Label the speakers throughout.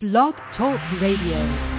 Speaker 1: Blog Talk Radio.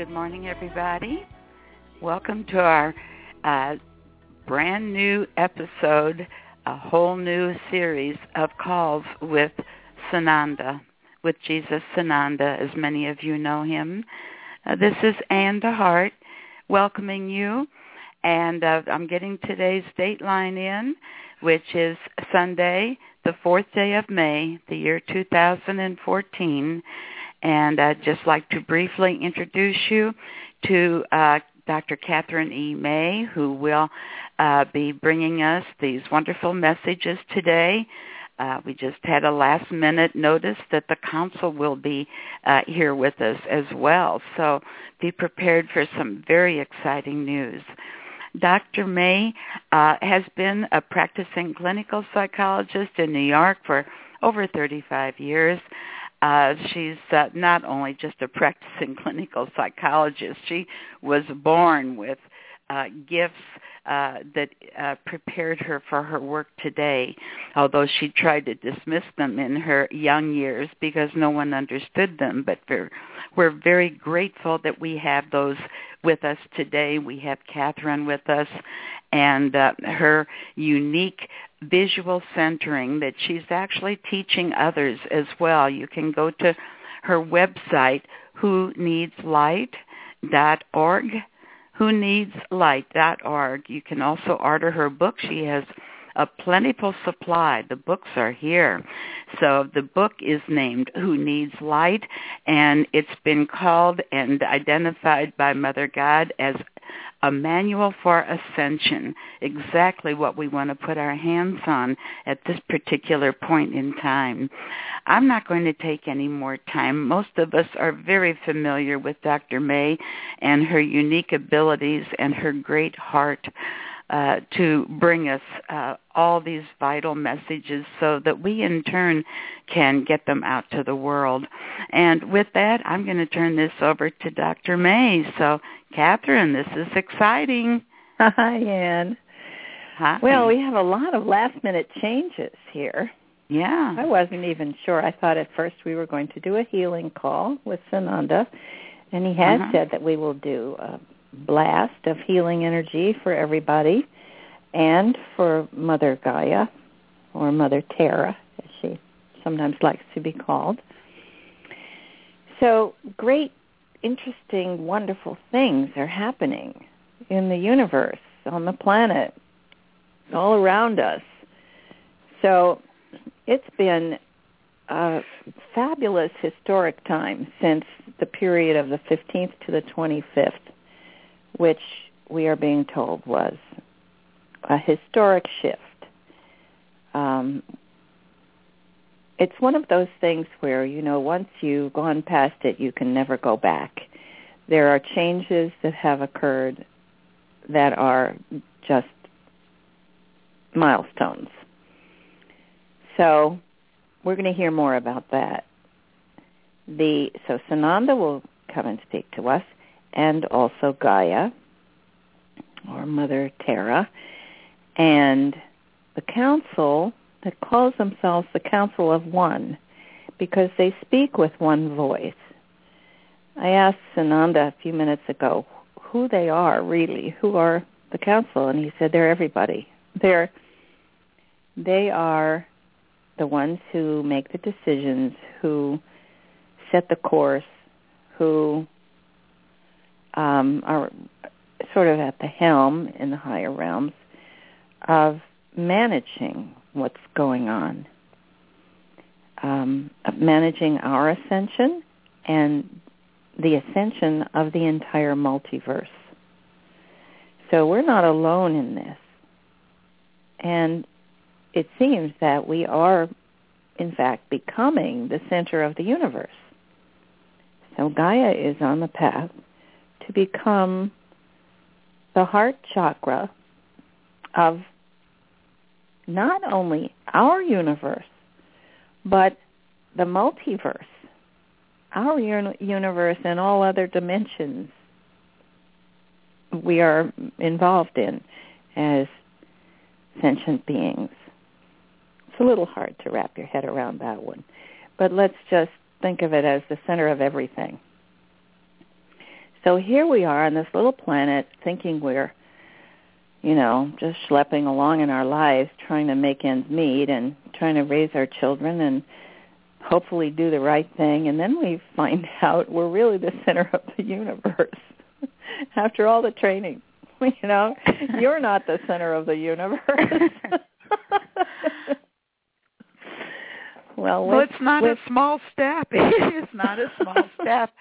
Speaker 2: Good morning, everybody. Welcome to our uh, brand new episode, a whole new series of calls with Sananda, with Jesus Sananda, as many of you know him. Uh, this is Anne DeHart welcoming you, and uh, I'm getting today's date line in, which is Sunday, the fourth day of May, the year 2014 and I'd just like to briefly introduce you to uh, Dr. Kathryn E. May, who will uh, be bringing us these wonderful messages today. Uh, we just had a last minute notice that the council will be uh, here with us as well. So be prepared for some very exciting news. Dr. May uh, has been a practicing clinical psychologist in New York for over 35 years. Uh, she's uh, not only just a practicing clinical psychologist, she was born with uh, gifts uh, that uh, prepared her for her work today, although she tried to dismiss them in her young years because no one understood them. But we're, we're very grateful that we have those with us today. We have Kathryn with us, and uh, her unique visual centering that she's actually teaching others as well. You can go to her website, who needs light.org, who needs light.org. You can also order her book. She has a plentiful supply. The books are here. So the book is named Who Needs Light, and it's been called and identified by Mother God as a manual for ascension, exactly what we want to put our hands on at this particular point in time. I'm not going to take any more time. Most of us are very familiar with Dr. May and her unique abilities and her great heart. Uh, to bring us uh, all these vital messages so that we in turn can get them out to the world. And with that, I'm going to turn this over to Dr. May. So, Kathryn, this is exciting.
Speaker 3: Hi, Anne.
Speaker 2: Hi.
Speaker 3: Well, we have a lot of last-minute changes here.
Speaker 2: yeah.
Speaker 3: I wasn't even sure. I thought at first we were going to do a healing call with Sananda, and he has
Speaker 2: Uh-huh.
Speaker 3: said that we will do a blast of healing energy for everybody and for Mother Gaia, or Mother Terra, as she sometimes likes to be called. So great, interesting, wonderful things are happening in the universe, on the planet, all around us. So it's been a fabulous historic time since the period of the 15th to the 25th, which we are being told was a historic shift. Um, it's one of those things where you know once you've gone past it, you can never go back. There are changes that have occurred that are just milestones. So we're going to hear more about that. The so Sananda will come and speak to us, and also Gaia, or Mother Terra, and the council that calls themselves the Council of One because they speak with one voice. I asked Sananda a few minutes ago who they are really, who are the council, and he said they're everybody. They're they are the ones who make the decisions, who set the course, who um, are sort of at the helm in the higher realms of managing what's going on, um, managing our ascension and the ascension of the entire multiverse. So we're not alone in this. And it seems that we are, in fact, becoming the center of the universe. So Gaia is on the path to become the heart chakra of not only our universe, but the multiverse, our uni- universe and all other dimensions we are involved in as sentient beings. It's a little hard to wrap your head around that one, but let's just think of it as the center of everything. So here we are on this little planet thinking we're you know, just schlepping along in our lives, trying to make ends meet and trying to raise our children and hopefully do the right thing. And then we find out we're really the center of the universe after all the training. You know, you're not the center of the universe. well,
Speaker 2: well, it's not a small step. It is not a small step.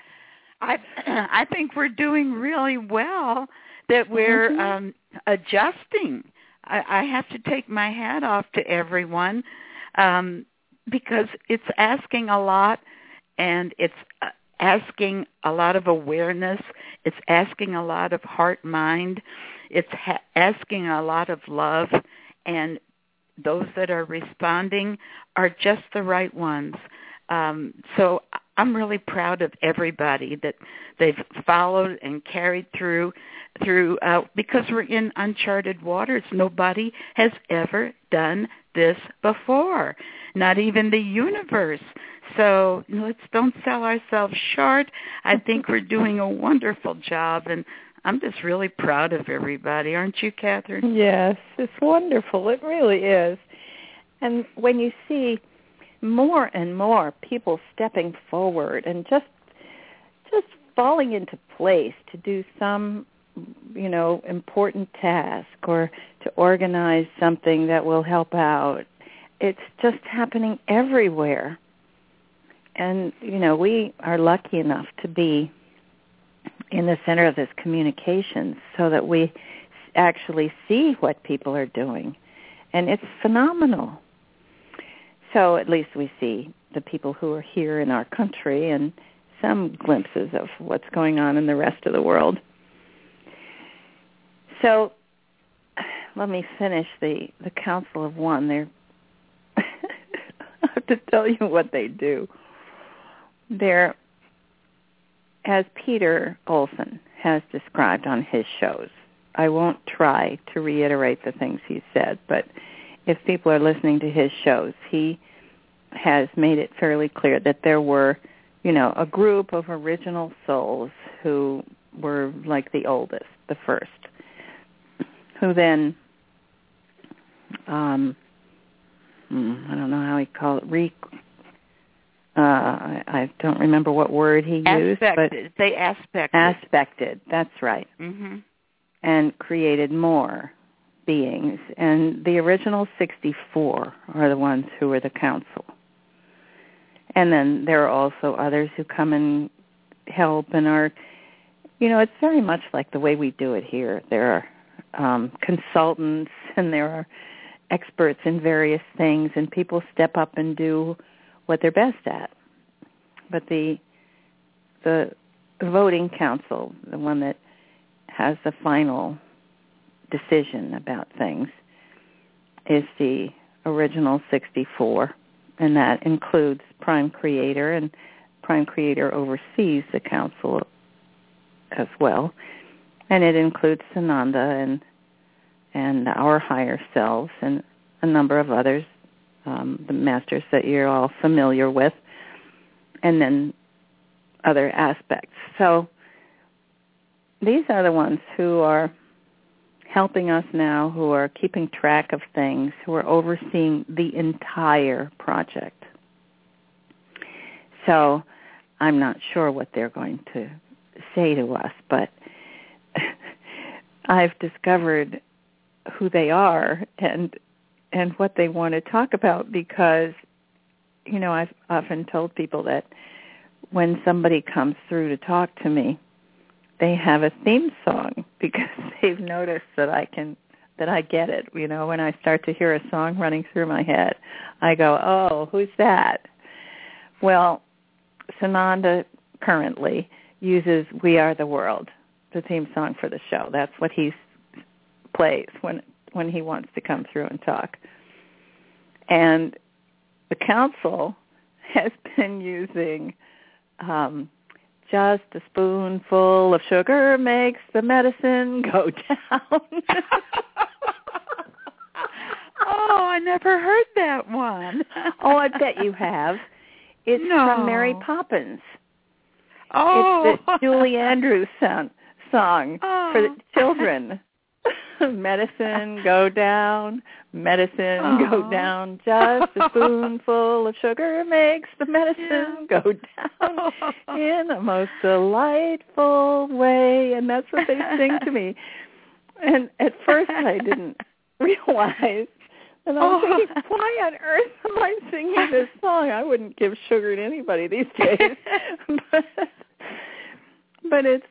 Speaker 2: I I think we're doing really well that we're
Speaker 3: mm-hmm.
Speaker 2: um, adjusting. I, I have to take my hat off to everyone um, because it's asking a lot, and it's uh, asking a lot of awareness. It's asking a lot of heart mind. It's ha- asking a lot of love, and those that are responding are just the right ones. Um, so I'm really proud of everybody that they've followed and carried through through uh, because we're in uncharted waters. Nobody has ever done this before, not even the universe. So let's don't sell ourselves short. I think we're doing a wonderful job, and I'm just really proud of everybody, aren't you, Kathryn?
Speaker 3: Yes, it's wonderful. It really is. And when you see more and more people stepping forward and just just falling into place to do some you know important task or to organize something that will help out. It's just happening everywhere. And you know we are lucky enough to be in the center of this communication so that we actually see what people are doing. And it's phenomenal. So at least we see the people who are here in our country and some glimpses of what's going on in the rest of the world. So let me finish the the Council of One. They're I have to tell you what they do. They're as Peter Olson has described on his shows. I won't try to reiterate the things he said, but if people are listening to his shows, he has made it fairly clear that there were, you know, a group of original souls who were like the oldest, the first, who then, um, hmm, I don't know how he called it, re, uh, I, I don't remember what word he used,
Speaker 2: but
Speaker 3: they
Speaker 2: aspected.
Speaker 3: Aspected, that's right.
Speaker 2: Mm-hmm.
Speaker 3: And created more beings. And the original 64 are the ones who were the council. And then there are also others who come and help and are, you know, it's very much like the way we do it here. There are um, consultants and there are experts in various things and people step up and do what they're best at. But the the voting council, the one that has the final decision about things, is the original 64, and that includes Prime Creator, and Prime Creator oversees the council as well, and it includes Sananda and and our higher selves and a number of others, um, the masters that you're all familiar with, and then other aspects. So these are the ones who are helping us now, who are keeping track of things, who are overseeing the entire project. So I'm not sure what they're going to say to us, but I've discovered who they are and and what they want to talk about because you know I've often told people that when somebody comes through to talk to me they have a theme song because they've noticed that I can that I get it. You know when I start to hear a song running through my head I go oh who's that? Well Sananda currently uses We Are the World the theme song for the show that's what he plays when when he wants to come through and talk. And the council has been using um, just a spoonful of sugar makes the medicine go down.
Speaker 2: oh, I never heard that one.
Speaker 3: oh, I bet you have. It's
Speaker 2: no.
Speaker 3: from Mary Poppins.
Speaker 2: Oh,
Speaker 3: it's the Julie Andrews song, song for the children. medicine go down, medicine go down. Just a spoonful of sugar makes the medicine go down in the most delightful way. And that's what they sing to me. And at first I didn't realize. And I'm
Speaker 2: oh.
Speaker 3: thinking, why on earth am I singing this song? I wouldn't give sugar to anybody these days. but, but it's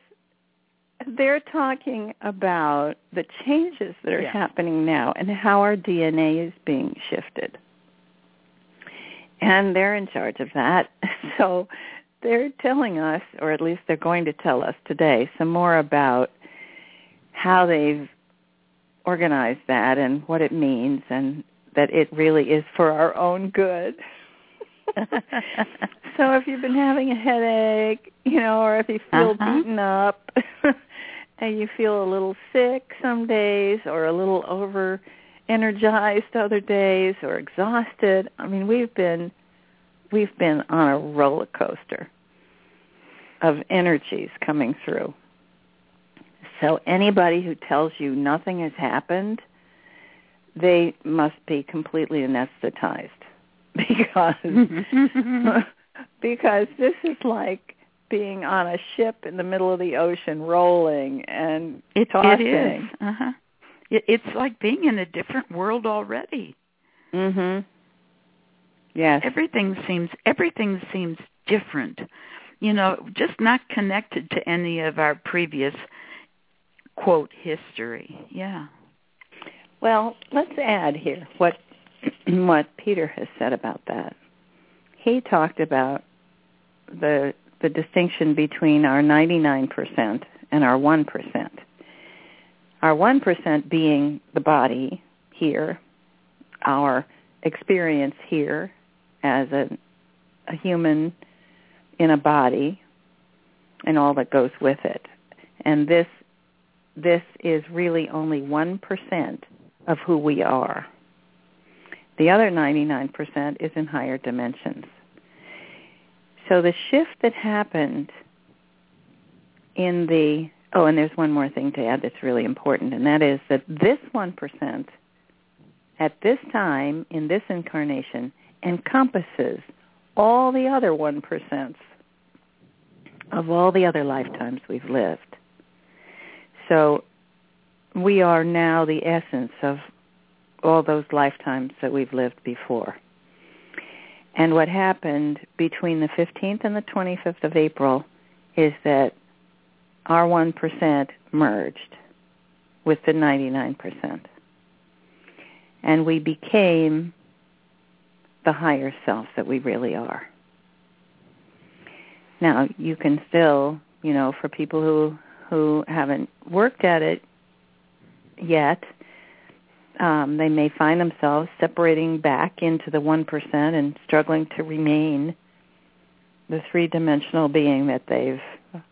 Speaker 3: they're talking about the changes that are
Speaker 2: yeah.
Speaker 3: happening now and how our DNA is being shifted. And they're in charge of that. So they're telling us, or at least they're going to tell us today, some more about how they've organized that and what it means and that it really is for our own good. so if you've been having a headache, you know, or if you feel
Speaker 2: uh-huh.
Speaker 3: beaten up, you feel a little sick some days or a little over energized other days or exhausted. I mean, we've been we've been on a roller coaster of energies coming through. So anybody who tells you nothing has happened, they must be completely anesthetized because because this is like being on a ship in the middle of the ocean rolling and
Speaker 2: it,
Speaker 3: tossing.
Speaker 2: It is. Uh-huh. It, it's like being in a different world already.
Speaker 3: Mhm. Yes.
Speaker 2: Everything seems everything seems different. You know, just not connected to any of our previous quote history. Yeah.
Speaker 3: Well, let's add here what what Peter has said about that. He talked about the the distinction between our 99% and our 1%. Our 1% being the body here, our experience here as a, a human in a body and all that goes with it. And this this is really only 1% of who we are. The other 99% is in higher dimensions. So the shift that happened in the oh, and there's one more thing to add that's really important, and that is that this one percent at this time in this incarnation encompasses all the other one percents of all the other lifetimes we've lived. So we are now the essence of all those lifetimes that we've lived before. And what happened between the 15th and the 25th of April is that our 1% merged with the 99%. And we became the higher self that we really are. Now, you can still, you know, for people who who haven't worked at it yet, um, they may find themselves separating back into the 1% and struggling to remain the three-dimensional being that they've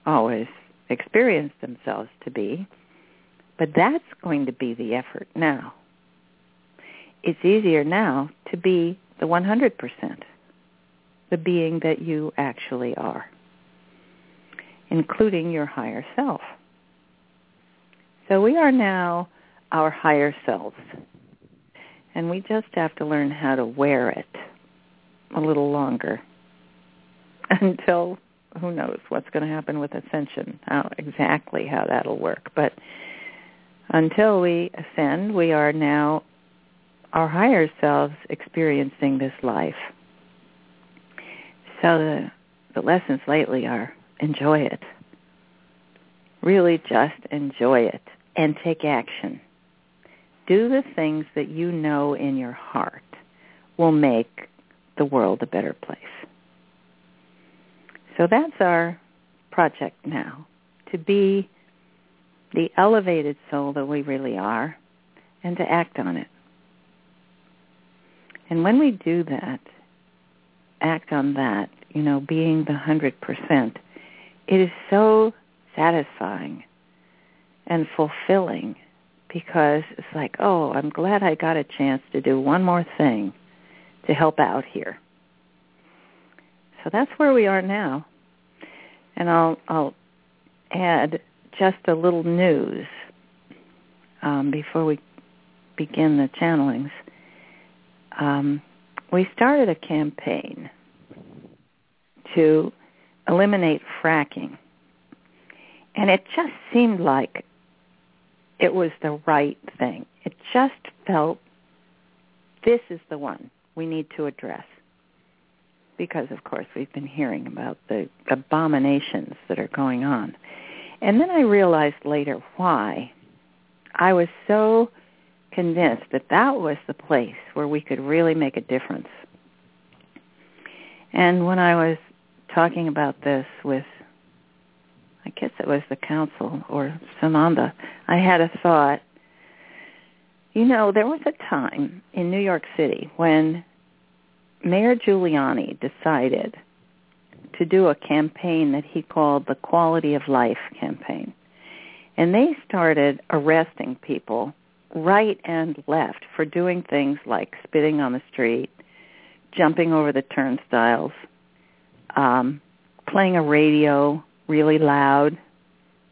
Speaker 3: always experienced themselves to be. But that's going to be the effort now. It's easier now to be the 100%, the being that you actually are, including your higher self. So we are now our higher selves. And we just have to learn how to wear it a little longer until who knows what's going to happen with ascension, how exactly how that'll work. But until we ascend, we are now our higher selves experiencing this life. So the the lessons lately are enjoy it. Really just enjoy it and take action. Do the things that you know in your heart will make the world a better place. So that's our project now, to be the elevated soul that we really are and to act on it. And when we do that, act on that, you know, being the 100%, it is so satisfying and fulfilling because it's like, oh, I'm glad I got a chance to do one more thing to help out here. So that's where we are now. And I'll I'll add just a little news um, before we begin the channelings. Um, we started a campaign to eliminate fracking. And it just seemed like it was the right thing. It just felt this is the one we need to address. Because, of course, we've been hearing about the abominations that are going on. And then I realized later why. I was so convinced that that was the place where we could really make a difference. And when I was talking about this with I guess it was the council or Sananda, I had a thought. You know, there was a time in New York City when Mayor Giuliani decided to do a campaign that he called the Quality of Life campaign. And they started arresting people right and left for doing things like spitting on the street, jumping over the turnstiles, um, playing a radio really loud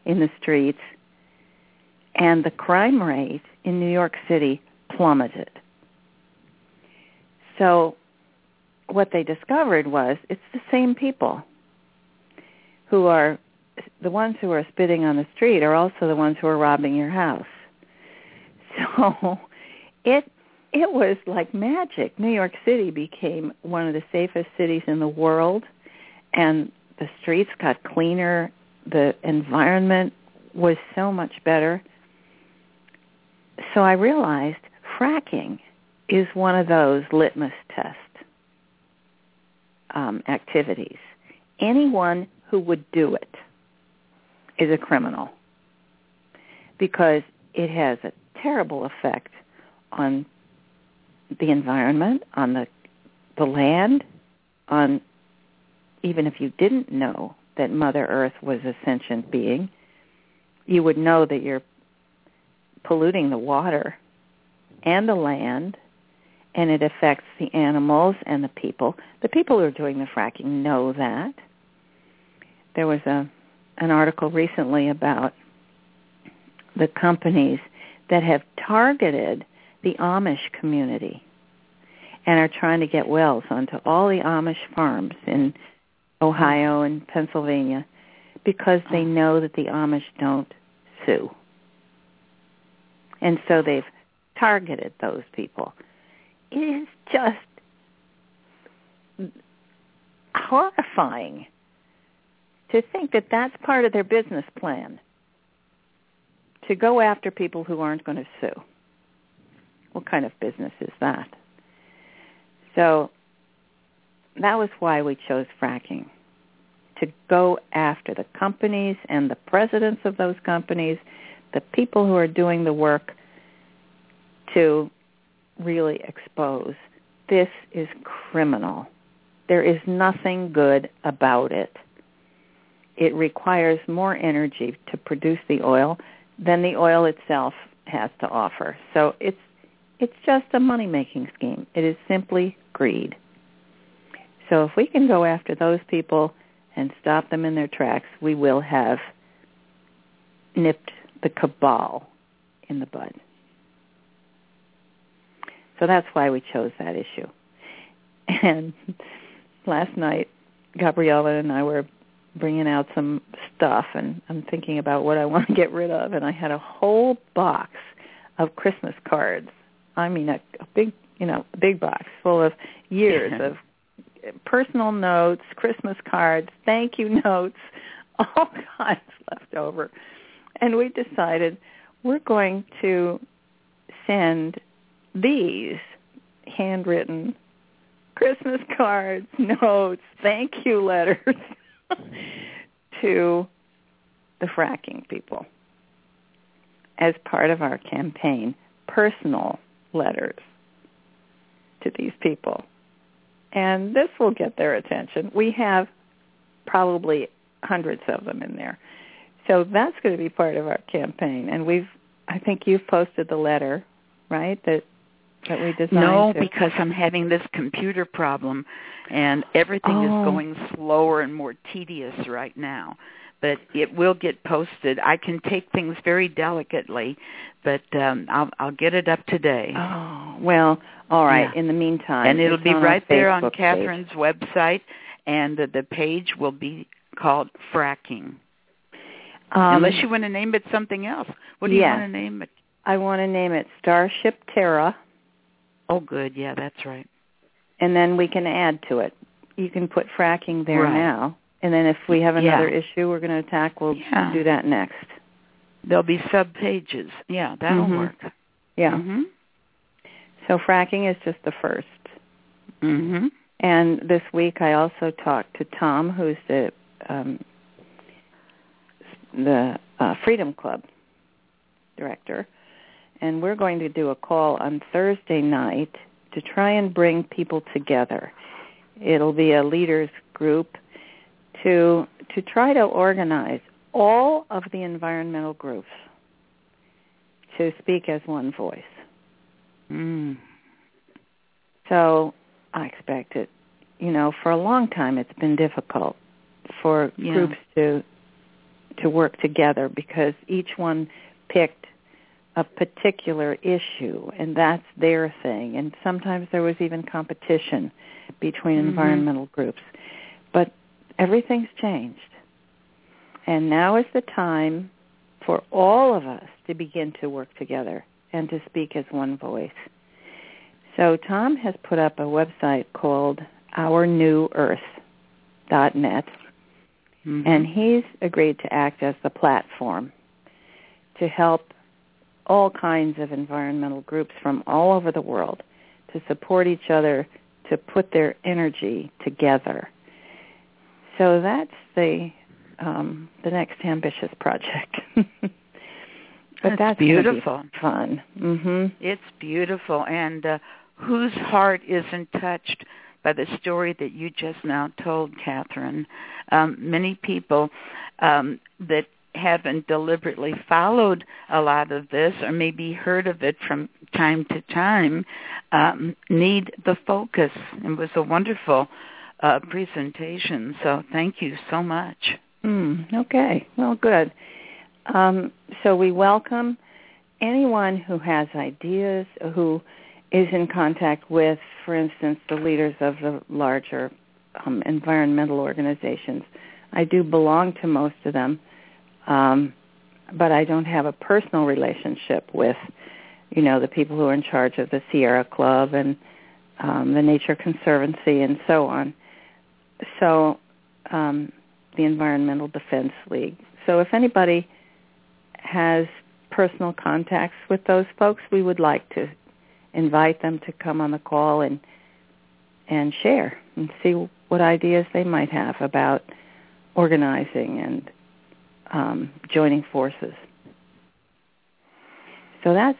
Speaker 3: in the streets, and the crime rate in New York City plummeted. So what they discovered was it's the same people who are the ones who are spitting on the street are also the ones who are robbing your house. So it it was like magic. New York City became one of the safest cities in the world and the streets got cleaner, the environment was so much better. So I realized fracking is one of those litmus test um, activities. Anyone who would do it is a criminal because it has a terrible effect on the environment, on the the land, on even if you didn't know that Mother Earth was a sentient being, you would know that you're polluting the water and the land and it affects the animals and the people. The people who are doing the fracking know that. There was a an article recently about the companies that have targeted the Amish community and are trying to get wells onto all the Amish farms in Ohio and Pennsylvania because they know that the Amish don't sue. And so they've targeted those people. It is just horrifying to think that that's part of their business plan to go after people who aren't going to sue. What kind of business is that? So that was why we chose fracking to go after the companies and the presidents of those companies, the people who are doing the work to really expose this is criminal. There is nothing good about it. It requires more energy to produce the oil than the oil itself has to offer. So it's it's just a money making scheme. It is simply greed. So if we can go after those people and stop them in their tracks, we will have nipped the cabal in the bud. So that's why we chose that issue. And last night, Gabriella and I were bringing out some stuff, and I'm thinking about what I want to get rid of, and I had a whole box of Christmas cards. I mean, a, a big, you know, a big box full of years of personal notes, Christmas cards, thank you notes, all kinds left over. And we decided we're going to send these handwritten Christmas cards, notes, thank you letters to the fracking people as part of our campaign, personal letters to these people and this will get their attention. We have probably hundreds of them in there. So that's going to be part of our campaign. And we've, I think you've posted the letter, right? That that we designed.
Speaker 2: No,
Speaker 3: to...
Speaker 2: because I'm having this computer problem, and everything
Speaker 3: oh.
Speaker 2: is going slower and more tedious right now. But it will get posted. I can take things very delicately, but um, I'll I'll get it up today.
Speaker 3: Oh well, all right.
Speaker 2: Yeah.
Speaker 3: In the meantime,
Speaker 2: and it'll be right there on Kathryn's
Speaker 3: page.
Speaker 2: website, and the, the page will be called fracking.
Speaker 3: Um,
Speaker 2: Unless you want to name it something else. What do you want to name it?
Speaker 3: I want to name it Starship Terra,
Speaker 2: Oh, good. Yeah, that's right.
Speaker 3: and then we can add to it. You can put fracking there
Speaker 2: Right.
Speaker 3: now, and then if we have
Speaker 2: Yeah.
Speaker 3: another issue we're going to attack, we'll
Speaker 2: Yeah.
Speaker 3: do that next.
Speaker 2: There'll be sub pages. Yeah, that'll
Speaker 3: Mhm.
Speaker 2: work.
Speaker 3: Yeah.
Speaker 2: Mhm.
Speaker 3: So fracking is just the first.
Speaker 2: Mhm.
Speaker 3: And this week I also talked to Tom, who's the um, the uh, Freedom Club director, and we're going to do a call on Thursday night to try and bring people together. It'll be a leaders group to to try to organize all of the environmental groups to speak as one voice.
Speaker 2: Mm.
Speaker 3: So I expect it. You know, for a long time it's been difficult for
Speaker 2: Yeah.
Speaker 3: groups to to work together because each one picked a particular issue and that's their thing and sometimes there was even competition between
Speaker 2: Mhm.
Speaker 3: environmental groups. But everything's changed. And now is the time for all of us to begin to work together and to speak as one voice. So Tom has put up a website called ournewearth.net,
Speaker 2: Mhm.
Speaker 3: and he's agreed to act as the platform to help all kinds of environmental groups from all over the world to support each other to put their energy together. So that's the um, the next ambitious project. but
Speaker 2: That's
Speaker 3: that's gonna be
Speaker 2: beautiful.
Speaker 3: fun. Mhm.
Speaker 2: It's beautiful. And uh, whose heart isn't touched by the story that you just now told, Kathryn? Um, many people um, that haven't deliberately followed a lot of this or maybe heard of it from time to time um, need the focus. It was a wonderful uh, presentation. So thank you so much.
Speaker 3: Mm, okay. Well, good. Um, so we welcome anyone who has ideas, who is in contact with, for instance, the leaders of the larger um, environmental organizations. I do belong to most of them, um, but I don't have a personal relationship with, you know, the people who are in charge of the Sierra Club and um, the Nature Conservancy and so on. So um, the Environmental Defense League. So if anybody has personal contacts with those folks, we would like to invite them to come on the call and and share and see what ideas they might have about organizing and um, joining forces. So that's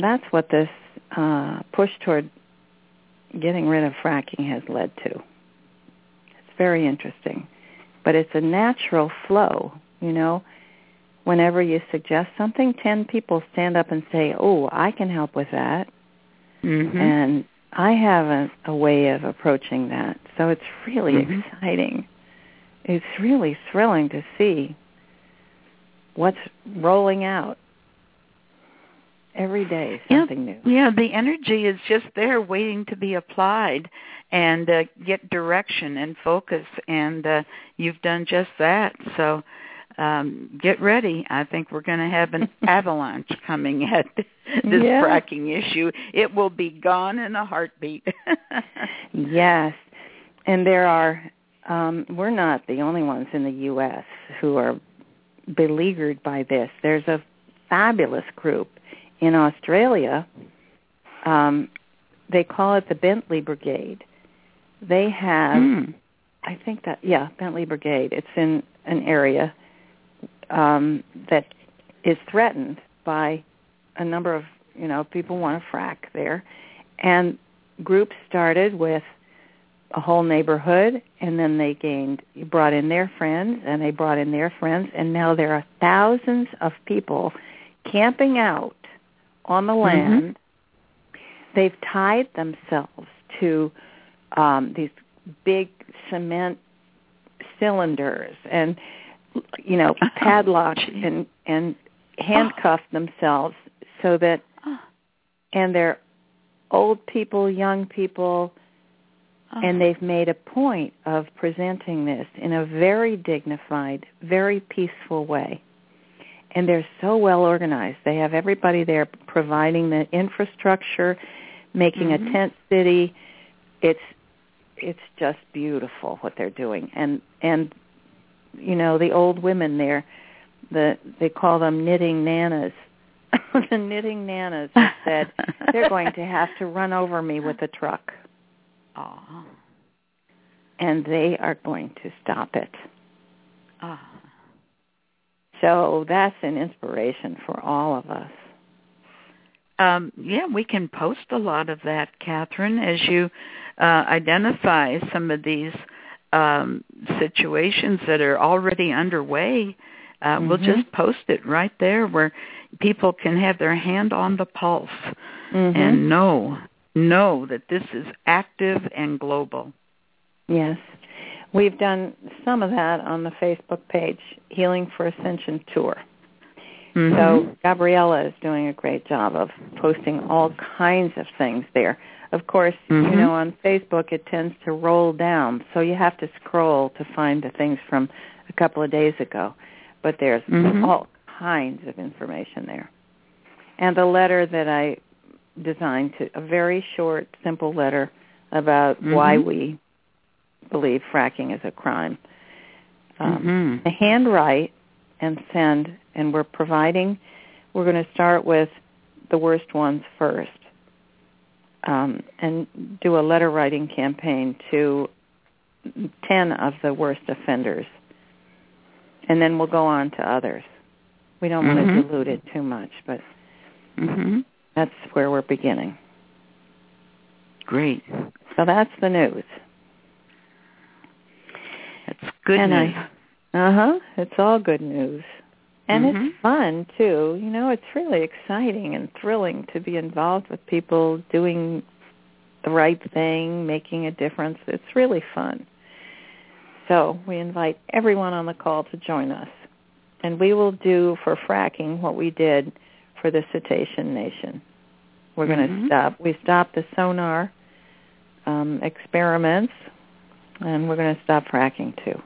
Speaker 3: that's what this uh, push toward getting rid of fracking has led to. It's very interesting, but it's a natural flow. You know, whenever you suggest something, ten people stand up and say, "Oh, I can help with that,"
Speaker 2: Mm-hmm.
Speaker 3: and I have a, a way of approaching that. So it's really
Speaker 2: Mhm.
Speaker 3: exciting. It's really thrilling to see what's rolling out every day.
Speaker 2: Yeah.
Speaker 3: Something new.
Speaker 2: Yeah, the energy is just there waiting to be applied and uh, get direction and focus and uh, you've done just that. So um, get ready. I think we're going to have an avalanche coming at this
Speaker 3: Yeah.
Speaker 2: fracking issue. It will be gone in a heartbeat.
Speaker 3: Yes, and there are. Um, we're not the only ones in the U.S. who are beleaguered by this. There's a fabulous group in Australia. Um, they call it the Bentley Brigade. They have,
Speaker 2: Hmm.
Speaker 3: I think that, yeah, Bentley Brigade. It's in an area um, that is threatened by a number of, you know, people want to frack there, and groups started with a whole neighborhood and then they gained brought in their friends and they brought in their friends and now there are thousands of people camping out on the land. They've tied themselves to um these big cement cylinders and you know padlocked
Speaker 2: gee.
Speaker 3: and and handcuffed themselves so that
Speaker 2: Oh,
Speaker 3: and they're old people, young people,
Speaker 2: oh.
Speaker 3: and they've made a point of presenting this in a very dignified, very peaceful way. And they're so well organized. They have everybody there providing the infrastructure, making
Speaker 2: Mhm.
Speaker 3: a tent city. It's it's just beautiful what they're doing. And and you know, the old women there, the they call them knitting nanas. the knitting nanas said they're going to have to run over me with a truck
Speaker 2: Aw.
Speaker 3: and they are going to stop it.
Speaker 2: Aw.
Speaker 3: So that's an inspiration for all of us.
Speaker 2: Um, yeah, we can post a lot of that, Kathryn, as you uh, identify some of these um, situations that are already underway. Uh, We'll
Speaker 3: Mhm.
Speaker 2: just post it right there where people can have their hand on the pulse
Speaker 3: Mhm.
Speaker 2: and know know that this is active and global.
Speaker 3: Yes. We've done some of that on the Facebook page, Healing for Ascension Tour.
Speaker 2: Mhm.
Speaker 3: So Gabriella is doing a great job of posting all kinds of things there. Of course, you
Speaker 2: Mhm.
Speaker 3: know, on Facebook it tends to roll down, so you have to scroll to find the things from a couple of days ago. But there's
Speaker 2: Mhm.
Speaker 3: all kinds of information there. And the letter that I designed to a very short, simple letter about why
Speaker 2: Mhm.
Speaker 3: we believe fracking is a crime. Um,
Speaker 2: Mhm.
Speaker 3: to handwrite and send, and we're providing. We're going to start with the worst ones first, um, and do a letter writing campaign to ten of the worst offenders, and then we'll go on to others. We don't want
Speaker 2: Mhm.
Speaker 3: to dilute it too much, but
Speaker 2: Mhm.
Speaker 3: that's where we're beginning.
Speaker 2: Great.
Speaker 3: So that's the news.
Speaker 2: That's good
Speaker 3: And
Speaker 2: news.
Speaker 3: Uh huh. It's all good news. And
Speaker 2: Mhm.
Speaker 3: it's fun too. You know, it's really exciting and thrilling to be involved with people doing the right thing, making a difference. It's really fun. So we invite everyone on the call to join us. And we will do for fracking what we did for the Cetacean Nation. We're going to stop. We stopped the sonar um, experiments, and we're going to stop fracking too.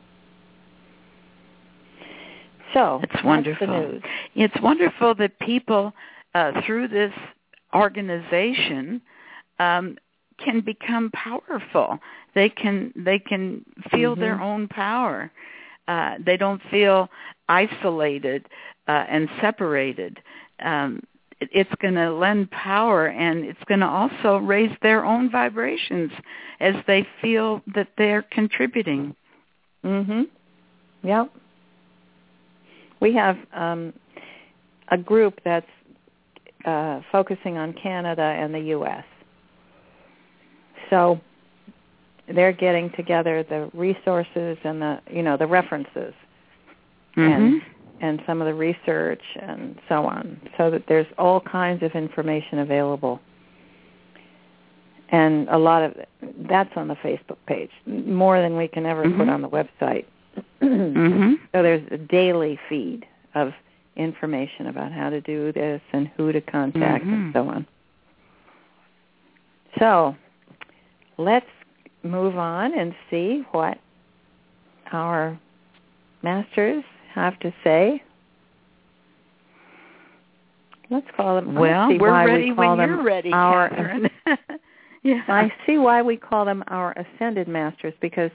Speaker 3: So
Speaker 2: It's wonderful. It's wonderful that people uh, through this organization um, can become powerful. They can they can feel
Speaker 3: Mhm.
Speaker 2: their own power. Uh, they don't feel isolated uh, and separated. Um, it's going to lend power and it's going to also raise their own vibrations as they feel that they're contributing.
Speaker 3: Mhm. Yep. We have um, a group that's uh, focusing on Canada and the U.S. So they're getting together the resources and the you know the references
Speaker 2: Mhm.
Speaker 3: and and some of the research and so on, so that there's all kinds of information available. And a lot of that's on the Facebook page, more than we can ever put
Speaker 2: Mhm.
Speaker 3: on the website.
Speaker 2: Mhm.
Speaker 3: So there's a daily feed of information about how to do this and who to contact
Speaker 2: Mhm.
Speaker 3: and so on. So let's move on and see what our masters have to say. Let's call them.
Speaker 2: Well, we're ready
Speaker 3: we
Speaker 2: when you're ready,
Speaker 3: our,
Speaker 2: Kathryn. yeah.
Speaker 3: I see why we call them our ascended masters because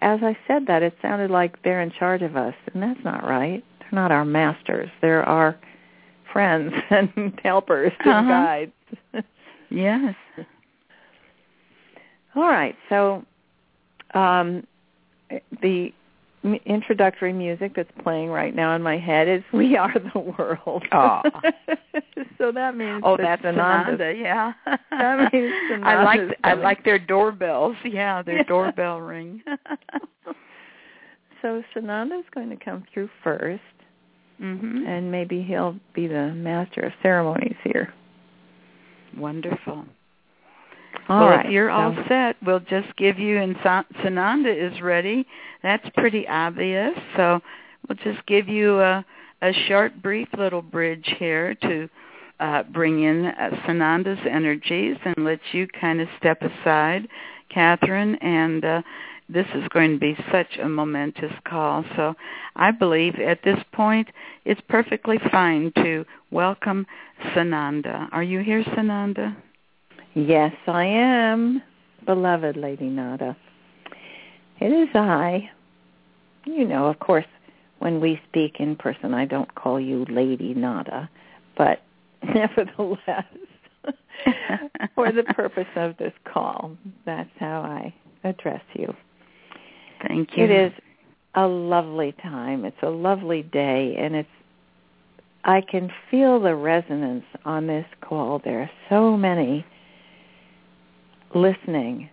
Speaker 3: as I said that, it sounded like they're in charge of us, and that's not right. They're not our masters. They're our friends and helpers and
Speaker 2: Uh-huh.
Speaker 3: guides.
Speaker 2: Yes.
Speaker 3: All right, so um, the m- introductory music that's playing right now in my head is "We Are the World."
Speaker 2: Aw.
Speaker 3: so that means
Speaker 2: Oh, that's
Speaker 3: Sananda's-
Speaker 2: Sananda, yeah.
Speaker 3: That means
Speaker 2: I like
Speaker 3: Sananda's
Speaker 2: I like their doorbells. Yeah, their
Speaker 3: Yeah.
Speaker 2: doorbell ring.
Speaker 3: So Sananda's going to come through first,
Speaker 2: mhm.
Speaker 3: and maybe he'll be the master of ceremonies here.
Speaker 2: Wonderful.
Speaker 3: All
Speaker 2: well,
Speaker 3: right,
Speaker 2: if you're all
Speaker 3: so-
Speaker 2: set, we'll just give you and Sa- Sananda is ready. That's pretty obvious. So we'll just give you a a short, brief little bridge here to uh, bring in uh, Sananda's energies and let you kind of step aside, Kathryn. And uh, this is going to be such a momentous call. So I believe at this point it's perfectly fine to welcome Sananda. Are you here, Sananda?
Speaker 3: Yes, I am, beloved Lady Nada. It is I. You know, of course, when we speak in person, I don't call you Lady Nada, but nevertheless, for the purpose of this call, that's how I address you.
Speaker 2: Thank you.
Speaker 3: It is a lovely time. It's a lovely day, and it's. I can feel the resonance on this call. There are so many listening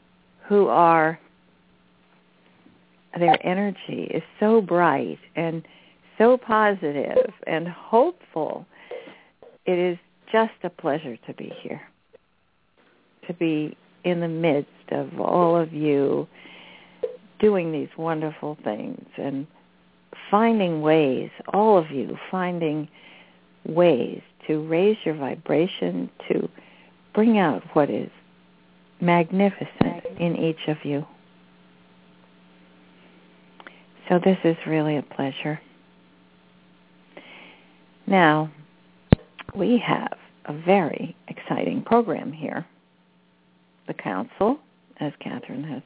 Speaker 3: who are. Their energy is so bright and so positive and hopeful. It is just a pleasure to be here. To be in the midst of all of you doing these wonderful things and finding ways, all of you finding ways to raise your vibration, to bring out what is magnificent in each of you. So this is really a pleasure. Now, we have a very exciting program here. The council, as Kathryn has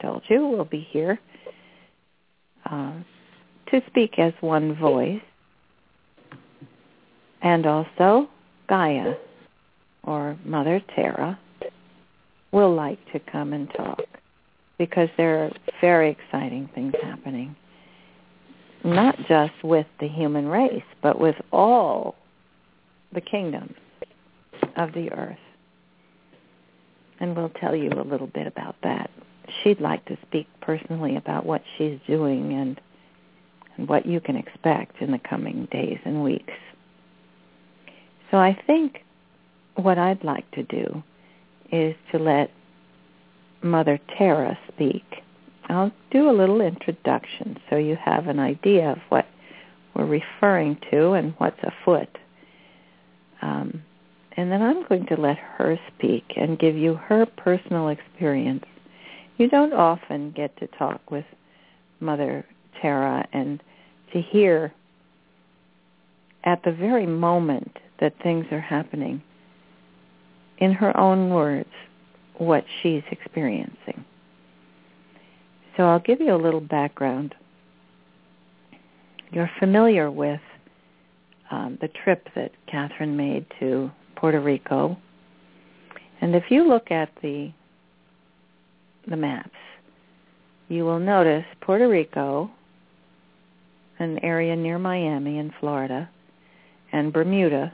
Speaker 3: told you, will be here uh, to speak as one voice. And also Gaia, or Mother Terra, will like to come and talk because there are very exciting things happening, not just with the human race, but with all the kingdoms of the earth. And we'll tell you a little bit about that. She'd like to speak personally about what she's doing and, and what you can expect in the coming days and weeks. So I think what I'd like to do is to let Mother Terra speak. I'll do a little introduction so you have an idea of what we're referring to and what's afoot. Um, and then I'm going to let her speak and give you her personal experience. You don't often get to talk with Mother Terra and to hear at the very moment that things are happening in her own words what she's experiencing. So I'll give you a little background. You're familiar with um, the trip that Kathryn made to Puerto Rico. And if you look at the the maps, you will notice Puerto Rico, an area near Miami in Florida, and Bermuda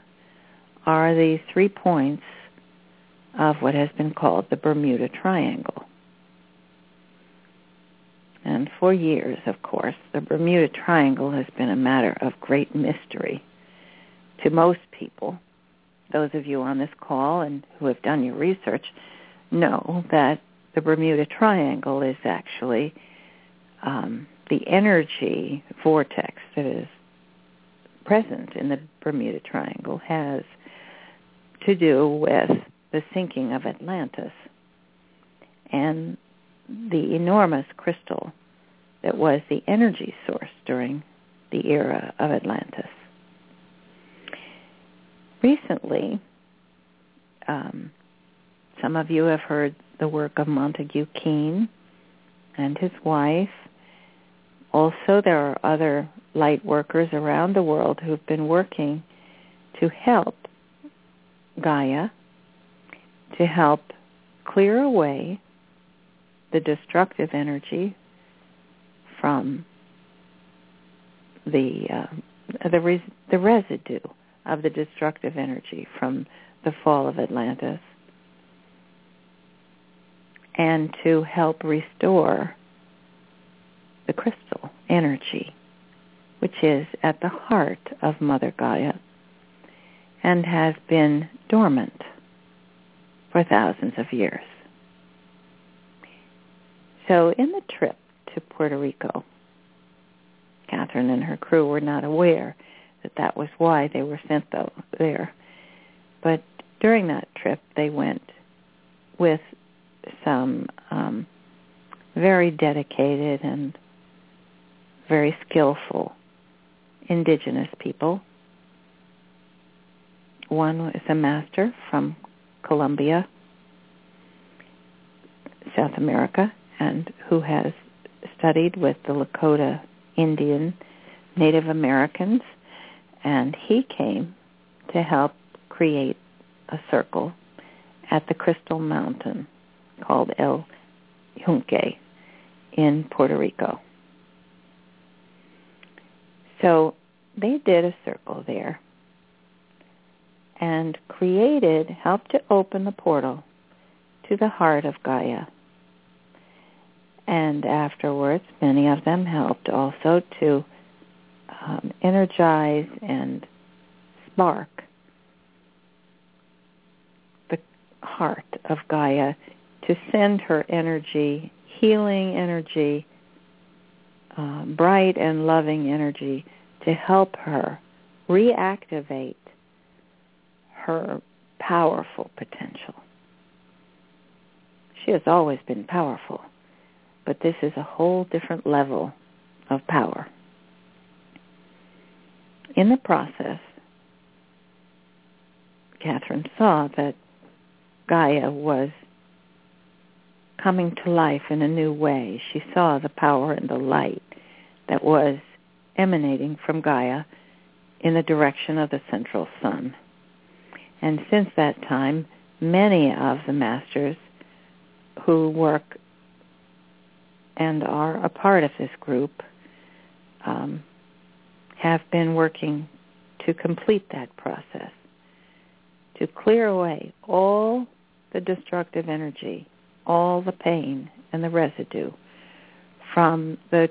Speaker 3: are the three points of what has been called the Bermuda Triangle. And for years, of course, the Bermuda Triangle has been a matter of great mystery to most people. Those of you on this call and who have done your research know that the Bermuda Triangle is actually um, the energy vortex that is present in the Bermuda Triangle has to do with the sinking of Atlantis and the enormous crystal that was the energy source during the era of Atlantis. Recently, um, some of you have heard the work of Montague Keen and his wife. Also, there are other light workers around the world who've been working to help Gaia, to help clear away the destructive energy from the uh, the res- the residue of the destructive energy from the fall of Atlantis and to help restore the crystal energy which is at the heart of Mother Gaia and has been dormant for thousands of years. So in the trip to Puerto Rico, Kathryn and her crew were not aware that that was why they were sent though, there. But during that trip, they went with some um, very dedicated and very skillful indigenous people. One is a master from Colombia, South America, and who has studied with the Lakota Indian Native Americans, and he came to help create a circle at the Crystal Mountain called El Yunque in Puerto Rico. So they did a circle there and created, helped to open the portal to the heart of Gaia. And afterwards, many of them helped also to um, energize and spark the heart of Gaia to send her energy, healing energy, uh, bright and loving energy to help her reactivate her powerful potential. She has always been powerful, but this is a whole different level of power. In the process, Kathryn saw that Gaia was coming to life in a new way. She saw the power and the light that was emanating from Gaia in the direction of the central sun. And since that time, many of the masters who work and are a part of this group um, have been working to complete that process, to clear away all the destructive energy all the pain and the residue from the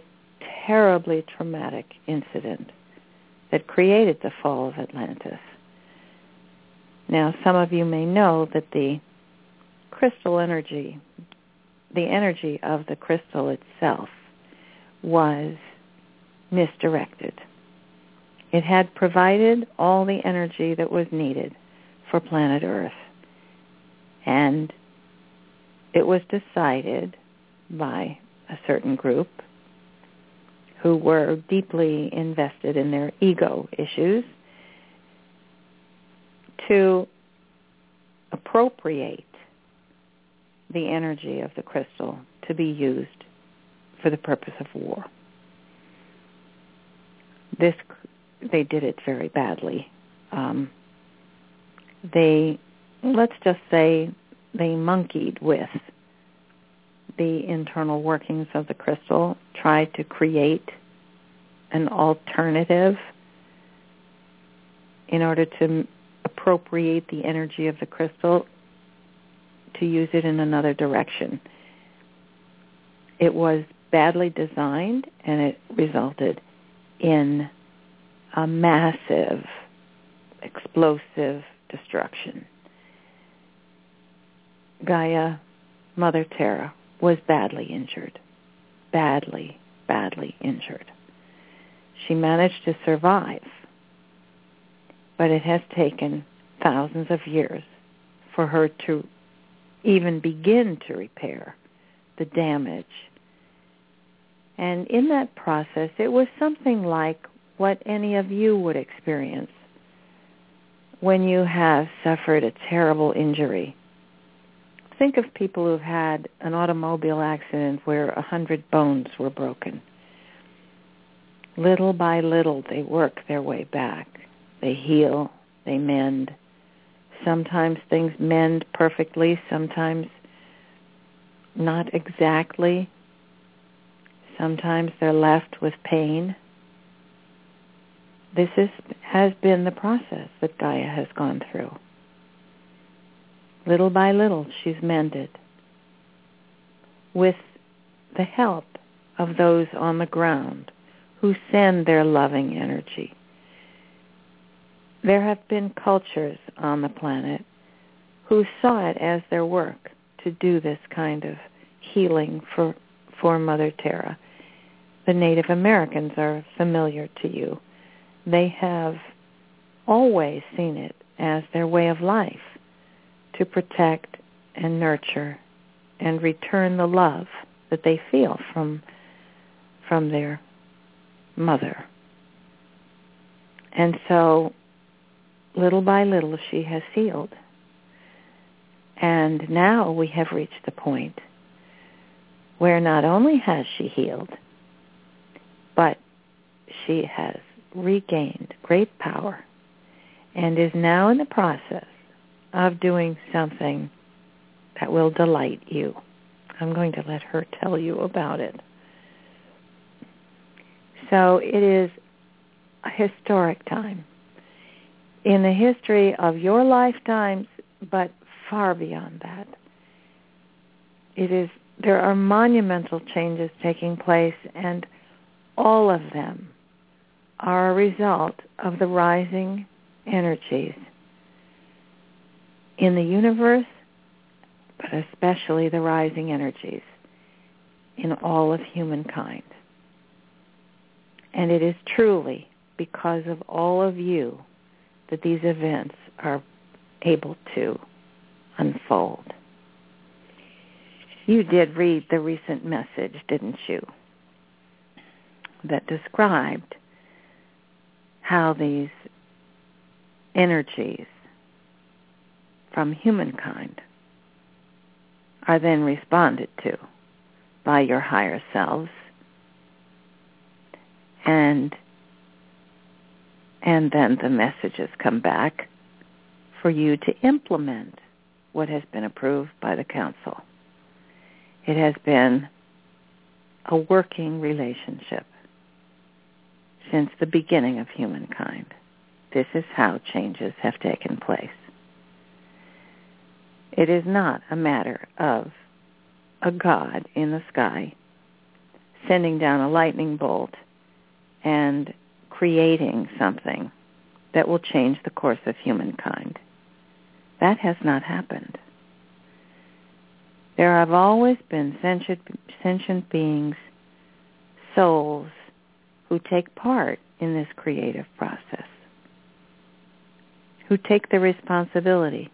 Speaker 3: terribly traumatic incident that created the fall of Atlantis. Now, some of you may know that the crystal energy, the energy of the crystal itself, was misdirected. It had provided all the energy that was needed for planet Earth. And it was decided by a certain group who were deeply invested in their ego issues to appropriate the energy of the crystal to be used for the purpose of war. This they did it very badly. Um, they, let's just say, they monkeyed with the internal workings of the crystal, tried to create an alternative in order to appropriate the energy of the crystal to use it in another direction. It was badly designed and it resulted in a massive, explosive destruction. Gaia, Mother Terra, was badly injured. Badly, badly injured. She managed to survive, but it has taken thousands of years for her to even begin to repair the damage. And in that process, it was something like what any of you would experience when you have suffered a terrible injury. Think of people who've had an automobile accident where a hundred bones were broken. Little by little, they work their way back. They heal, they mend. Sometimes things mend perfectly, sometimes not exactly. Sometimes they're left with pain. This is, has been the process that Gaia has gone through. Little by little, she's mended with the help of those on the ground who send their loving energy. There have been cultures on the planet who saw it as their work to do this kind of healing for, for Mother Terra. The Native Americans are familiar to you they have always seen it as their way of life to protect and nurture and return the love that they feel from from their mother. And so little by little she has healed. And now we have reached the point where not only has she healed, but she has regained great power and is now in the process of doing something that will delight you. I'm going to let her tell you about it. So it is a historic time in the history of your lifetimes, but far beyond that. It is there are monumental changes taking place and all of them are a result of the rising energies in the universe, but especially the rising energies in all of humankind. And it is truly because of all of you that these events are able to unfold. You did read the recent message, didn't you? That described how these energies from humankind are then responded to by your higher selves and and then the messages come back for you to implement what has been approved by the council. It has been a working relationship since the beginning of humankind. This is how changes have taken place. It is not a matter of a God in the sky sending down a lightning bolt and creating something that will change the course of humankind. That has not happened. There have always been sentient, sentient beings, souls, who take part in this creative process, who take the responsibility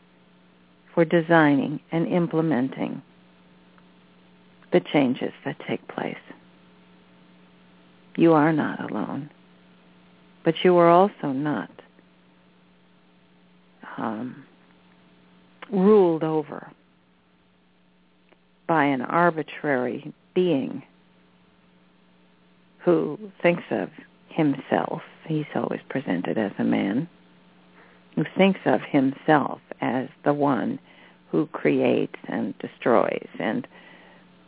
Speaker 3: for designing and implementing the changes that take place. You are not alone, but you are also not um, ruled over by an arbitrary being who thinks of himself, he's always presented as a man, who thinks of himself as the one who creates and destroys and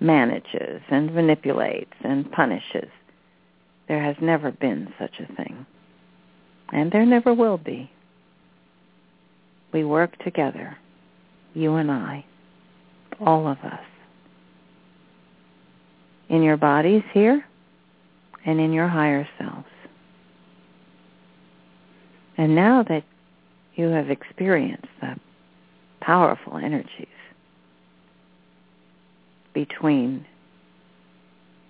Speaker 3: manages and manipulates and punishes. There has never been such a thing. And there never will be. We work together, you and I, all of us, in your bodies here and in your higher selves. And now that you have experienced the powerful energies between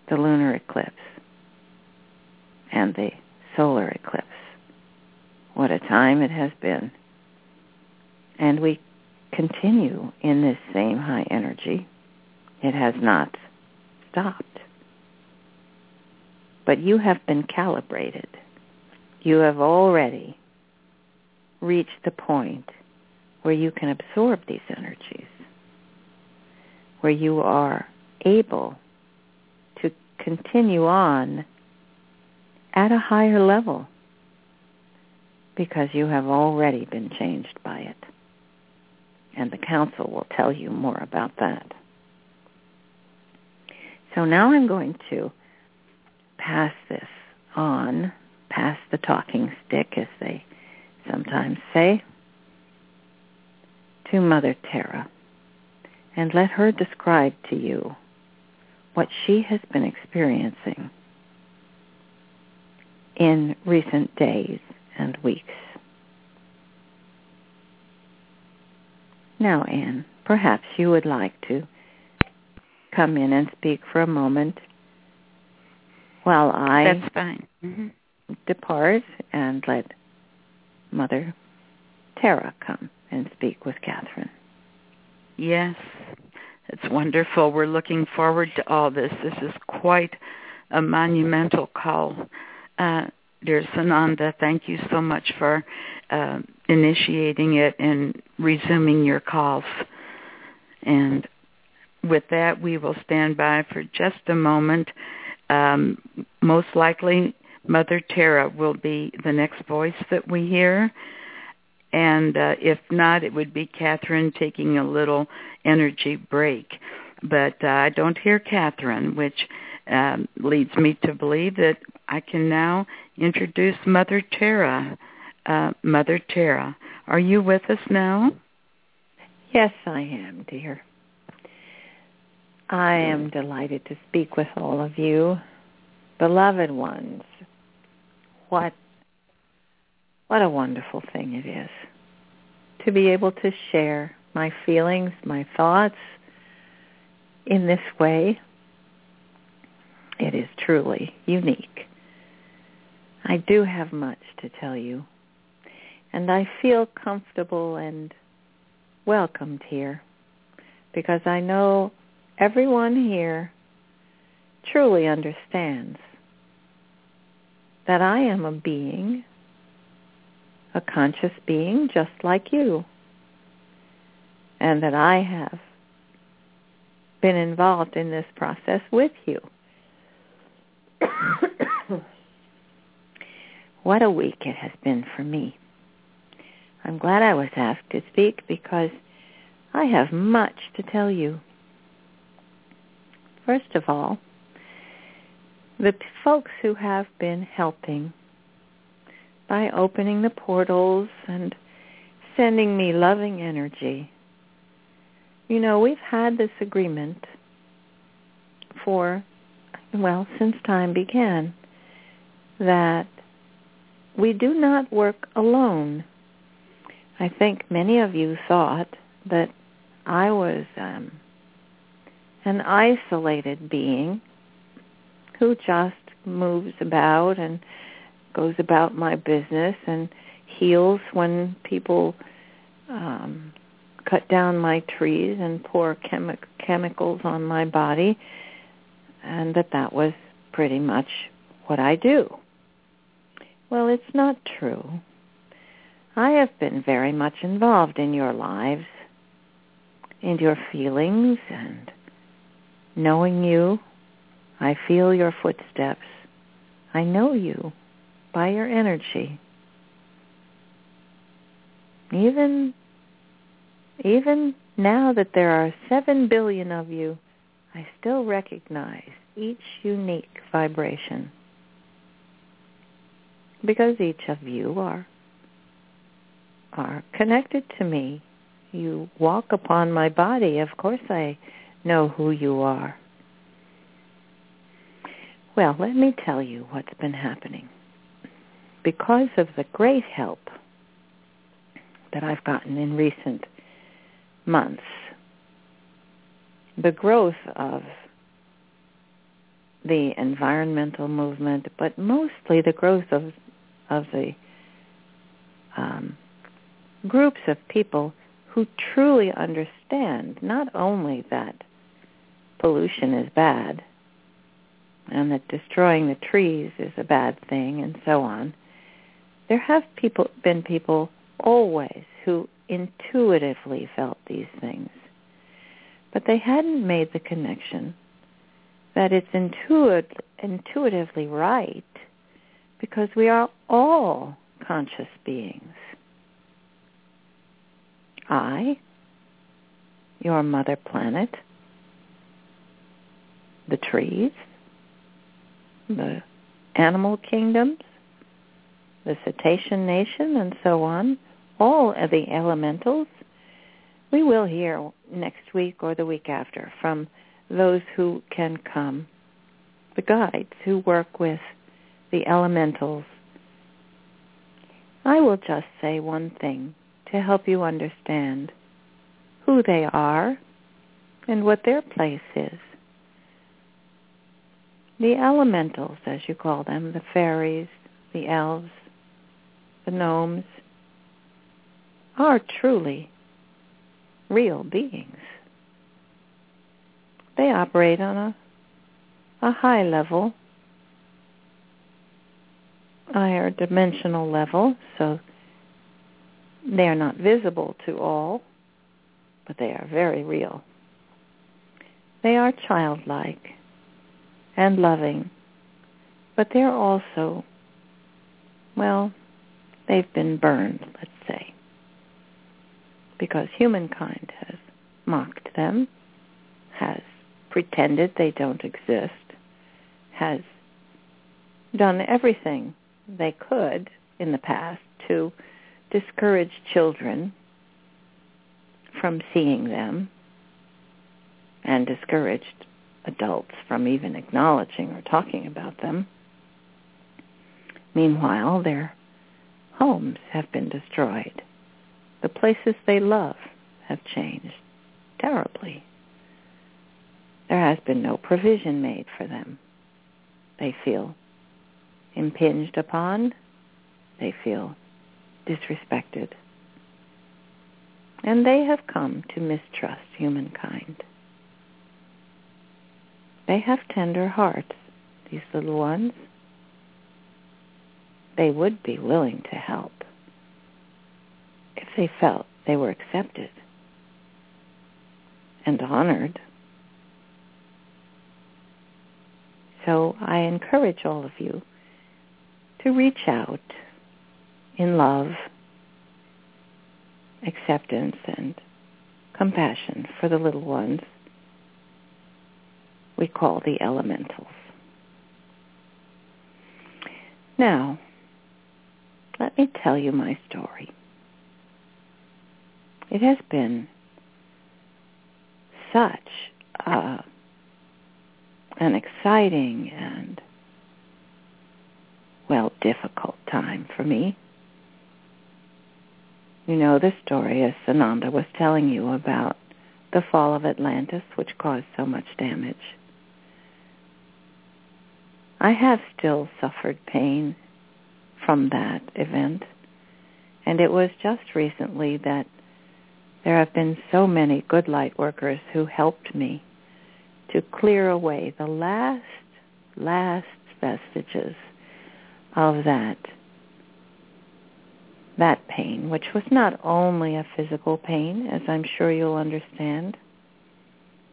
Speaker 3: the lunar eclipse and the solar eclipse. What a time it has been. And we continue in this same high energy. It has not stopped. But you have been calibrated. You have already reached the point where you can absorb these energies, where you are able to continue on at a higher level because you have already been changed by it. And the council will tell you more about that. So now I'm going to pass this on, pass the talking stick, as they sometimes say, to Mother Terra and let her describe to you what she has been experiencing in recent days and weeks. Now, Anne, perhaps you would like to come in and speak for a moment while I
Speaker 2: That's fine. Mm-hmm.
Speaker 3: depart and let Mother Terra come and speak with Kathryn.
Speaker 2: Yes, it's wonderful. We're looking forward to all this. This is quite a monumental call. Uh, dear Sananda, thank you so much for uh, initiating it and resuming your calls. And with that, we will stand by for just a moment. Um, most likely, Mother Terra will be the next voice that we hear. And uh, if not, it would be Kathryn taking a little energy break. But uh, I don't hear Kathryn, which um, leads me to believe that I can now introduce Mother Terra. Uh, Mother Terra, are you with us now?
Speaker 3: Yes, I am, dear. I am delighted to speak with all of you, beloved ones. What what a wonderful thing it is to be able to share my feelings, my thoughts in this way. It is truly unique. I do have much to tell you, and I feel comfortable and welcomed here because I know everyone here truly understands that I am a being a conscious being just like you. And that I have been involved in this process with you. what a week it has been for me. I'm glad I was asked to speak because I have much to tell you. First of all, the folks who have been helping by opening the portals and sending me loving energy. You know, we've had this agreement for, well, since time began, that we do not work alone. I think many of you thought that I was um, an isolated being who just moves about and goes about my business and heals when people um, cut down my trees and pour chemi- chemicals on my body, and that that was pretty much what I do. Well, it's not true. I have been very much involved in your lives, in your feelings, and knowing you, I feel your footsteps. I know you. by your energy. Even even now that there are 7 billion of you, I still recognize each unique vibration. Because each of you are are connected to me. You walk upon my body. Of course I know who you are. Well, let me tell you what's been happening. Because of the great help that I've gotten in recent months, the growth of the environmental movement, but mostly the growth of of the um, groups of people who truly understand not only that pollution is bad and that destroying the trees is a bad thing and so on. There have people been people always who intuitively felt these things. But they hadn't made the connection that it's intuit, intuitively right because we are all conscious beings. I, your mother planet, the trees, the animal kingdoms, the cetacean nation, and so on, all of the elementals. We will hear next week or the week after from those who can come, the guides who work with the elementals. I will just say one thing to help you understand who they are and what their place is. The elementals, as you call them, the fairies, the elves, the gnomes, are truly real beings. They operate on a, a high level, higher dimensional level, so they are not visible to all, but they are very real. They are childlike and loving, but they're also, well, they've been burned, let's say, because humankind has mocked them, has pretended they don't exist, has done everything they could in the past to discourage children from seeing them and discouraged adults from even acknowledging or talking about them. Meanwhile, their homes have been destroyed. The places they love have changed terribly. There has been no provision made for them. They feel impinged upon. They feel disrespected. And they have come to mistrust humankind. They have tender hearts, these little ones. They would be willing to help if they felt they were accepted and honored. So I encourage all of you to reach out in love, acceptance, and compassion for the little ones we call the elementals. Now, let me tell you my story. It has been such uh, an exciting and, well, difficult time for me. You know the story as Sananda was telling you about the fall of Atlantis, which caused so much damage. I have still suffered pain from that event. And it was just recently that there have been so many good light workers who helped me to clear away the last, last vestiges of that that pain, which was not only a physical pain, as I'm sure you'll understand.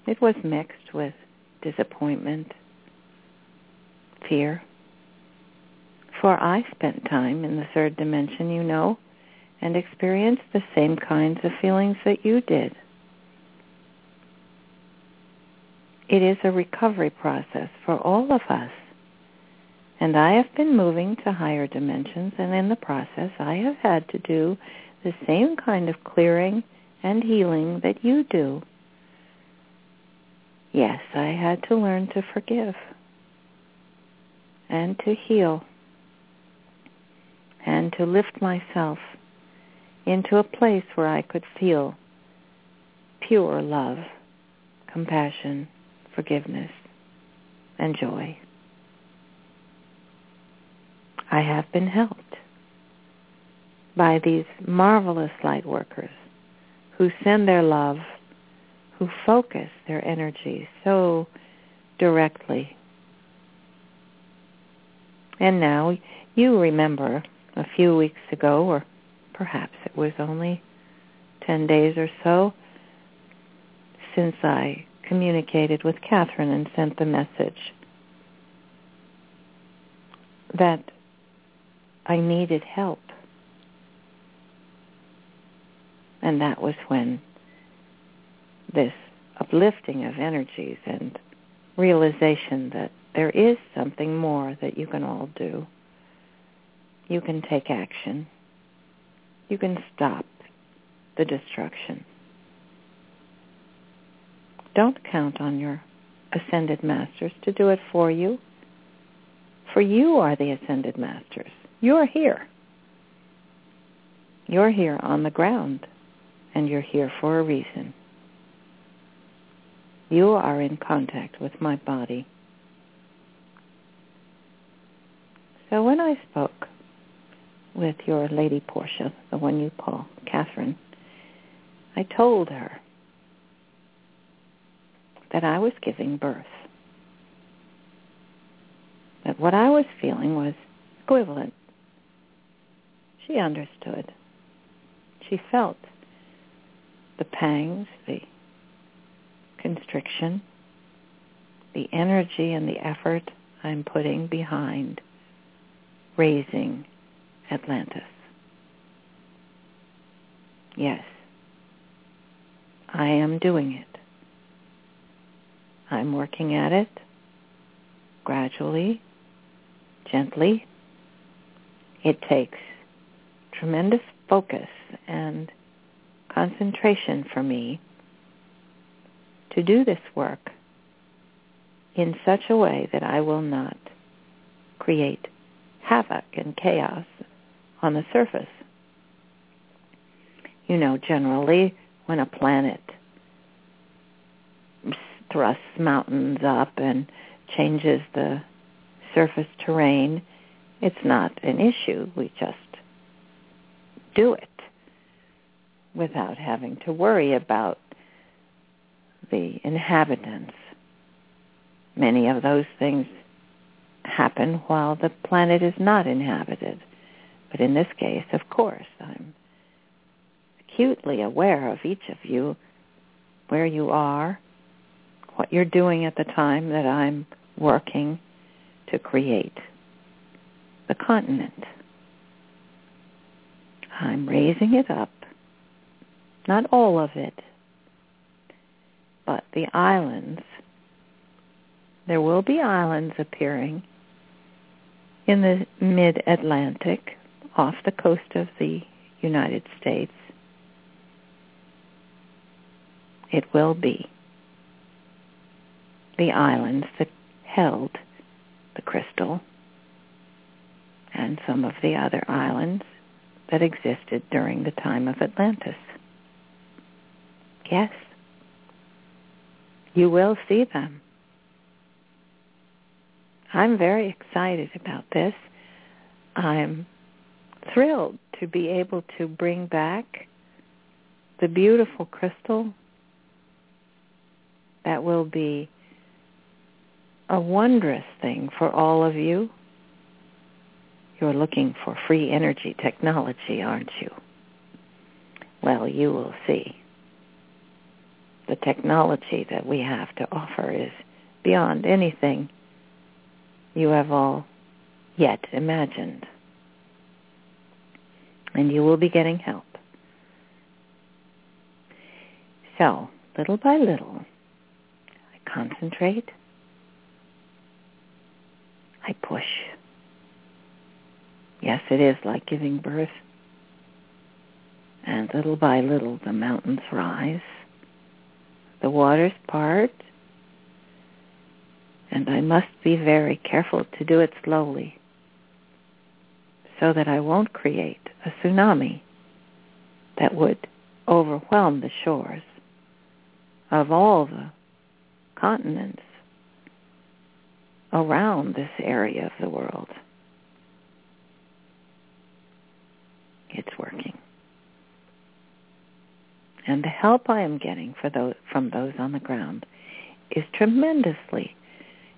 Speaker 3: It was mixed with disappointment, fear. For I spent time in the third dimension, you know, and experience the same kinds of feelings that you did. It is a recovery process for all of us. And I have been moving to higher dimensions, and in the process I have had to do the same kind of clearing and healing that you do. Yes, I had to learn to forgive and to heal and to lift myself into a place where I could feel pure love, compassion, forgiveness, and joy. I have been helped by these marvelous light workers who send their love, who focus their energy so directly. And now you remember a few weeks ago, or perhaps it was only 10 days or so, since I communicated with Kathryn and sent the message that I needed help. And that was when this uplifting of energies and realization that there is something more that you can all do. You can take action. You can stop the destruction. Don't count on your ascended masters to do it for you. For you are the ascended masters. You're here. You're here on the ground, and you're here for a reason. You are in contact with my body. So when I spoke with your Lady Portia, the one you call Kathryn, I told her that I was giving birth. That what I was feeling was equivalent. She understood. She felt the pangs, the constriction, the energy and the effort I'm putting behind raising Atlantis. Yes, I am doing it. I'm working at it gradually, gently. It takes tremendous focus and concentration for me to do this work in such a way that I will not create havoc and chaos on the surface. You know, generally when a planet thrusts mountains up and changes the surface terrain, it's not an issue. We just do it without having to worry about the inhabitants. Many of those things happen while the planet is not inhabited. But in this case, of course, I'm acutely aware of each of you, where you are, what you're doing at the time that I'm working to create the continent. I'm raising it up, not all of it, but the islands. There will be islands appearing in the mid-Atlantic off the coast of the United States. It will be the islands that held the crystal and some of the other islands that existed during the time of Atlantis. Yes, you will see them. I'm very excited about this. I'm thrilled to be able to bring back the beautiful crystal that will be a wondrous thing for all of you. You're looking for free energy technology, aren't you? Well, you will see. The technology that we have to offer is beyond anything you have all yet imagined. And you will be getting help. So, little by little, I concentrate. I push. Yes, it is like giving birth. And little by little, the mountains rise. The waters part. And I must be very careful to do it slowly so that I won't create a tsunami that would overwhelm the shores of all the continents around this area of the world. It's working. And the help I am getting those, from those on the ground is tremendously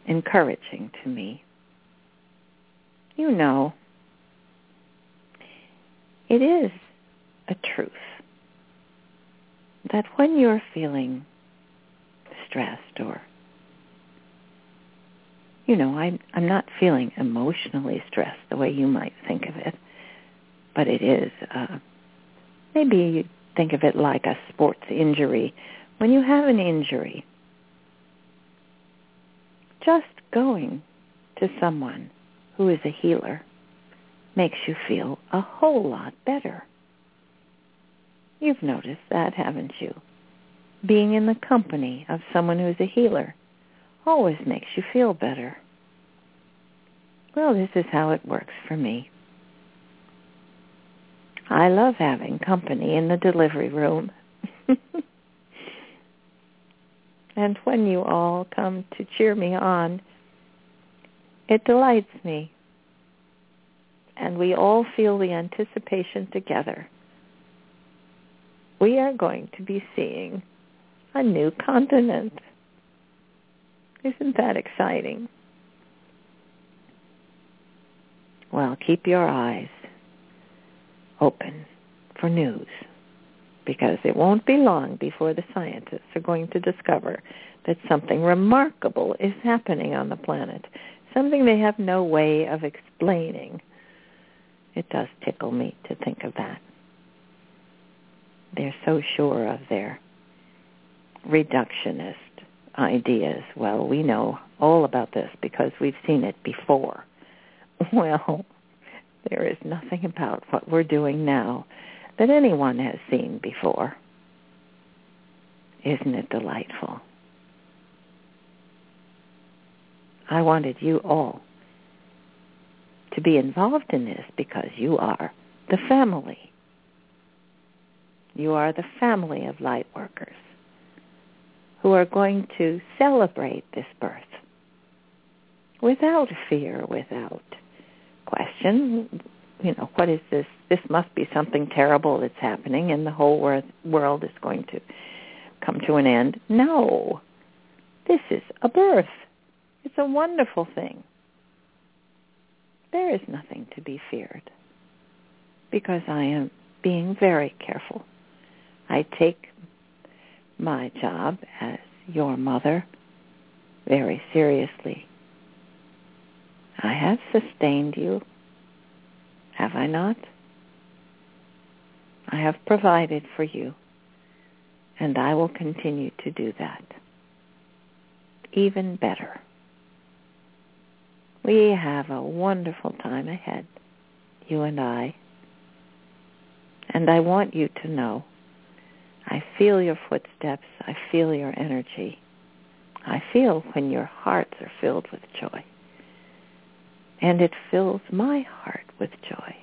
Speaker 3: encouraging to me. You know, it is a truth that when you're feeling stressed or you know, I'm I'm not feeling emotionally stressed the way you might think of it, but it is uh maybe you think of it like a sports injury. When you have an injury, just going to someone who is a healer makes you feel a whole lot better. You've noticed that, haven't you? Being in the company of someone who's a healer always makes you feel better. Well, this is how it works for me. I love having company in the delivery room. and when you all come to cheer me on, it delights me. And we all feel the anticipation together. We are going to be seeing a new continent. Isn't that exciting? Well, keep your eyes open for news because it won't be long before the scientists are going to discover that something remarkable is happening on the planet, something they have no way of explaining. It does tickle me to think of that. They're so sure of their reductionist ideas. Well, we know all about this because we've seen it before. Well, there is nothing about what we're doing now that anyone has seen before. Isn't it delightful? I wanted you all to be involved in this because you are the family. You are the family of light workers who are going to celebrate this birth without fear, without question. You know, what is this? This must be something terrible that's happening and the whole wor- world is going to come to an end. No. This is a birth. It's a wonderful thing. There is nothing to be feared because I am being very careful. I take my job as your mother very seriously. I have sustained you, have I not? I have provided for you, and I will continue to do that. Even better. We have a wonderful time ahead, you and I. And I want you to know I feel your footsteps. I feel your energy. I feel when your hearts are filled with joy and it fills my heart with joy.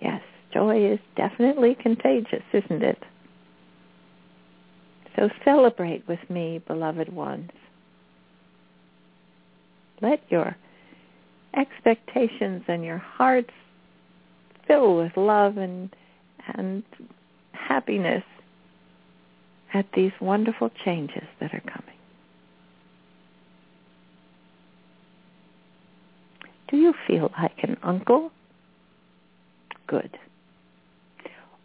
Speaker 3: Yes, joy is definitely contagious, isn't it? So celebrate with me, beloved ones. Let your expectations and your hearts fill with love and and happiness at these wonderful changes that are coming. Do you feel like an uncle? Good.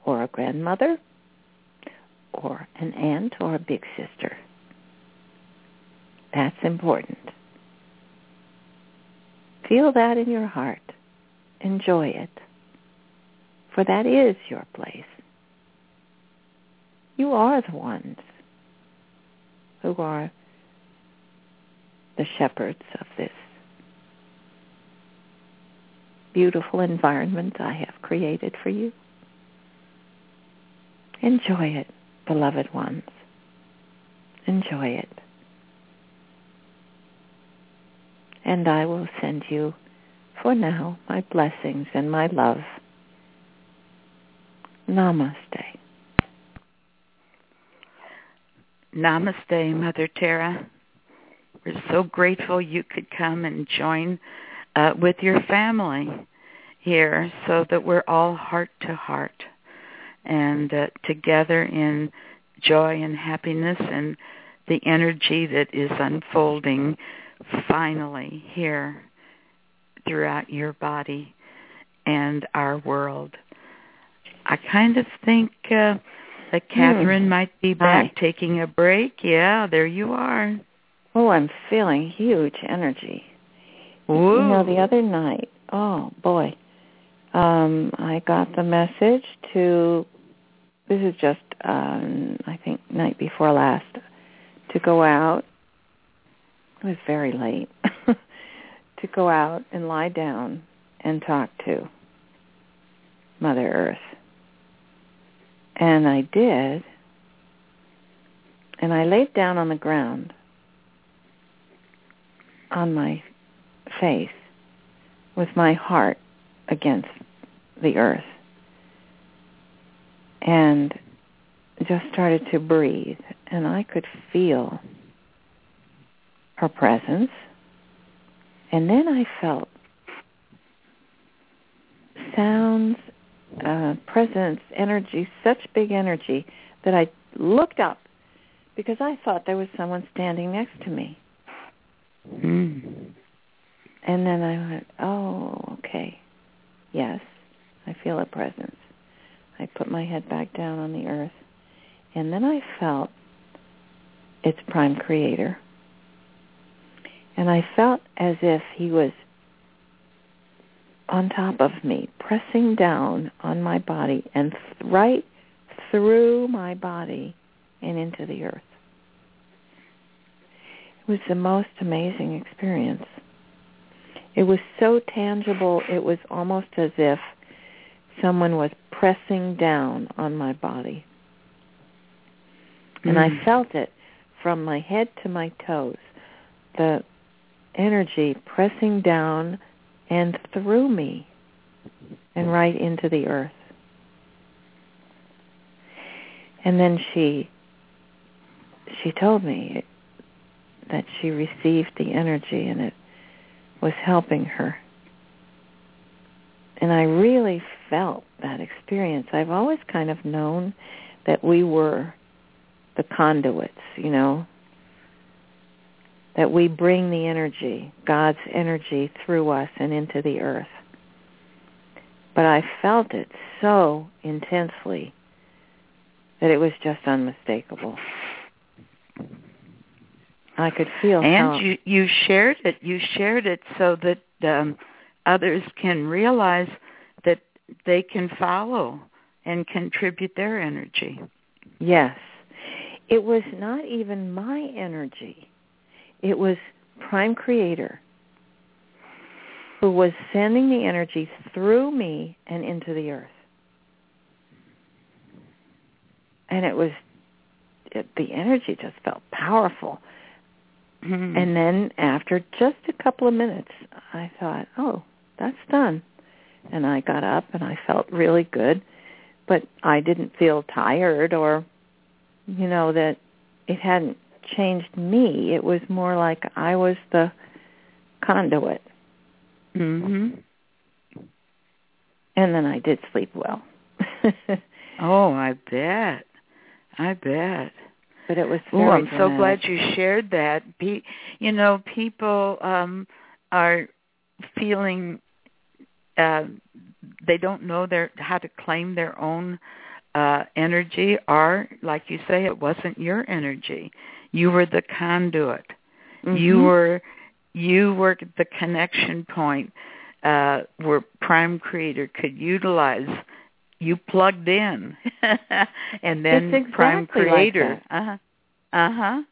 Speaker 3: Or a grandmother? Or an aunt or a big sister? That's important. Feel that in your heart. Enjoy it. For that is your place. You are the ones who are the shepherds of this beautiful environment I have created for you. Enjoy it, beloved ones. Enjoy it. And I will send you, for now, my blessings and my love. Namaste.
Speaker 2: Namaste, Mother Terra. We're so grateful you could come and join uh, with your family here so that we're all heart to heart and uh, together in joy and happiness and the energy that is unfolding finally here throughout your body and our world. I kind of think uh, that Kathryn
Speaker 3: Hmm.
Speaker 2: might be back
Speaker 3: Hi.
Speaker 2: taking a break. Yeah, there you are.
Speaker 3: Oh, I'm feeling huge energy.
Speaker 2: Ooh.
Speaker 3: You know, the other night, oh boy, um, I got the message to. This is just, um, I think, night before last, to go out. It was very late to go out and lie down and talk to Mother Earth, and I did. And I laid down on the ground on my face with my heart against the earth and just started to breathe and I could feel her presence and then I felt sounds uh, presence energy such big energy that I looked up because I thought there was someone standing next to me
Speaker 2: Mm.
Speaker 3: and then I went, oh, okay. Yes, I feel a presence. I put my head back down on the earth. And then I felt its prime creator. And I felt as if he was on top of me, pressing down on my body and th- right through my body and into the earth. It was the most amazing experience. It was so tangible, it was almost as if someone was pressing down on my body. And I
Speaker 2: Mm.
Speaker 3: felt it from my head to my toes, the energy pressing down and through me and right into the earth. And then she she told me that she received the energy and it was helping her. And I really felt that experience. I've always kind of known that we were the conduits, you know, that we bring the energy, God's energy through us and into the earth. But I felt it so intensely that it was just unmistakable. I could feel
Speaker 2: and
Speaker 3: how
Speaker 2: you you shared it you shared it so that um others can realize that they can follow and contribute their energy
Speaker 3: Yes. It was not even my energy. It was Prime Creator who was sending the energy through me and into the earth. And it was, it, the energy just felt powerful.
Speaker 2: Mhm.
Speaker 3: And then after just a couple of minutes, I thought, oh, that's done. And I got up and I felt really good, but I didn't feel tired or, you know, that it hadn't changed me. It was more like I was the conduit.
Speaker 2: mhm
Speaker 3: And then I did sleep well.
Speaker 2: oh i bet i bet
Speaker 3: but it was
Speaker 2: Oh, I'm so glad you shared that. Pe- you know, people um are feeling uh they don't know their how to claim their own uh energy or like you say it wasn't your energy. You were the conduit. You
Speaker 3: Mhm.
Speaker 2: were you were the connection point uh, where Prime Creator could utilize you plugged in, and then
Speaker 3: It's
Speaker 2: Prime
Speaker 3: exactly like
Speaker 2: Creator. uh huh. Uh huh.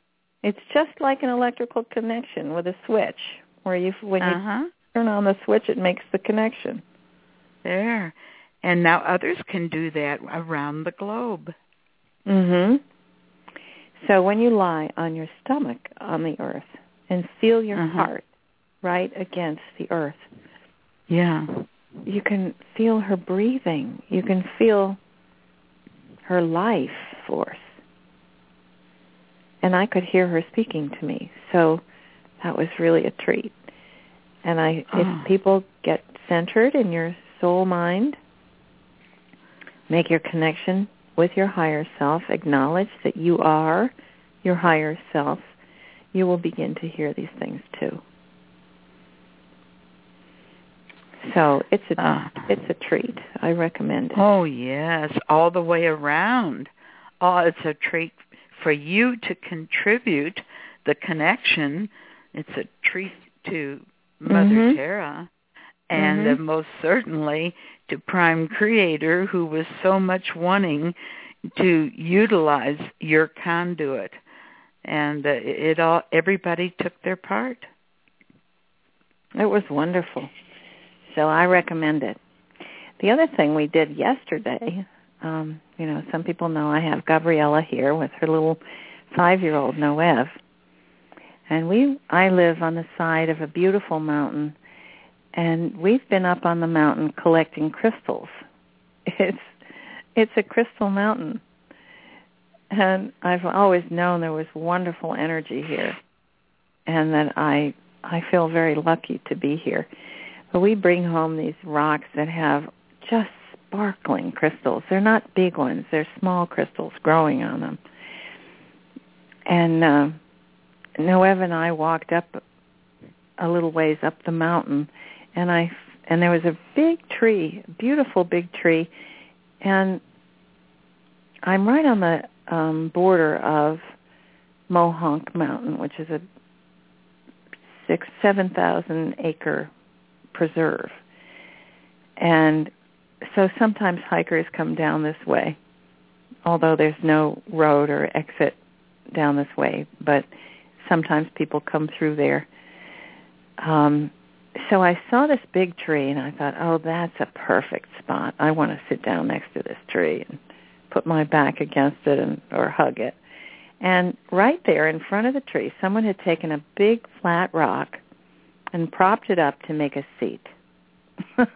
Speaker 3: It's just like an electrical connection with a switch, where you when you
Speaker 2: Uh huh.
Speaker 3: turn on the switch, it makes the connection.
Speaker 2: There. And now others can do that around the globe.
Speaker 3: Mhm. So when you lie on your stomach on the earth and feel your
Speaker 2: Uh-huh.
Speaker 3: heart right against the earth,
Speaker 2: Yeah.
Speaker 3: you can feel her breathing. You can feel her life force. And I could hear her speaking to me. So that was really a treat. And I
Speaker 2: Oh.
Speaker 3: if people get centered in your soul mind, make your connection with your higher self, acknowledge that you are your higher self, you will begin to hear these things too. So it's a
Speaker 2: Ah.
Speaker 3: it's a treat. I recommend it.
Speaker 2: Oh yes, all the way around. Oh, it's a treat for you to contribute the connection. It's a treat to Mother
Speaker 3: Mhm.
Speaker 2: Terra, and uh,
Speaker 3: Mhm.
Speaker 2: most certainly to Prime Creator, who was so much wanting to utilize your conduit, and uh, it all everybody took their part.
Speaker 3: It was wonderful. So I recommend it. The other thing we did yesterday, um, you know, some people know I have Gabriella here with her little five-year-old Noev, and we I live on the side of a beautiful mountain, and we've been up on the mountain collecting crystals. It's it's a crystal mountain, and I've always known there was wonderful energy here, and that I I feel very lucky to be here. But we bring home these rocks that have just sparkling crystals. They're not big ones. They're small crystals growing on them. And uh, Noev and I walked up a little ways up the mountain, and I and there was a big tree, beautiful big tree, and I'm right on the um, border of Mohonk Mountain, which is a six seven thousand acre preserve. And so sometimes hikers come down this way, although there's no road or exit down this way, but sometimes people come through there. Um, so I saw this big tree and I thought, oh, that's a perfect spot. I want to sit down next to this tree and put my back against it and or hug it. And right there in front of the tree, someone had taken a big flat rock and propped it up to make a seat.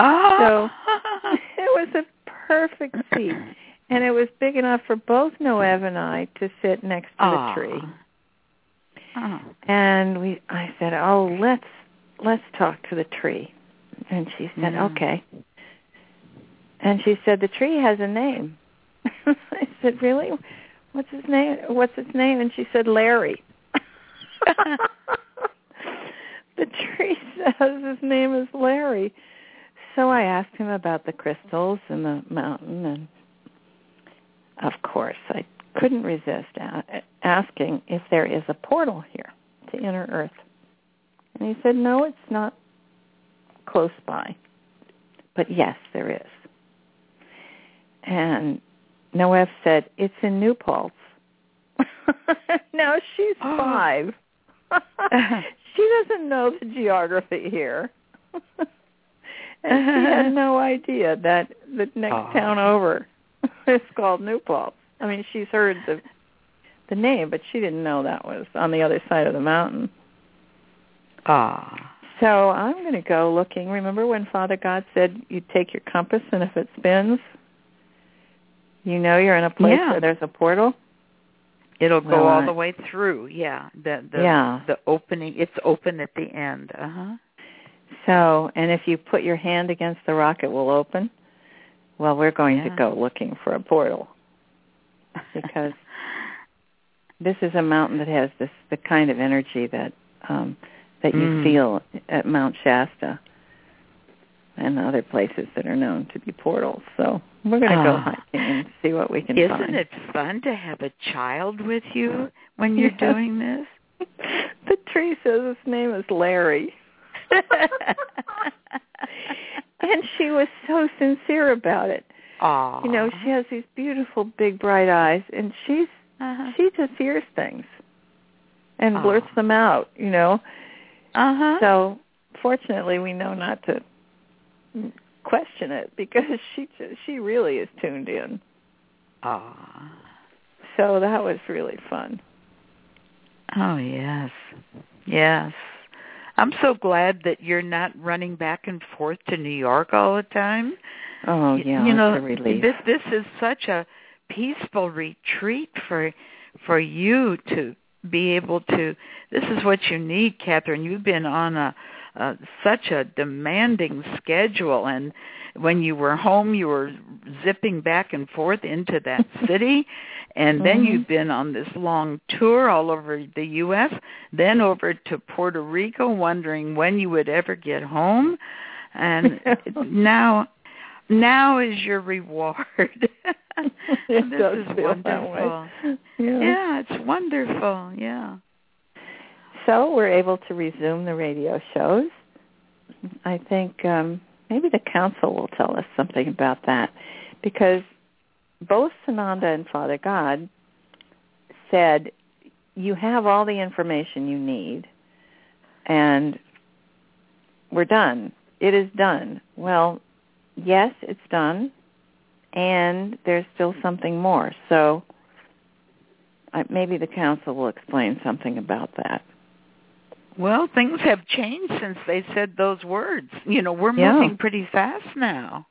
Speaker 2: Oh.
Speaker 3: it was a perfect seat. And it was big enough for both Noev and I to sit next to
Speaker 2: Aw.
Speaker 3: the tree.
Speaker 2: Oh.
Speaker 3: And we I said, "Oh, let's let's talk to the tree." And she said,
Speaker 2: Yeah.
Speaker 3: "Okay." And she said, "The tree has a name." I said, "Really? What's his name? What's its name?" And she said, "Larry." the tree says his name is Larry. So I asked him about the crystals and the mountain, and of course I couldn't resist asking if there is a portal here to inner Earth. And he said, no, it's not close by. But yes, there is. And Noev said, it's in New Paltz. now she's five. she doesn't know the geography here. and she had no idea that the next
Speaker 2: Oh.
Speaker 3: town over is called New Paltz. I mean, she's heard the the name, but she didn't know that was on the other side of the mountain.
Speaker 2: Ah.
Speaker 3: So I'm going to go looking. Remember when Father God said you take your compass and if it spins, you know you're in a place
Speaker 2: Yeah.
Speaker 3: where there's a portal?
Speaker 2: It'll go
Speaker 3: Well,
Speaker 2: all the way through. Yeah. The the
Speaker 3: Yeah.
Speaker 2: the opening it's open at the end. Uh-huh.
Speaker 3: So, and if you put your hand against the rock, it will open. Well, we're going to go looking for a portal because this is a mountain that has this the kind of energy that um that you
Speaker 2: Mm.
Speaker 3: feel at Mount Shasta and other places that are known to be portals. So we're going to go
Speaker 2: Ah.
Speaker 3: hiking and see what we can do.
Speaker 2: Isn't
Speaker 3: find.
Speaker 2: it fun to have a child with you when you're
Speaker 3: Yes.
Speaker 2: doing this?
Speaker 3: the tree says his name is Larry. and she was so sincere about it.
Speaker 2: Aw.
Speaker 3: You know, she has these beautiful big bright eyes and she's
Speaker 2: uh-huh.
Speaker 3: she just hears things and
Speaker 2: Aw.
Speaker 3: blurts them out, you know.
Speaker 2: Uh-huh.
Speaker 3: So fortunately we know not to question it because she she really is tuned in.
Speaker 2: Aw.
Speaker 3: So that was really fun.
Speaker 2: Oh yes, yes. I'm so glad that you're not running back and forth to New York all the time.
Speaker 3: Oh yeah,
Speaker 2: you know,
Speaker 3: it's a relief.
Speaker 2: this this is such a peaceful retreat for for you to be able to. This is what you need, Kathryn. You've been on a, a such a demanding schedule, and when you were home, you were zipping back and forth into that city, and then
Speaker 3: Mhm.
Speaker 2: you've been on this long tour all over the U.S., then over to Puerto Rico, wondering when you would ever get home, and now now is your reward.
Speaker 3: it
Speaker 2: this
Speaker 3: does
Speaker 2: is
Speaker 3: feel
Speaker 2: wonderful.
Speaker 3: that way. Yeah.
Speaker 2: Yeah, it's wonderful. Yeah.
Speaker 3: So we're able to resume the radio shows. I think um, maybe the council will tell us something about that because both Sananda and Father God said you have all the information you need and we're done. It is done. Well, yes, it's done and there's still something more. So I, maybe the council will explain something about that.
Speaker 2: Well, things have changed since they said those words. You know, we're
Speaker 3: Yeah.
Speaker 2: moving pretty fast now.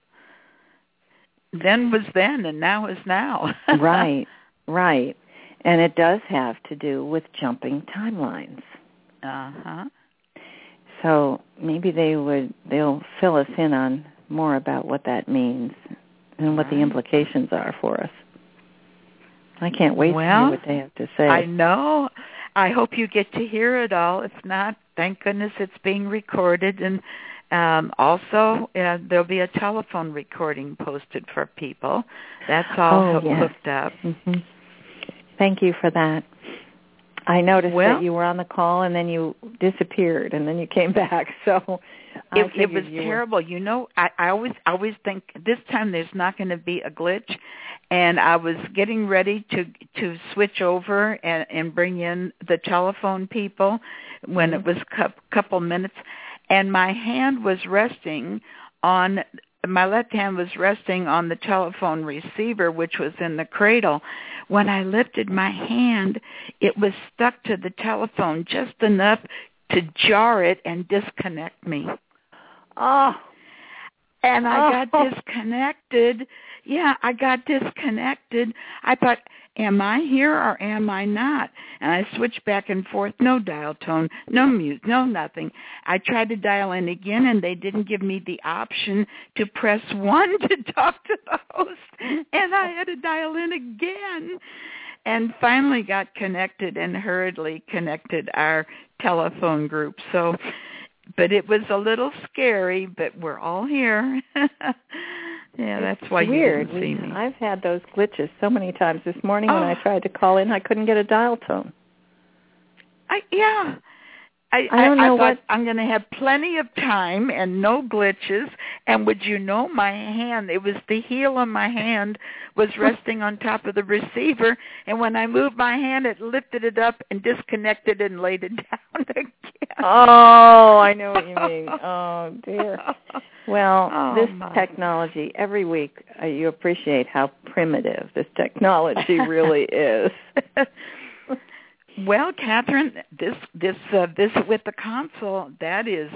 Speaker 2: Then was then and now is now.
Speaker 3: right, right. And it does have to do with jumping timelines.
Speaker 2: uh-huh.
Speaker 3: So maybe they would they'll fill us in on more about what that means and what the implications are for us. I can't wait to
Speaker 2: Well,
Speaker 3: hear what they have to say.
Speaker 2: I know. I hope you get to hear it all. If not, thank goodness it's being recorded and um also uh, there'll be a telephone recording posted for people. That's all
Speaker 3: Oh, yes.
Speaker 2: hooked up.
Speaker 3: hmm Thank you for that. I noticed
Speaker 2: Well-
Speaker 3: that you were on the call and then you disappeared and then you came back. So
Speaker 2: it, it was
Speaker 3: you were-
Speaker 2: terrible. You know, I, I always I always think this time there's not going to be a glitch, and I was getting ready to to switch over and, and bring in the telephone people when it
Speaker 3: Mhm.
Speaker 2: was a cou- couple minutes, and my hand was resting on my left hand was resting on the telephone receiver which was in the cradle when i lifted my hand it was stuck to the telephone just enough to jar it and disconnect me
Speaker 3: Oh,
Speaker 2: and I
Speaker 3: Oh.
Speaker 2: got disconnected. Yeah, I got disconnected. I thought, am I here or am I not? And I switched back and forth. No dial tone, no mute, no nothing. I tried to dial in again, and they didn't give me the option to press one to talk to the host, and I had to dial in again. And finally got connected and hurriedly connected our telephone group. So but it was a little scary, but we're all here. yeah, that's why you
Speaker 3: weird.
Speaker 2: didn't see
Speaker 3: We-
Speaker 2: me.
Speaker 3: I've had those glitches so many times. This morning when I
Speaker 2: Oh.
Speaker 3: tried to call in, I couldn't get a dial tone.
Speaker 2: I yeah. I
Speaker 3: I don't know
Speaker 2: I thought
Speaker 3: what-
Speaker 2: I'm going to have plenty of time and no glitches. And would you know, my hand, it was the heel of my hand was resting on top of the receiver. And when I moved my hand, it lifted it up and disconnected and laid it down again.
Speaker 3: Oh, I know what you mean. Oh dear. Well,
Speaker 2: Oh,
Speaker 3: this
Speaker 2: my.
Speaker 3: technology every week uh, you appreciate how primitive this technology really is.
Speaker 2: Well, Kathryn, this this uh, visit with the council that is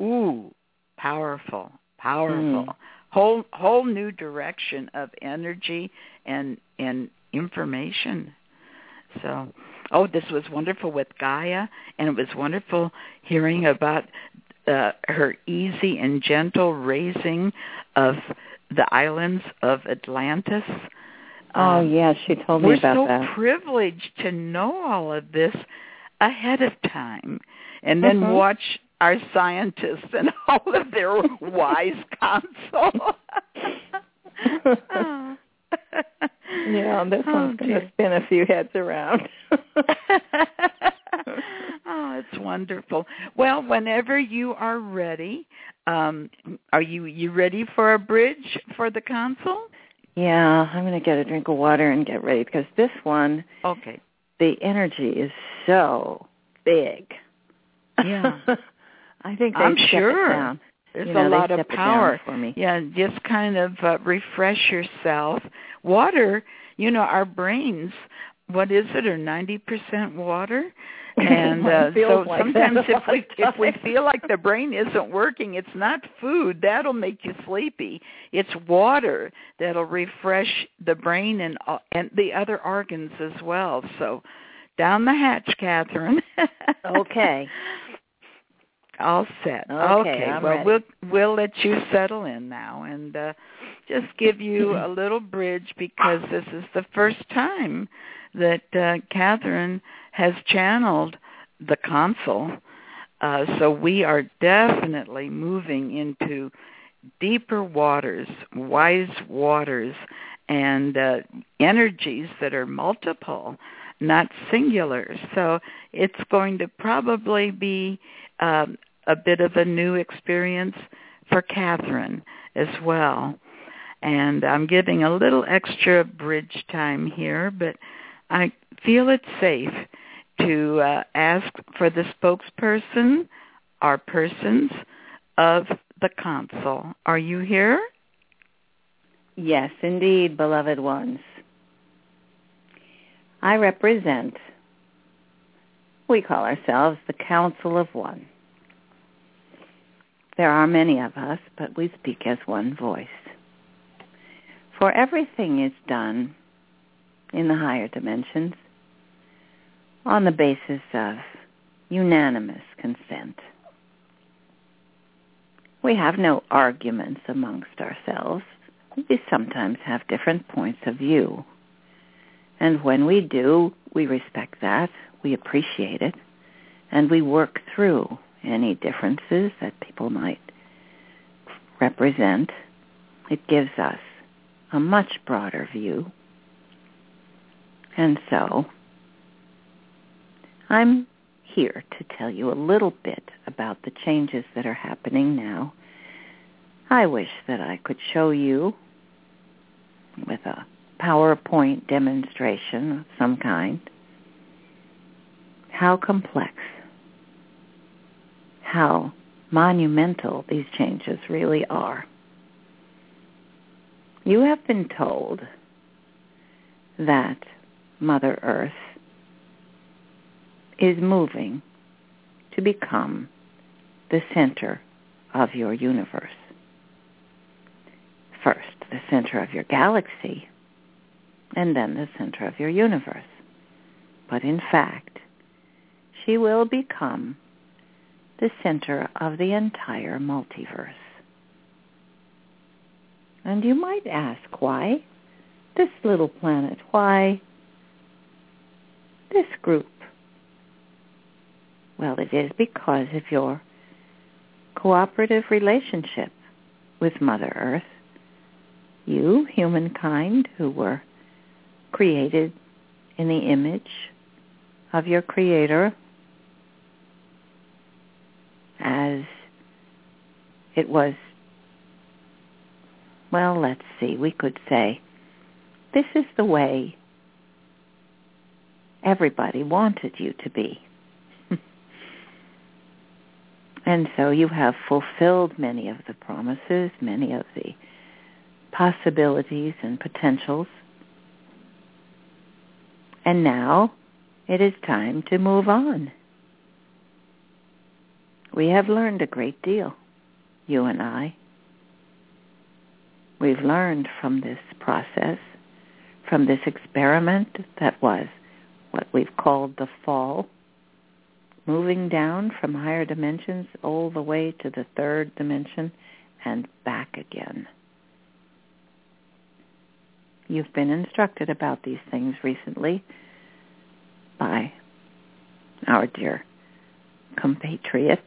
Speaker 2: ooh powerful, powerful.
Speaker 3: Mm.
Speaker 2: Whole whole new direction of energy and and information. So, oh, this was wonderful with Gaia, and it was wonderful hearing about uh, her easy and gentle raising of the islands of Atlantis.
Speaker 3: Oh
Speaker 2: Um,
Speaker 3: yeah, she told me about that.
Speaker 2: we're so privileged to know all of this ahead of time and then
Speaker 3: Mhm.
Speaker 2: watch our scientists and all of their wise counsel. Oh.
Speaker 3: yeah, this
Speaker 2: Oh,
Speaker 3: one's going to spin a few heads around.
Speaker 2: Oh, it's wonderful. Well, whenever you are ready, um, are you you ready for a bridge for the council?
Speaker 3: Yeah, I'm going to get a drink of water and get ready because this one,
Speaker 2: Okay.
Speaker 3: the energy is so big.
Speaker 2: Yeah.
Speaker 3: I think
Speaker 2: I'm sure. There's
Speaker 3: You know,
Speaker 2: a lot of
Speaker 3: step it down
Speaker 2: power.
Speaker 3: for me.
Speaker 2: Yeah, just kind of uh, refresh yourself. Water, you know, our brains, what is it, are 90% water? And uh, so
Speaker 3: like
Speaker 2: sometimes if we if we feel like the brain isn't working, it's not food that'll make you sleepy. It's water that'll refresh the brain and uh, and the other organs as well. So down the hatch, Kathryn.
Speaker 3: Okay.
Speaker 2: All set.
Speaker 3: Okay, I'm
Speaker 2: well
Speaker 3: ready.
Speaker 2: we'll we'll let you settle in now and uh just give you a little bridge because this is the first time that uh Kathryn has channeled the council. Uh so we are definitely moving into deeper waters, wise waters and uh energies that are multiple, not singular. So it's going to probably be um, a bit of a new experience for Kathryn as well. And I'm giving a little extra bridge time here, but I feel it safe to uh, ask for the spokesperson or persons of the council. Are you here?
Speaker 3: Yes, indeed, beloved ones. I represent, we call ourselves the Council of One. There are many of us, but we speak as one voice. For everything is done in the higher dimensions on the basis of unanimous consent. We have no arguments amongst ourselves. We sometimes have different points of view. And when we do, we respect that, we appreciate it, and we work through any differences that people might represent. It gives us a much broader view. And so, I'm here to tell you a little bit about the changes that are happening now. I wish that I could show you with a PowerPoint demonstration of some kind how complex, how monumental these changes really are. You have been told that Mother Earth is moving to become the center of your universe. First, the center of your galaxy, and then the center of your universe. But in fact, she will become the center of the entire multiverse. And you might ask, why this little planet? Why this group? Well, it is because of your cooperative relationship with Mother Earth. You, humankind, who were created in the image of your Creator as it was, well, let's see, we could say, this is the way everybody wanted you to be. And so you have fulfilled many of the promises, many of the possibilities and potentials. And now it is time to move on. We have learned a great deal, you and I. We've learned from this process, from this experiment that was what we've called the fall, moving down from higher dimensions all the way to the third dimension and back again. You've been instructed about these things recently by our dear compatriot,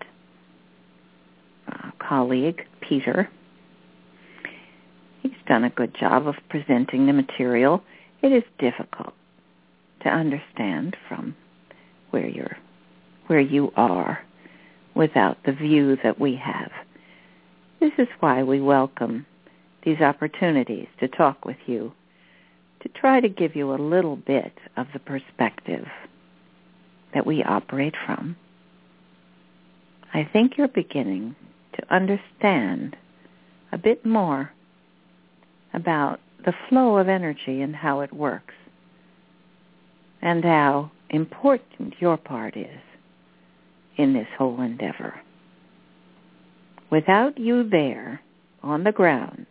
Speaker 3: uh, colleague, Peter. He's done a good job of presenting the material. It is difficult to understand from where you're where you are without the view that we have. This is why we welcome these opportunities to talk with you, to try to give you a little bit of the perspective that we operate from. I think you're beginning to understand a bit more about the flow of energy and how it works and how important your part is in this whole endeavor. Without you there on the ground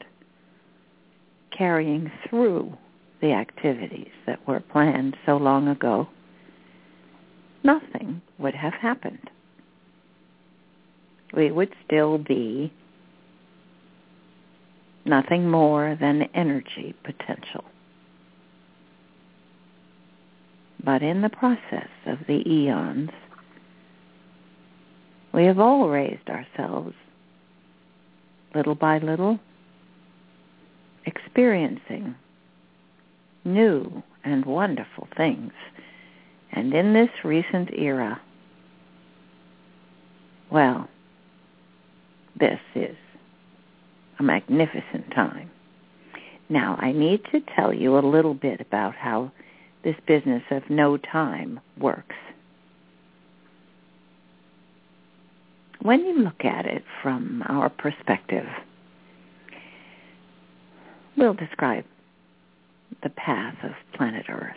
Speaker 3: carrying through the activities that were planned so long ago, nothing would have happened. We would still be nothing more than energy potential. But in the process of the eons, we have all raised ourselves little by little, experiencing new and wonderful things. And in this recent era, well, this is a magnificent time. Now, I need to tell you a little bit about how this business of no time works. When you look at it from our perspective, we'll describe the path of planet Earth.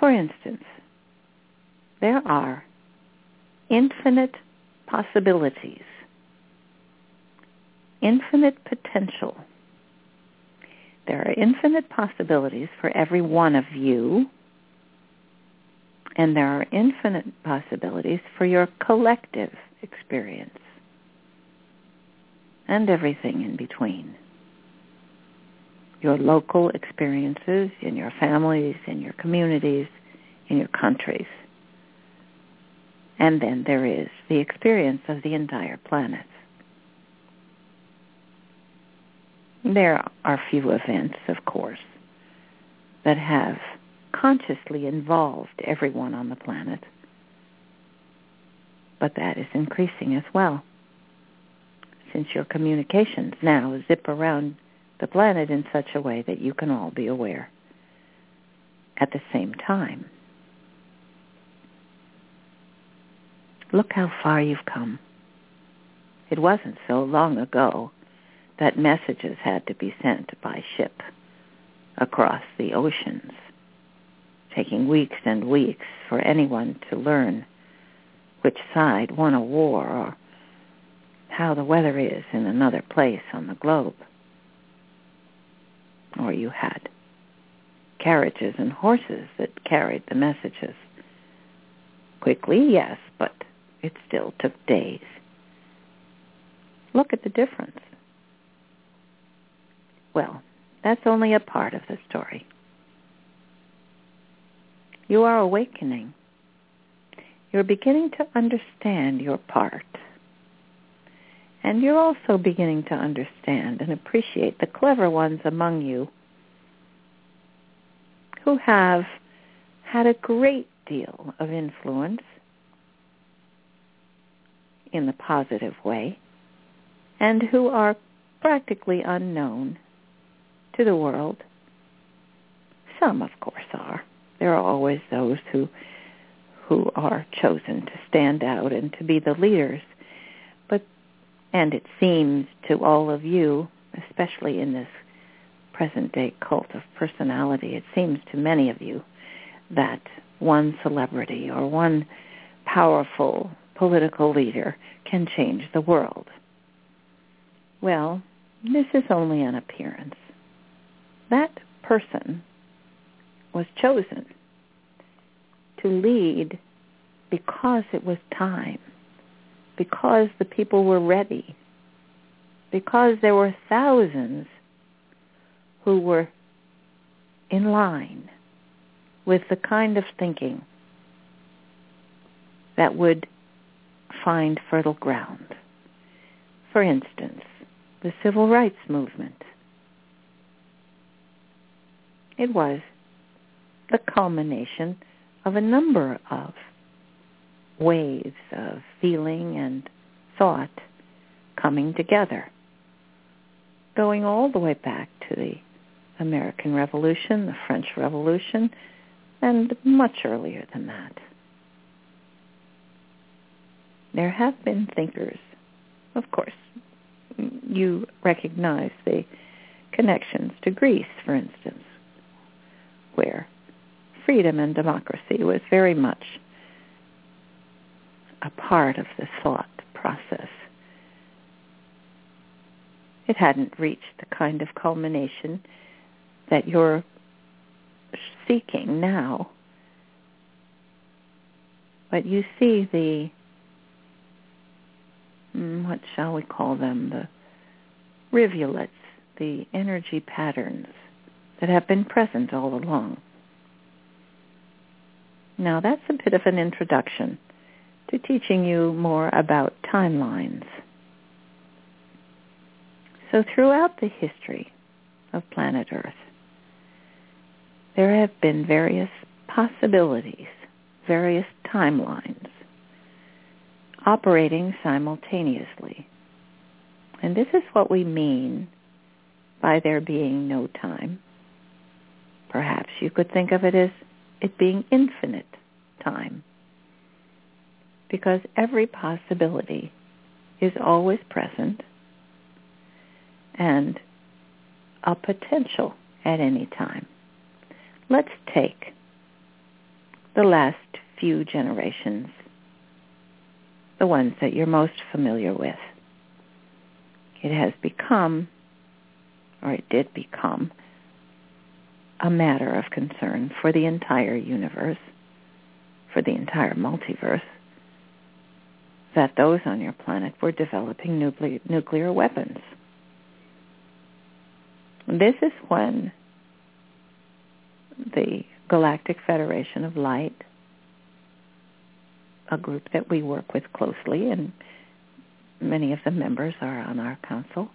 Speaker 3: For instance, there are infinite possibilities, infinite potential. There are infinite possibilities for every one of you, and there are infinite possibilities for your collective experience and everything in between. Your local experiences in your families, in your communities, in your countries. And then there is the experience of the entire planet. There are few events, of course, that have consciously involved everyone on the planet. But that is increasing as well. Since your communications now zip around the planet in such a way that you can all be aware at the same time. Look how far you've come. It wasn't so long ago that messages had to be sent by ship across the oceans, taking weeks and weeks for anyone to learn which side won a war or how the weather is in another place on the globe. Or you had carriages and horses that carried the messages. Quickly, yes, but it still took days. Look at the difference. Well, that's only a part of the story. You are awakening. You're beginning to understand your part. And you're also beginning to understand and appreciate the clever ones among you who have had a great deal of influence in the positive way and who are practically unknown to the world. Some, of course, are. There are always those who who are chosen to stand out and to be the leaders. But and it seems to all of you, especially in this present day cult of personality, it seems to many of you that one celebrity or one powerful political leader can change the world. Well, this is only an appearance that person was chosen to lead because it was time, because the people were ready, because there were thousands who were in line with the kind of thinking that would find fertile ground. For instance, the civil rights movement it was the culmination of a number of waves of feeling and thought coming together, going all the way back to the American Revolution, the French Revolution, and much earlier than that. There have been thinkers, of course, you recognize the connections to Greece, for instance, where freedom and democracy was very much a part of the thought process. It hadn't reached the kind of culmination that you're seeking now. But you see the, mm, what shall we call them, the rivulets, the energy patterns that have been present all along. Now that's a bit of an introduction to teaching you more about timelines. So throughout the history of planet Earth, there have been various possibilities, various timelines operating simultaneously. And this is what we mean by there being no time. Perhaps you could think of it as it being infinite time. Because every possibility is always present and a potential at any time. Let's take the last few generations, the ones that you're most familiar with. It has become, or it did become, a matter of concern for the entire universe, for the entire multiverse, that those on your planet were developing nuclear, nuclear weapons. This is when the Galactic Federation of Light, a group that we work with closely, and many of the members are on our council,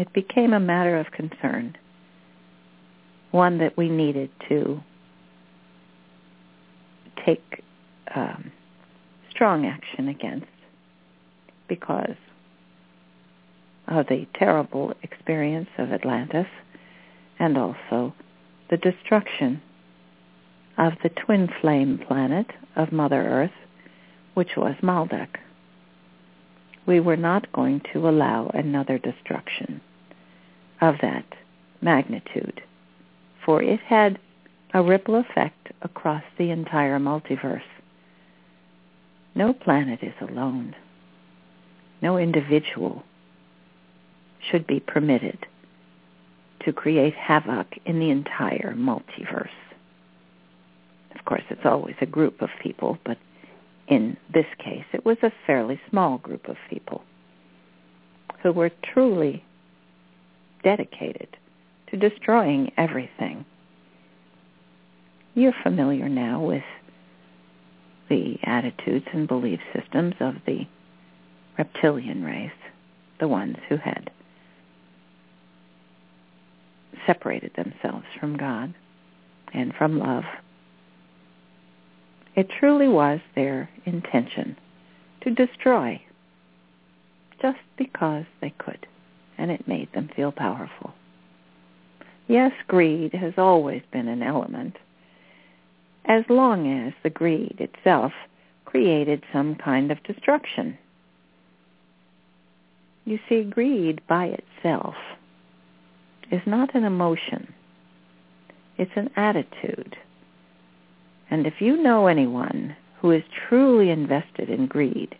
Speaker 3: it became a matter of concern, one that we needed to take um, strong action against because of the terrible experience of Atlantis and also the destruction of the twin flame planet of Mother Earth, which was Maldek. We were not going to allow another destruction of that magnitude, for it had a ripple effect across the entire multiverse. No planet is alone. No individual should be permitted to create havoc in the entire multiverse. Of course, it's always a group of people, but in this case, it was a fairly small group of people who were truly dedicated to destroying everything. You're familiar now with the attitudes and belief systems of the reptilian race, the ones who had separated themselves from God and from love. It truly was their intention to destroy just because they could, and it made them feel powerful. Yes, greed has always been an element, as long as the greed itself created some kind of destruction. You see, greed by itself is not an emotion. It's an attitude. And if you know anyone who is truly invested in greed,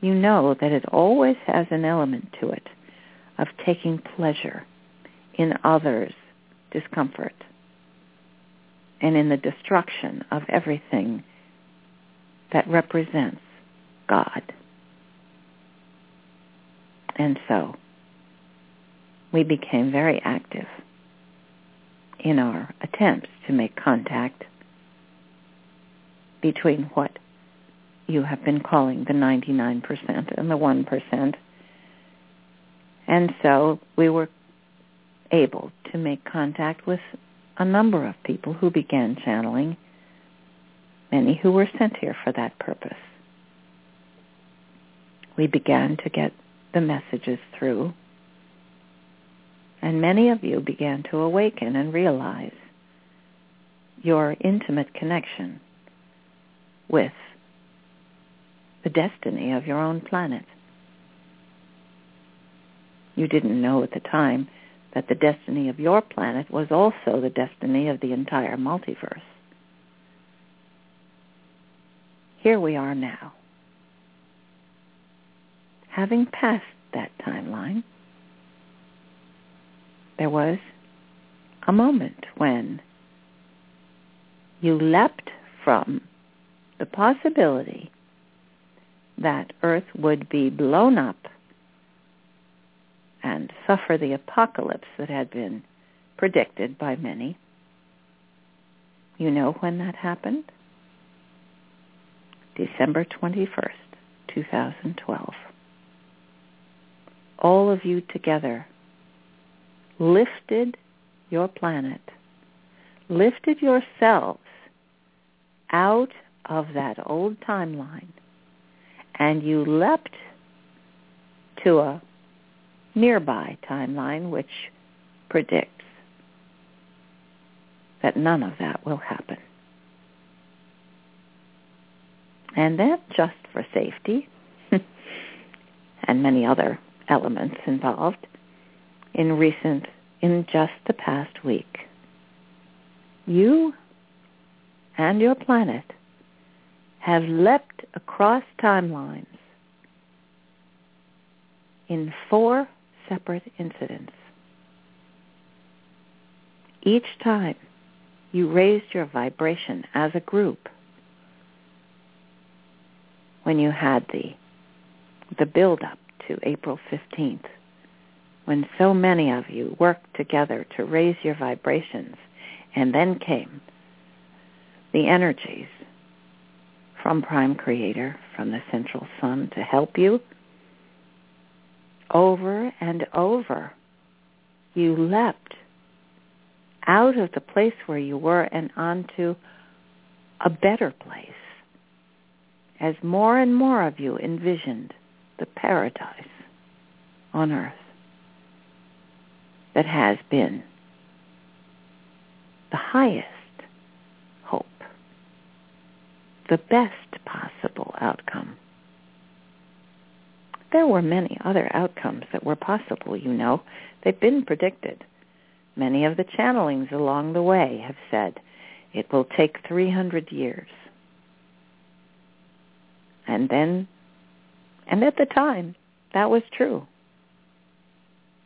Speaker 3: you know that it always has an element to it of taking pleasure in others' discomfort and in the destruction of everything that represents God. And so we became very active in our attempts to make contact between what you have been calling the 99% and the 1%. And so we were able to make contact with a number of people who began channeling many who were sent here for that purpose. We began to get the messages through, and many of you began to awaken and realize your intimate connection with the destiny of your own planet. You didn't know at the time that the destiny of your planet was also the destiny of the entire multiverse. Here we are now. Having passed that timeline, there was a moment when you leapt from the possibility that Earth would be blown up and suffer the apocalypse that had been predicted by many. You know when that happened? December 21st, 2012. All of you together lifted your planet, lifted yourselves out of that old timeline, and you leapt to a nearby timeline which predicts that none of that will happen. And that just for safety and many other elements involved in recent, in just the past week. You and your planet have leapt across timelines in four separate incidents. Each time you raised your vibration as a group when you had the the build up to April 15th when so many of you worked together to raise your vibrations and then came the energies from Prime Creator, from the Central Sun to help you over and over. You leapt out of the place where you were and onto a better place as more and more of you envisioned the paradise on earth that has been the highest hope, the best possible outcome. There were many other outcomes that were possible, you know. They've been predicted. Many of the channelings along the way have said it will take 300 years. And then, and at the time, that was true.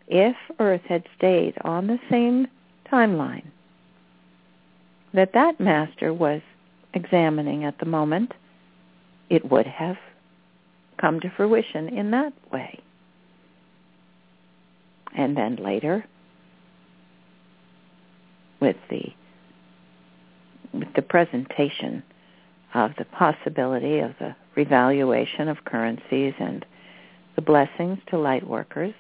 Speaker 3: If Earth had stayed on the same timeline that that master was examining at the moment, it would have come to fruition in that way. And then later, with the with the presentation of the possibility of the revaluation of currencies and the blessings to light workers,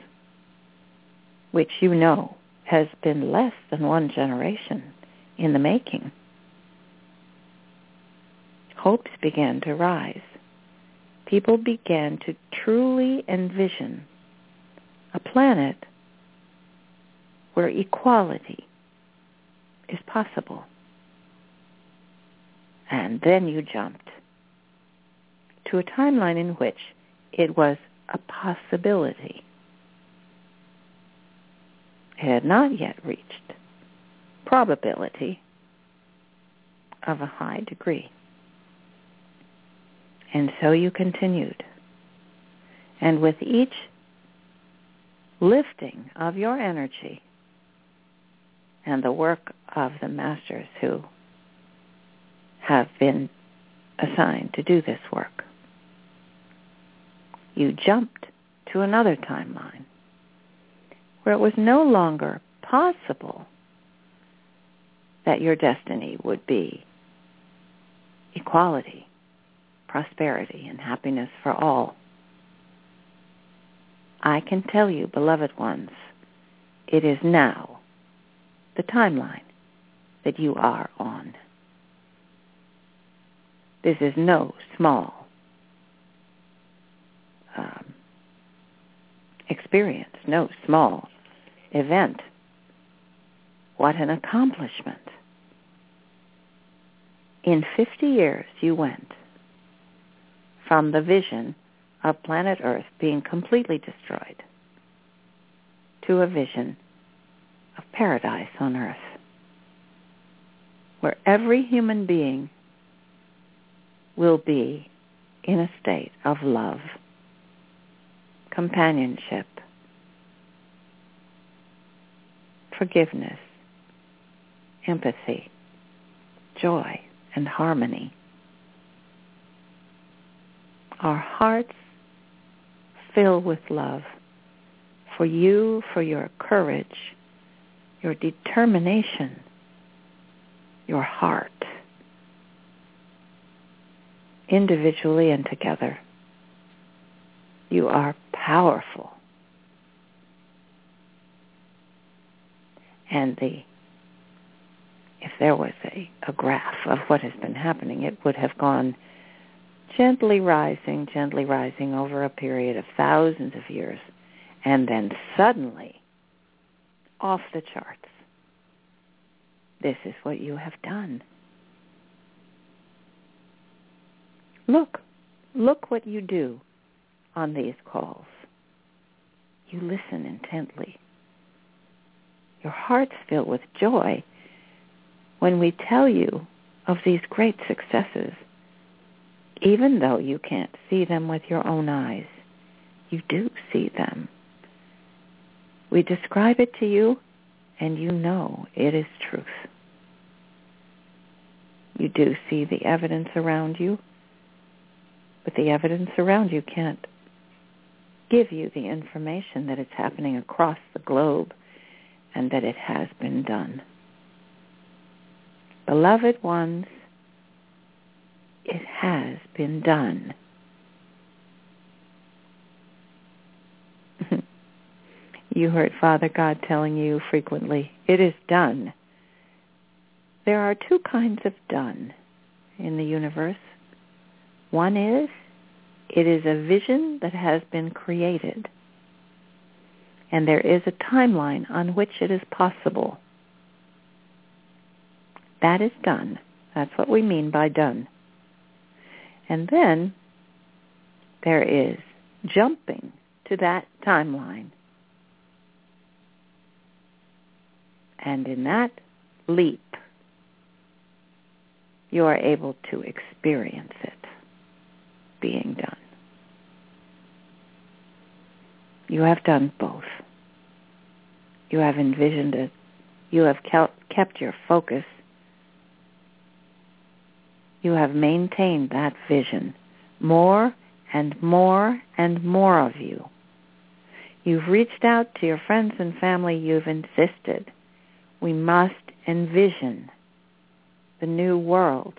Speaker 3: which you know has been less than one generation in the making. Hopes began to rise people began to truly envision a planet where equality is possible. And then you jumped to a timeline in which it was a possibility. It had not yet reached probability of a high degree. And so you continued. And with each lifting of your energy and the work of the masters who have been assigned to do this work, you jumped to another timeline where it was no longer possible that your destiny would be equality prosperity and happiness for all. I can tell you, beloved ones, it is now the timeline that you are on. This is no small um, experience, no small event. What an accomplishment. In 50 years, you went from the vision of planet Earth being completely destroyed to a vision of paradise on Earth, where every human being will be in a state of love, companionship, forgiveness, empathy, joy, and harmony. Our hearts fill with love for you, for your courage, your determination, your heart, individually and together. You are powerful. And the if there was a, a graph of what has been happening, it would have gone gently rising, gently rising over a period of thousands of years, and then suddenly off the charts. This is what you have done. Look, look what you do on these calls. You listen intently. Your hearts fill with joy when we tell you of these great successes, even though you can't see them with your own eyes, you do see them. We describe it to you, and you know it is truth. You do see the evidence around you, but the evidence around you can't give you the information that it's happening across the globe and that it has been done. Beloved ones, it has been done. you heard Father God telling you frequently, it is done. There are two kinds of done in the universe. One is, it is a vision that has been created. And there is a timeline on which it is possible that is done. That's what we mean by done. And then there is jumping to that timeline. And in that leap, you are able to experience it being done. You have done both. You have envisioned it. You have kept your focus you have maintained that vision. More and more and more of you. You've reached out to your friends and family. You've insisted. We must envision the new world.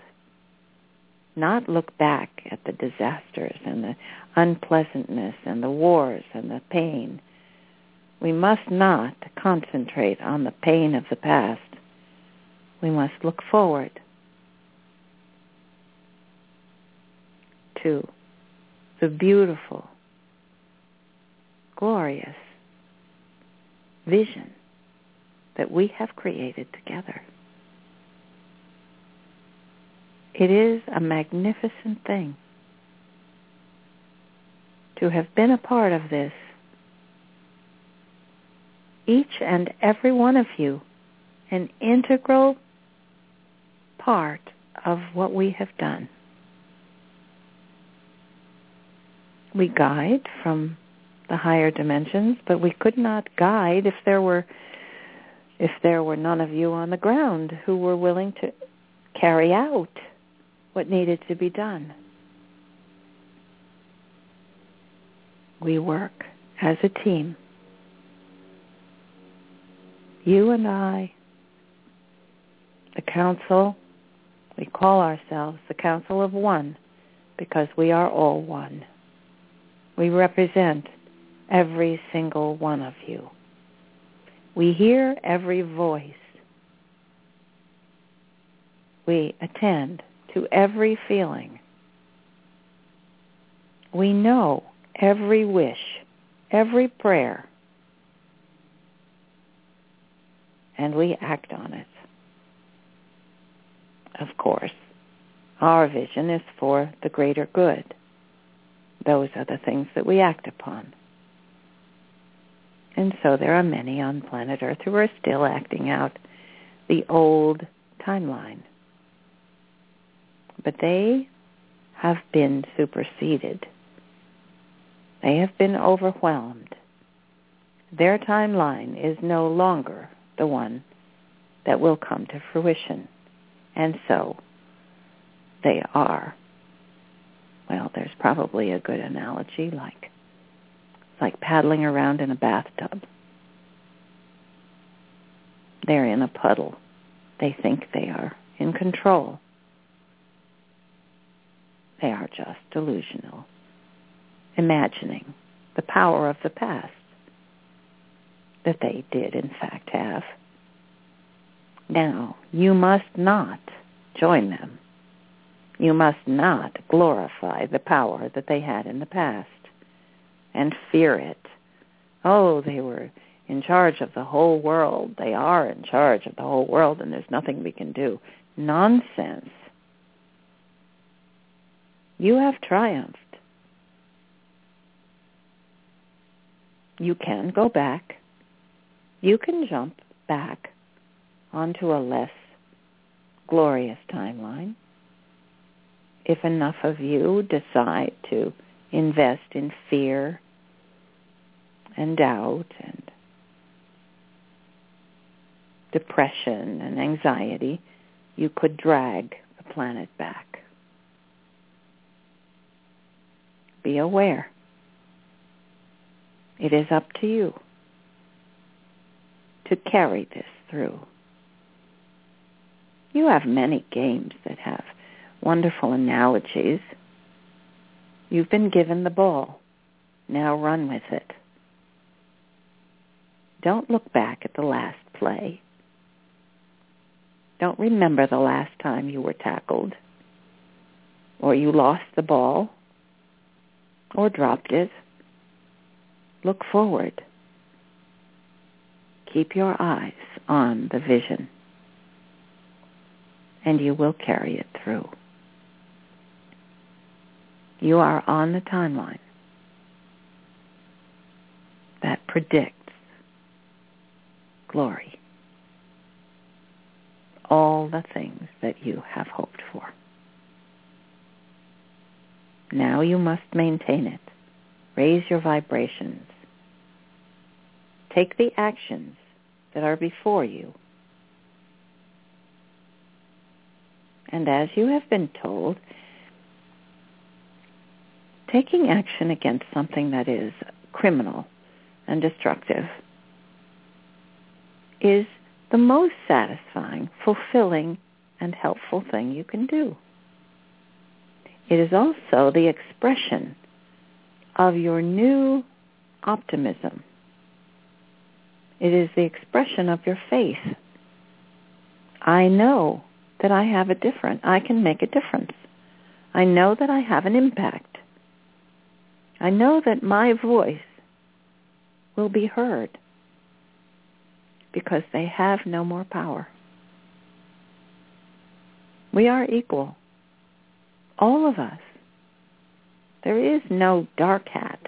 Speaker 3: Not look back at the disasters and the unpleasantness and the wars and the pain. We must not concentrate on the pain of the past. We must look forward to the beautiful, glorious vision that we have created together. It is a magnificent thing to have been a part of this. Each and every one of you, an integral part of what we have done. We guide from the higher dimensions, but we could not guide if there were if there were none of you on the ground who were willing to carry out what needed to be done. We work as a team. You and I, the council, we call ourselves the Council of One because we are all one. We represent every single one of you. We hear every voice. We attend to every feeling. We know every wish, every prayer, and we act on it. Of course, our vision is for the greater good. Those are the things that we act upon. And so there are many on planet Earth who are still acting out the old timeline. But they have been superseded. They have been overwhelmed. Their timeline is no longer the one that will come to fruition. And so they are. Well, there's probably a good analogy like like paddling around in a bathtub. They're in a puddle. They think they are in control. They are just delusional, imagining the power of the past that they did in fact have. Now, you must not join them. You must not glorify the power that they had in the past and fear it. Oh, they were in charge of the whole world. They are in charge of the whole world and there's nothing we can do. Nonsense. You have triumphed. You can go back. You can jump back onto a less glorious timeline if enough of you decide to invest in fear and doubt and depression and anxiety, you could drag the planet back. Be aware. It is up to you to carry this through. You have many games that have wonderful analogies. You've been given the ball. Now run with it. Don't look back at the last play. Don't remember the last time you were tackled or you lost the ball or dropped it. Look forward. Keep your eyes on the vision and you will carry it through. You are on the timeline that predicts glory. All the things that you have hoped for. Now you must maintain it. Raise your vibrations. Take the actions that are before you. And as you have been told, taking action against something that is criminal and destructive is the most satisfying, fulfilling, and helpful thing you can do. It is also the expression of your new optimism. It is the expression of your faith. I know that I have a difference. I can make a difference. I know that I have an impact. I know that my voice will be heard because they have no more power. We are equal. All of us. There is no dark hat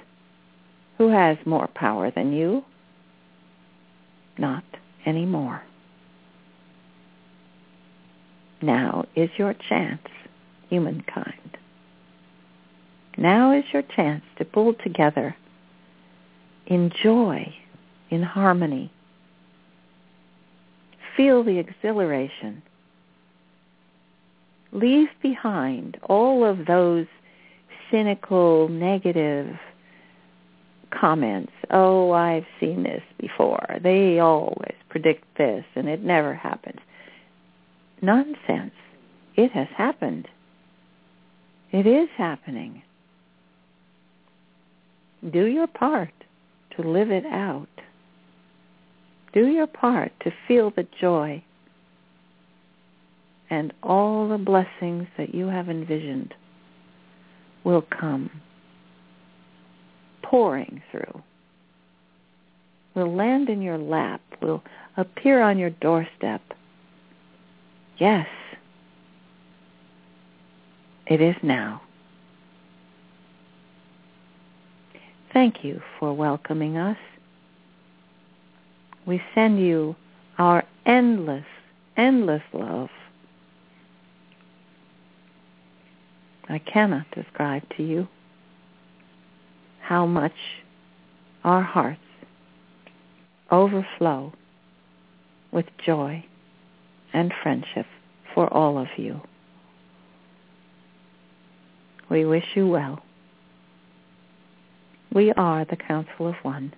Speaker 3: who has more power than you. Not anymore. Now is your chance, humankind. Now is your chance to pull together in joy, in harmony. Feel the exhilaration. Leave behind all of those cynical, negative comments. Oh, I've seen this before. They always predict this and it never happens. Nonsense. It has happened. It is happening. Do your part to live it out. Do your part to feel the joy and all the blessings that you have envisioned will come pouring through, will land in your lap, will appear on your doorstep. Yes, it is now. Thank you for welcoming us. We send you our endless, endless love. I cannot describe to you how much our hearts overflow with joy and friendship for all of you. We wish you well. We are the Council of One.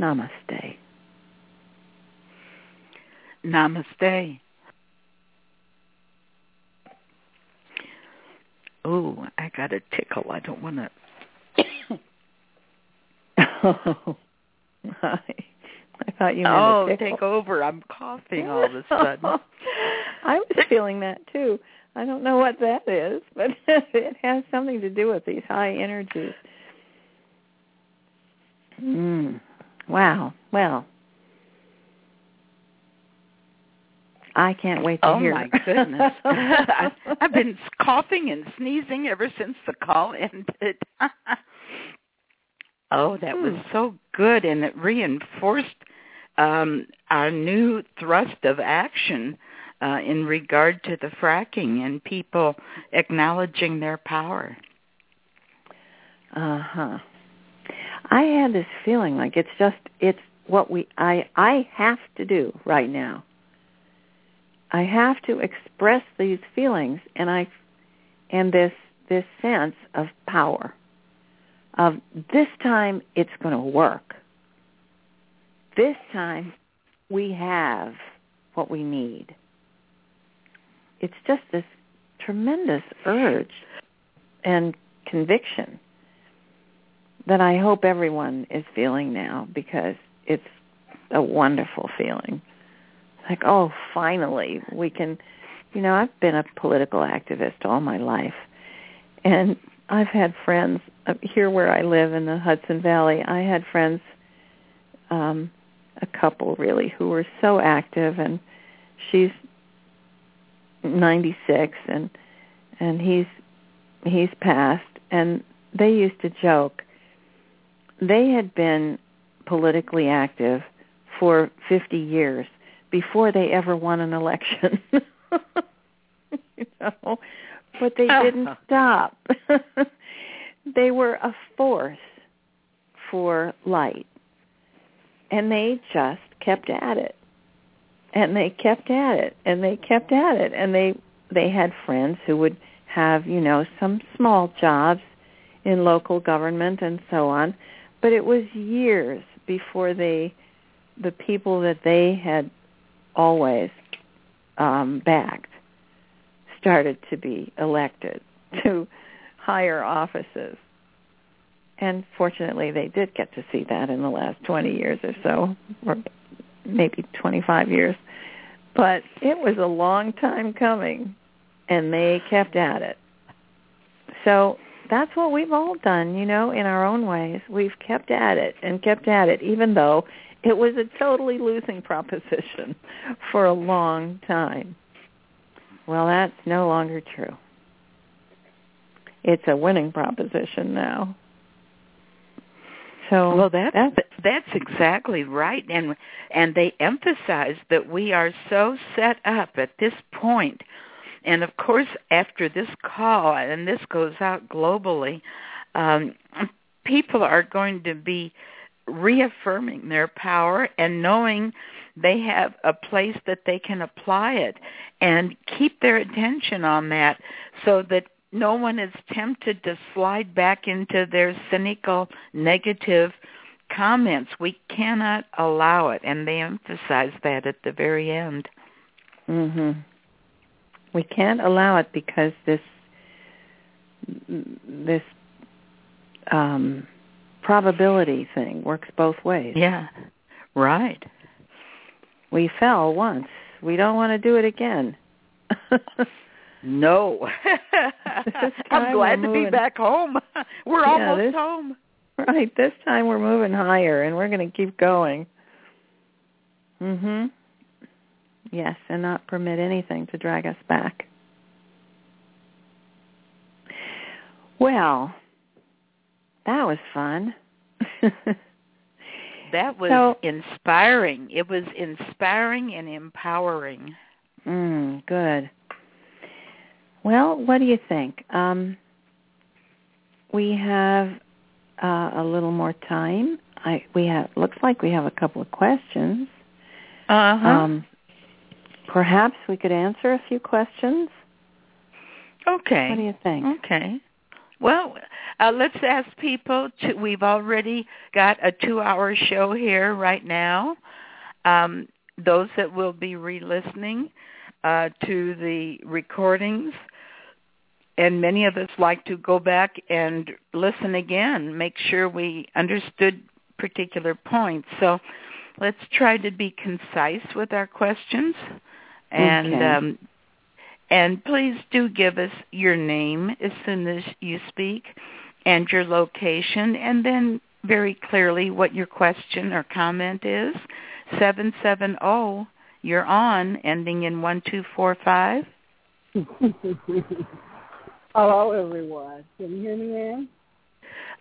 Speaker 3: Namaste.
Speaker 2: Namaste. Oh, I got a tickle. I don't want to.
Speaker 3: Oh, I, I thought you meant
Speaker 2: oh,
Speaker 3: a tickle.
Speaker 2: take over. I'm coughing all of a sudden.
Speaker 3: I was feeling that too. I don't know what that is, but it has something to do with these high energies. Mm. Wow. Well, I can't wait to
Speaker 2: Oh
Speaker 3: hear.
Speaker 2: Oh my goodness! I, I've been coughing and sneezing ever since the call ended. oh, that was
Speaker 3: Hmm.
Speaker 2: so good, and it reinforced um, our new thrust of action uh, in regard to the fracking and people acknowledging their power.
Speaker 3: Uh huh. I had this feeling like it's just it's what we I I have to do right now. I have to express these feelings and I and this this sense of power of this time it's going to work. This time we have what we need. It's just this tremendous urge and conviction that I hope everyone is feeling now because it's a wonderful feeling. Like, oh, finally we can, you know, I've been a political activist all my life. And I've had friends here where I live in the Hudson Valley. I had friends, um, a couple really, who were so active and she's 96 and and he's he's passed and they used to joke they had been politically active for 50 years before they ever won an election. you know, but they didn't stop. they were a force for light. And they just kept at it. And they kept at it and they kept at it and they they had friends who would have, you know, some small jobs in local government and so on but it was years before they the people that they had always um backed started to be elected to higher offices. And fortunately they did get to see that in the last 20 years or so or maybe 25 years. But it was a long time coming and they kept at it. So that's what we've all done, you know, in our own ways. We've kept at it and kept at it, even though it was a totally losing proposition for a long time. Well, that's no longer true. It's a winning proposition now. So
Speaker 2: Well, that's
Speaker 3: that's
Speaker 2: that's exactly right, and and they emphasize that we are so set up at this point, and of course after this call, and this goes out globally, um, people are going to be reaffirming their power and knowing they have a place that they can apply it and keep their attention on that so that no one is tempted to slide back into their cynical negative comments. We cannot allow it and they emphasize that at the very end.
Speaker 3: Mhm. We can't allow it because this this um probability thing works both ways.
Speaker 2: Yeah. Right.
Speaker 3: We fell once. We don't want to do it again.
Speaker 2: No. I'm glad to be back home. We're
Speaker 3: Yeah,
Speaker 2: almost
Speaker 3: this-
Speaker 2: home.
Speaker 3: Right. This time we're moving higher and we're going to keep going. Mhm. Yes, and not permit anything to drag us back. Well, that was fun.
Speaker 2: That was
Speaker 3: So-
Speaker 2: inspiring. It was inspiring and empowering.
Speaker 3: mm, good. Well, what do you think? Um we have uh, a little more time. I we have looks like we have a couple of questions.
Speaker 2: Uh-huh.
Speaker 3: Um, perhaps we could answer a few questions.
Speaker 2: okay.
Speaker 3: What do you think?
Speaker 2: Okay. Well, uh, let's ask people to, we've already got a two-hour show here right now. Um, those that will be re-listening uh, to the recordings, and many of us like to go back and listen again, make sure we understood particular points. So let's try to be concise with our questions. And
Speaker 3: Okay.
Speaker 2: um, and please do give us your name as soon as you speak and your location and then very clearly what your question or comment is. 770, you're on, ending in 1245.
Speaker 4: Hello, everyone. Can you hear me, Ann?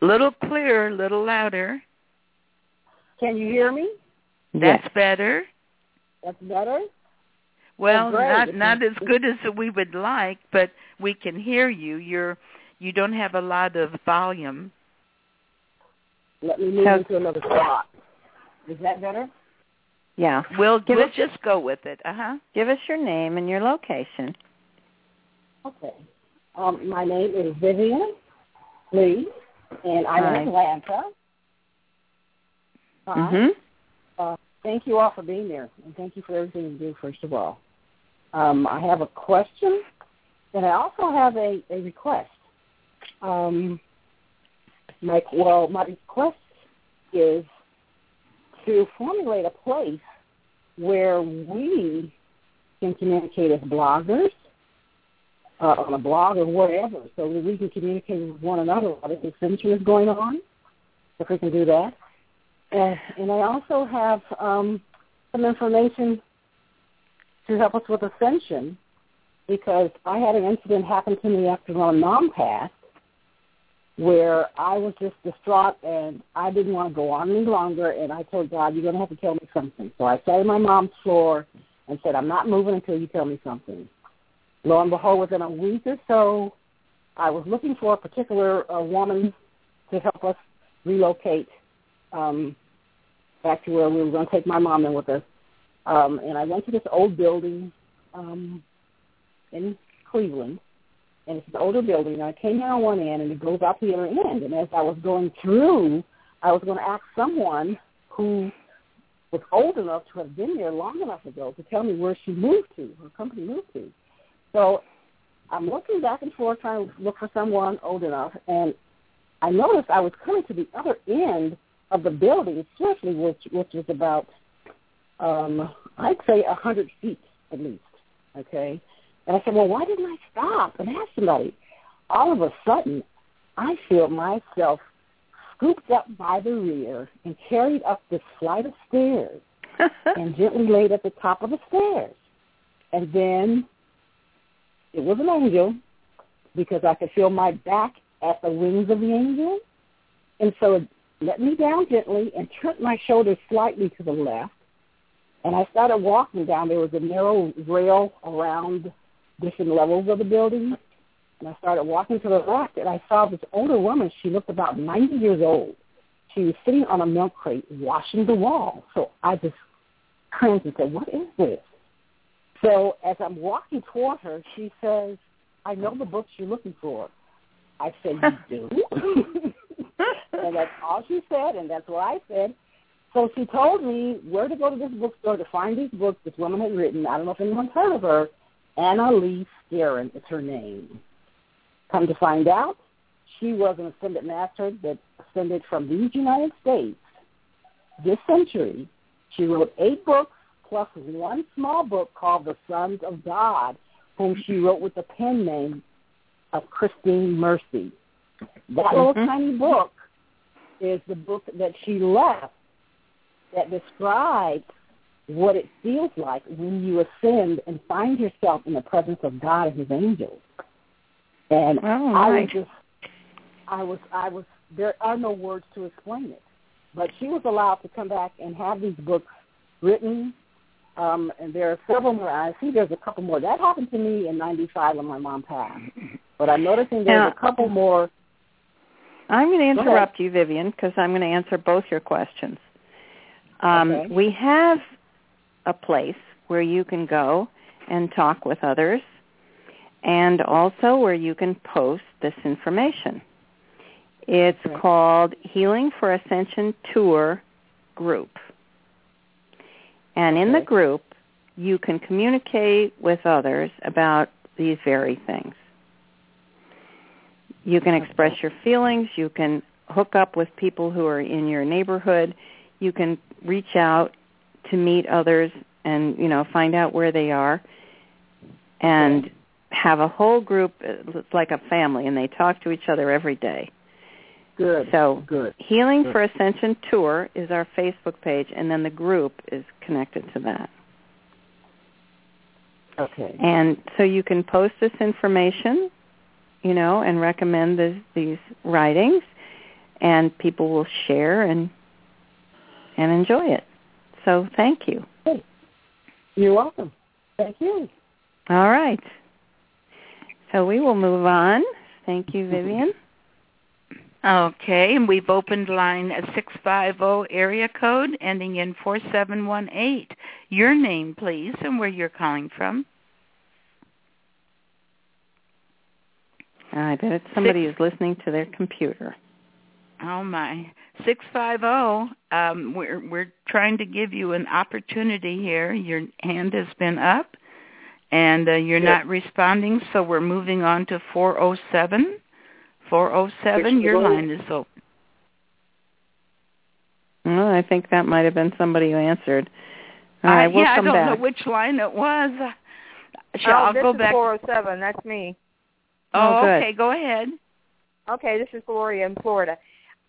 Speaker 2: Little clearer, a little louder.
Speaker 4: Can you hear me?
Speaker 2: That's
Speaker 3: Yes.
Speaker 2: better.
Speaker 4: That's better.
Speaker 2: Well,
Speaker 4: great.
Speaker 2: not not as good as we would like, but we can hear you. You're you don't have a lot of volume.
Speaker 4: Let me move
Speaker 3: So-
Speaker 4: into another spot. Is that better?
Speaker 3: Yeah.
Speaker 2: We'll
Speaker 3: Give
Speaker 2: we'll
Speaker 3: us-
Speaker 2: just go with it. Uh-huh.
Speaker 3: Give us your name and your location.
Speaker 4: Okay. Um, my name is Vivian Lee, and I'm
Speaker 3: Hi.
Speaker 4: in Atlanta. Hi.
Speaker 3: Mhm.
Speaker 4: Thank you all for being there, and thank you for everything you do, first of all. Um, I have a question, and I also have a, a request. Um, my, well, my request is to formulate a place where we can communicate as bloggers uh, on a blog or whatever, so that we can communicate with one another while this adventure is going on, if we can do that. And, and I also have um, some information to help us with ascension because I had an incident happen to me after my mom passed where I was just distraught and I didn't want to go on any longer and I told God, you're going to have to tell me something. So I sat on my mom's floor and said, I'm not moving until you tell me something. Lo and behold, within a week or so, I was looking for a particular uh, woman to help us relocate um, back to where we were going to take my mom in with us. Um, and I went to this old building um, in Cleveland, and it's an older building. And I came on one end, and it goes out the other end. And as I was going through, I was going to ask someone who was old enough to have been there long enough ago to tell me where she moved to, her company moved to. So I'm looking back and forth trying to look for someone old enough, and I noticed I was coming to the other end of the building swiftly, which which was about um, I'd say a hundred feet at least. Okay, and I said, well, why didn't I stop and ask somebody? All of a sudden, I feel myself scooped up by the rear and carried up this flight of stairs and gently laid at the top of the stairs. And then it was an angel because I could feel my back at the wings of the angel. And so let me down gently and turned my shoulders slightly to the left. And I started walking down. There was a narrow rail around different levels of the building. And I started walking to the left, and I saw this older woman. She looked about 90 years old. She was sitting on a milk crate washing the wall. So I just turned and said, what is this? So as I'm walking toward her, she says, I know the books you're looking for. I said, you do? and that's all she said, and that's what I said. So she told me where to go to this bookstore to find these books this woman had written. I don't know if anyone's heard of her. Anna Lee Staron is her name. Come to find out, she was an ascended master that ascended from these United States this century. She wrote eight books plus one small book called The Sons of God, whom she wrote with the pen name of Christine Mercie. That little
Speaker 3: Mhm.
Speaker 4: tiny book is the book that she left that describes what it feels like when you ascend and find yourself in the presence of God and his angels. And
Speaker 3: Oh,
Speaker 4: I was just I was I was there are no words to explain it. But she was allowed to come back and have these books written. Um, and there are several more. I see there's a couple more. That happened to me in '95 when my mom passed. But I'm noticing there's
Speaker 3: Now-
Speaker 4: a couple more.
Speaker 3: I'm going to interrupt you, Vivian, because I'm going to answer both your questions. Um,
Speaker 4: Okay.
Speaker 3: We have a place where you can go and talk with others, and also where you can post this information. It's
Speaker 4: Okay.
Speaker 3: called Healing for Ascension Tour Group. And in the group, you can communicate with others about these very things. You can express your feelings. You can hook up with people who are in your neighborhood. You can reach out to meet others and, you know, find out where they are and have a whole group it's like a family and they talk to each other every day.
Speaker 4: Good.
Speaker 3: So
Speaker 4: good.
Speaker 3: Healing
Speaker 4: Good.
Speaker 3: for Ascension Tour is our Facebook page and then the group is connected to that.
Speaker 4: Okay.
Speaker 3: And so you can post this information, you know, and recommend this, these writings, and people will share and and enjoy it. So thank you.
Speaker 4: You're welcome. Thank you.
Speaker 3: All right. So we will move on. Thank you, Vivian.
Speaker 2: Okay, and we've opened line 650 area code ending in 4718. Your name, please, and where you're calling from.
Speaker 3: I bet it's somebody who's listening to their computer.
Speaker 2: Oh my. 650 um we're we're trying to give you an opportunity here. Your hand has been up and uh, you're
Speaker 4: Good.
Speaker 2: not responding, so we're moving on to 407. 407, your
Speaker 4: Hello.
Speaker 2: line is open.
Speaker 3: Well, I think that might have been somebody who answered. All
Speaker 2: Uh,
Speaker 3: we'll
Speaker 2: yeah, I don't
Speaker 3: back.
Speaker 2: know which line it was. Sure,
Speaker 5: oh,
Speaker 2: I'll
Speaker 5: this
Speaker 2: go
Speaker 5: is
Speaker 2: back.
Speaker 5: 407. That's me.
Speaker 3: Oh,
Speaker 2: oh, okay, go ahead.
Speaker 5: Okay, this is Gloria in Florida.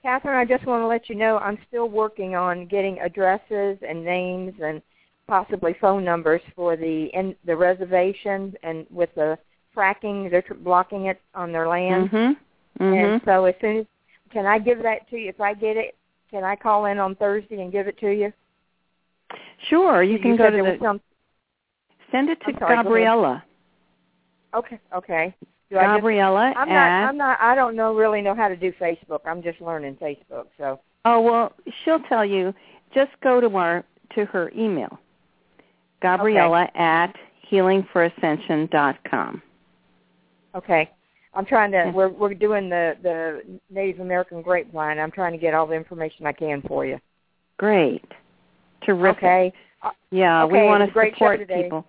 Speaker 5: Kathryn, I just want to let you know I'm still working on getting addresses and names and possibly phone numbers for the in, the reservation and with the fracking, they're tr- blocking it on their land.
Speaker 3: Mhm.
Speaker 5: And
Speaker 3: Mhm.
Speaker 5: so as soon as can I give that to you? If I get it, can I call in on Thursday and give it to you?
Speaker 3: Sure, you can go to the
Speaker 5: some.
Speaker 3: send it to
Speaker 5: sorry.
Speaker 3: Gabriella.
Speaker 5: Okay, okay. Do I just
Speaker 3: Gabriella
Speaker 5: I'm
Speaker 3: at
Speaker 5: not. I'm not. I don't know really know how to do Facebook. I'm just learning Facebook. So
Speaker 3: Oh well, she'll tell you. Just go to our to her email, Gabriella at healingforascension.com.
Speaker 5: okay, I'm trying to. We're we're doing the the Native American grapevine. I'm trying to get all the information I can for you.
Speaker 3: Great, terrific.
Speaker 5: Okay.
Speaker 3: Yeah,
Speaker 5: Okay,
Speaker 3: we want to support people.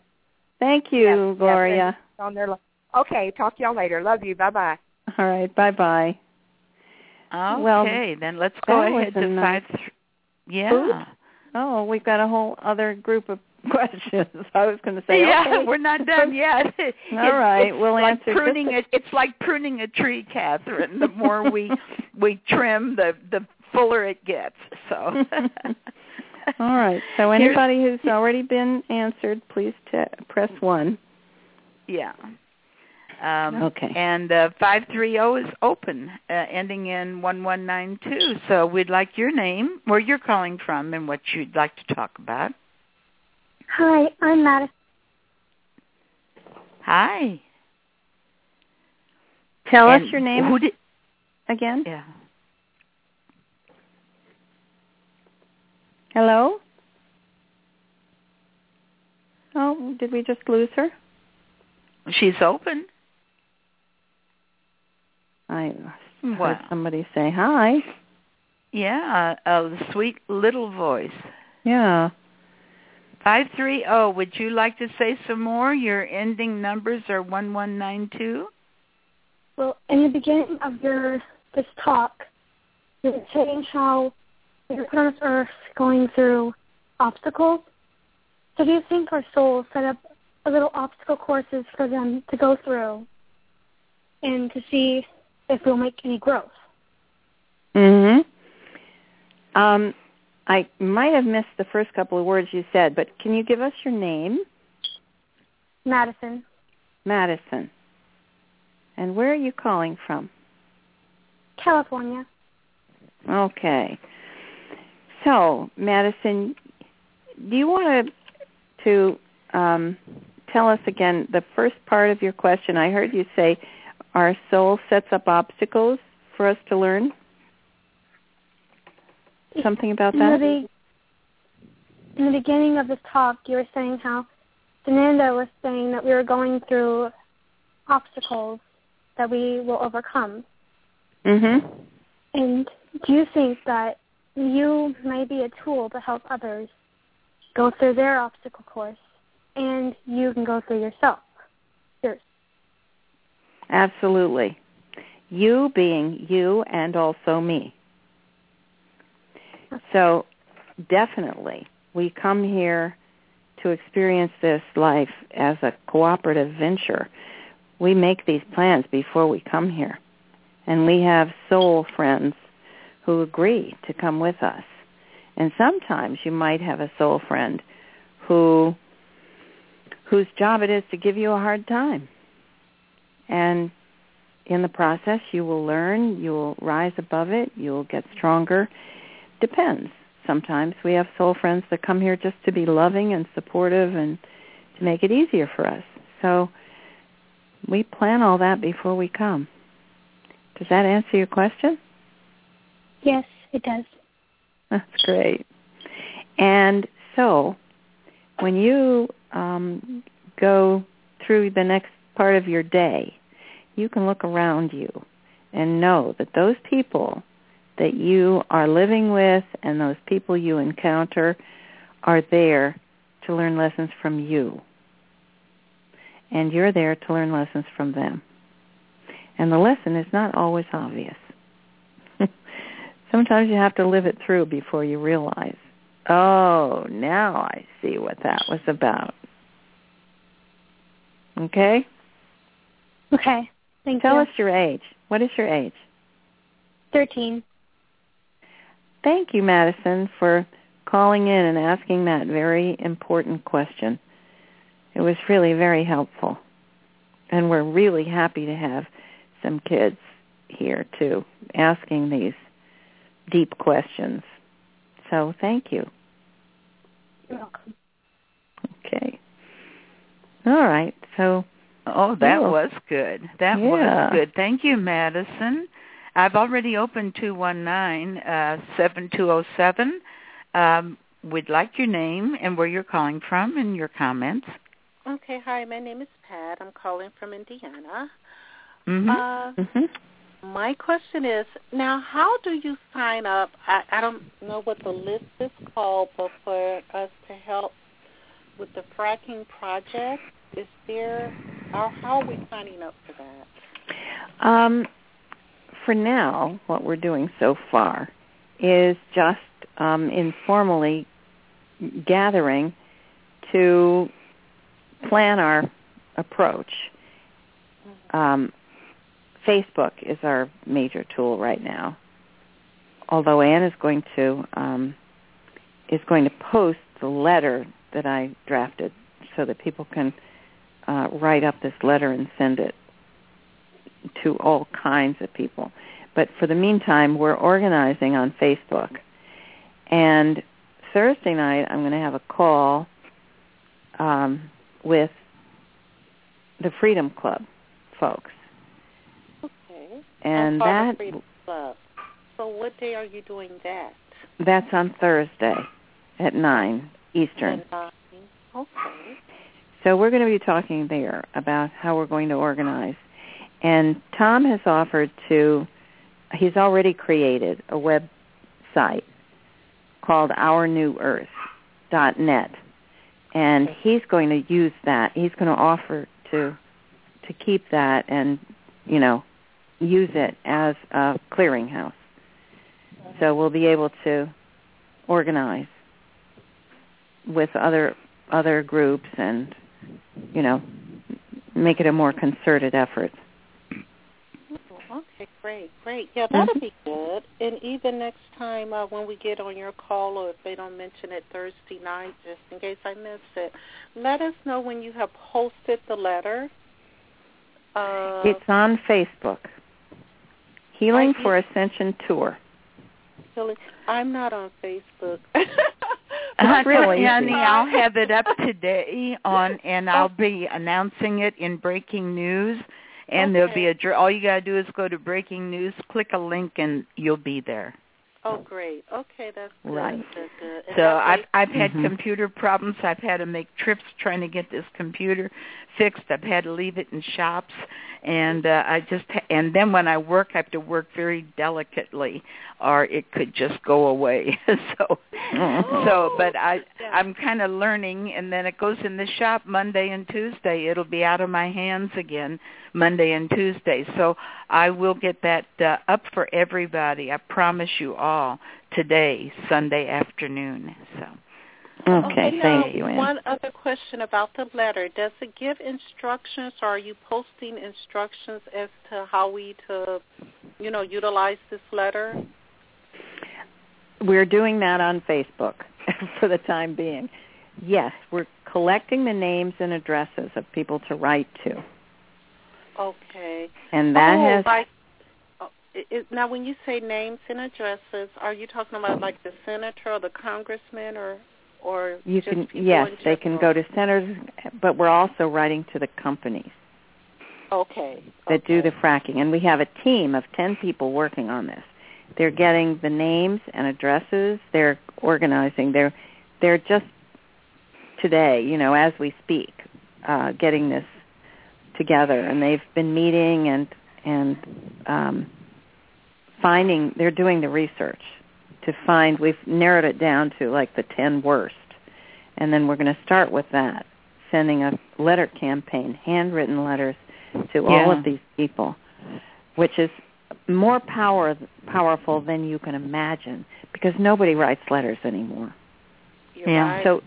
Speaker 3: Thank you,
Speaker 5: Yeah, yeah,
Speaker 3: Gloria.
Speaker 5: On their. Li- Okay. Talk to y'all later. Love you. Bye bye.
Speaker 3: All right, bye bye.
Speaker 2: Okay,
Speaker 3: Well,
Speaker 2: then let's go ahead
Speaker 3: a
Speaker 2: to
Speaker 3: nice-
Speaker 2: five. Th- yeah.
Speaker 3: Oh, we've got a whole other group of questions. I was going to say,
Speaker 2: yeah,
Speaker 3: okay.
Speaker 2: we're not done yet. It's-
Speaker 3: right,
Speaker 2: it's
Speaker 3: we'll
Speaker 2: like
Speaker 3: answer
Speaker 2: pruning
Speaker 3: just
Speaker 2: it. It's like pruning a tree, Kathryn. The more we we trim, the the fuller it gets. So.
Speaker 3: All right. So
Speaker 2: Here's-
Speaker 3: anybody who's already been answered, please t- press one.
Speaker 2: Yeah. Um,
Speaker 3: Okay.
Speaker 2: And uh, 530 is open, uh, ending in 1192. So we'd like your name, where you're calling from, and what you'd like to talk about.
Speaker 6: Hi, I'm Madison.
Speaker 2: Hi.
Speaker 3: Tell us
Speaker 2: And
Speaker 3: your name
Speaker 2: Who did?
Speaker 3: again.
Speaker 2: Yeah.
Speaker 3: Hello. Oh, did we just lose her?
Speaker 2: She's open.
Speaker 3: I heard
Speaker 2: Wow.
Speaker 3: somebody say hi.
Speaker 2: Yeah, oh, a, a sweet little voice.
Speaker 3: Yeah.
Speaker 2: 530, would you like to say some more? Your ending numbers are 1192.
Speaker 6: Well, in the beginning of your this talk, you were saying how we're put on this earth going through obstacles. So do you think our souls set up a little obstacle courses for them to go through and to see if we'll make any growth.
Speaker 3: Mhm. Um I might have missed the first couple of words you said, but can you give us your name?
Speaker 6: Madison,
Speaker 3: Madison. And where are you calling from?
Speaker 6: California.
Speaker 3: Okay. So, Madison, do you want to to um, tell us again the first part of your question? I heard you say our soul sets up obstacles for us to learn. Something about
Speaker 6: In
Speaker 3: that?
Speaker 6: the, be- in the beginning of this talk, you were saying how Fernanda was saying that we were going through obstacles that we will overcome.
Speaker 3: Mhm.
Speaker 6: And do you think that you may be a tool to help others go through their obstacle course and you can go through yourself?
Speaker 3: Absolutely. You being you and also me. So definitely we come here to experience this life as a cooperative venture. We make these plans before we come here. And we have soul friends who agree to come with us. And sometimes you might have a soul friend who whose job it is to give you a hard time. And in the process you will learn, you will rise above it, you will get stronger. Depends. Sometimes we have soul friends that come here just to be loving and supportive and to make it easier for us. So we plan all that before we come. Does that answer your question?
Speaker 6: Yes, it does.
Speaker 3: That's great. And so, when you um, go through the next part of your day, you can look around you and know that those people that you are living with and those people you encounter are there to learn lessons from you. And you're there to learn lessons from them. And the lesson is not always obvious. Sometimes you have to live it through before you realize, oh, now I see what that was about. Okay?
Speaker 6: Okay. Thank
Speaker 3: Tell
Speaker 6: you.
Speaker 3: us your age. What is your age?
Speaker 6: 13.
Speaker 3: Thank you, Madison, for calling in and asking that very important question. It was really very helpful. And we're really happy to have some kids here too, asking these deep questions. So thank you.
Speaker 6: You're welcome.
Speaker 3: Okay. All right. So
Speaker 2: Oh, that
Speaker 3: Yeah.
Speaker 2: was good. That
Speaker 3: Yeah.
Speaker 2: was good. Thank you, Madison. I've already opened 219 uh, 7207. Um, we'd like your name and where you're calling from and your comments.
Speaker 7: Okay, hi, my name is Pat. I'm calling from Indiana.
Speaker 2: hmm
Speaker 7: Uh,
Speaker 3: mhm.
Speaker 7: my question is now, how do you sign up? I, I don't know what the list is called, but for us to help with the fracking project, is there, or how are we signing up for that?
Speaker 3: Um, for now, what we're doing so far is just um, informally gathering to plan our approach. Um, Facebook is our major tool right now. Although Anne is going to um, is going to post the letter that I drafted, so that people can uh, write up this letter and send it to all kinds of people. But for the meantime, we're organizing on Facebook. And Thursday night, I'm going to have a call um, with the Freedom Club folks.
Speaker 7: Okay.
Speaker 3: And
Speaker 7: I'm part of
Speaker 3: that
Speaker 7: Freedom Club. So what day are you doing that?
Speaker 3: that's on Thursday at 9 Eastern.
Speaker 7: Okay.
Speaker 3: So we're going to be talking there about how we're going to organize. And Tom has offered to, he's already created a website called ournewearth.net. And he's going to use that. He's going to offer to to keep that and, you know, use it as a clearinghouse. So we'll be able to organize with other other groups and you know, make it a more concerted effort.
Speaker 7: Okay, great, great. Yeah, that'll
Speaker 3: Mhm.
Speaker 7: be good. And even next time uh, when we get on your call, or if they don't mention it Thursday night, just in case I missed it, let us know when you have posted the letter. Uh,
Speaker 3: It's on Facebook. Healing
Speaker 7: I-
Speaker 3: for Ascension Tour.
Speaker 7: I'm not on Facebook.
Speaker 3: Really
Speaker 2: honey. I'll have it up today on, and I'll be announcing it in breaking news. And there'll be a all you gotta do is go to breaking news, click a link, and you'll be there.
Speaker 7: Oh, great. Okay, that's good.
Speaker 3: Right.
Speaker 7: Good, good.
Speaker 2: So
Speaker 7: that
Speaker 2: I've
Speaker 7: way-
Speaker 2: I've had
Speaker 3: Mhm.
Speaker 2: computer problems. I've had to make trips trying to get this computer fixed. I've had to leave it in shops, and uh, I just ha- and then when I work, I have to work very delicately, or it could just go away. so so, but I
Speaker 7: Yeah.
Speaker 2: I'm kind of learning, and then it goes in the shop Monday and Tuesday. It'll be out of my hands again Monday and Tuesday. So I will get that uh, up for everybody. I promise you all today, Sunday afternoon. So.
Speaker 3: Okay,
Speaker 7: now,
Speaker 3: thank you, Ann.
Speaker 7: One other question about the letter. Does it give instructions or are you posting instructions as to how we to, you know, utilize this letter?
Speaker 3: We're doing that on Facebook for the time being. Yes, we're collecting the names and addresses of people to write to.
Speaker 7: Okay.
Speaker 3: And that
Speaker 7: oh,
Speaker 3: has
Speaker 7: like, oh, it, now when you say names and addresses, are you talking about like the senator or the congressman or or
Speaker 3: you can yes, they can go to centers but we're also writing to the companies
Speaker 7: Okay.
Speaker 3: that do the fracking and we have a team of 10 people working on this. They're getting the names and addresses, they're organizing, they're they're just today, you know, as we speak, uh getting this together and they've been meeting and and um finding they're doing the research to find we've narrowed it down to like the 10 worst and then we're going to start with that sending a letter campaign handwritten letters to all of these people which is more power powerful than you can imagine because nobody writes letters anymore
Speaker 7: You're
Speaker 2: Yeah.
Speaker 7: right.
Speaker 3: so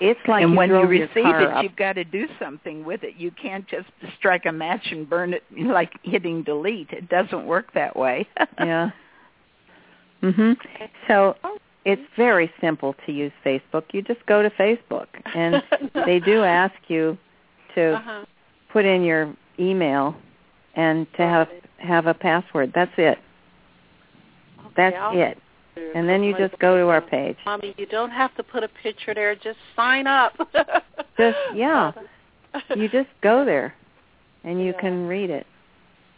Speaker 3: it's like
Speaker 2: and
Speaker 3: you
Speaker 2: when you receive it,
Speaker 3: up.
Speaker 2: you've got to do something with it. You can't just strike a match and burn it like hitting delete. It doesn't work that way.
Speaker 3: yeah. Mhm. So it's very simple to use Facebook. You just go to Facebook and they do ask you to
Speaker 7: uh-huh.
Speaker 3: put in your email and to have have a password. That's it. That's
Speaker 7: I'll-
Speaker 3: it. And then you just go to our page.
Speaker 7: Mommy, you don't have to put a picture there. Just sign up.
Speaker 3: Just yeah. You just go there and you
Speaker 7: Yeah.
Speaker 3: can read it.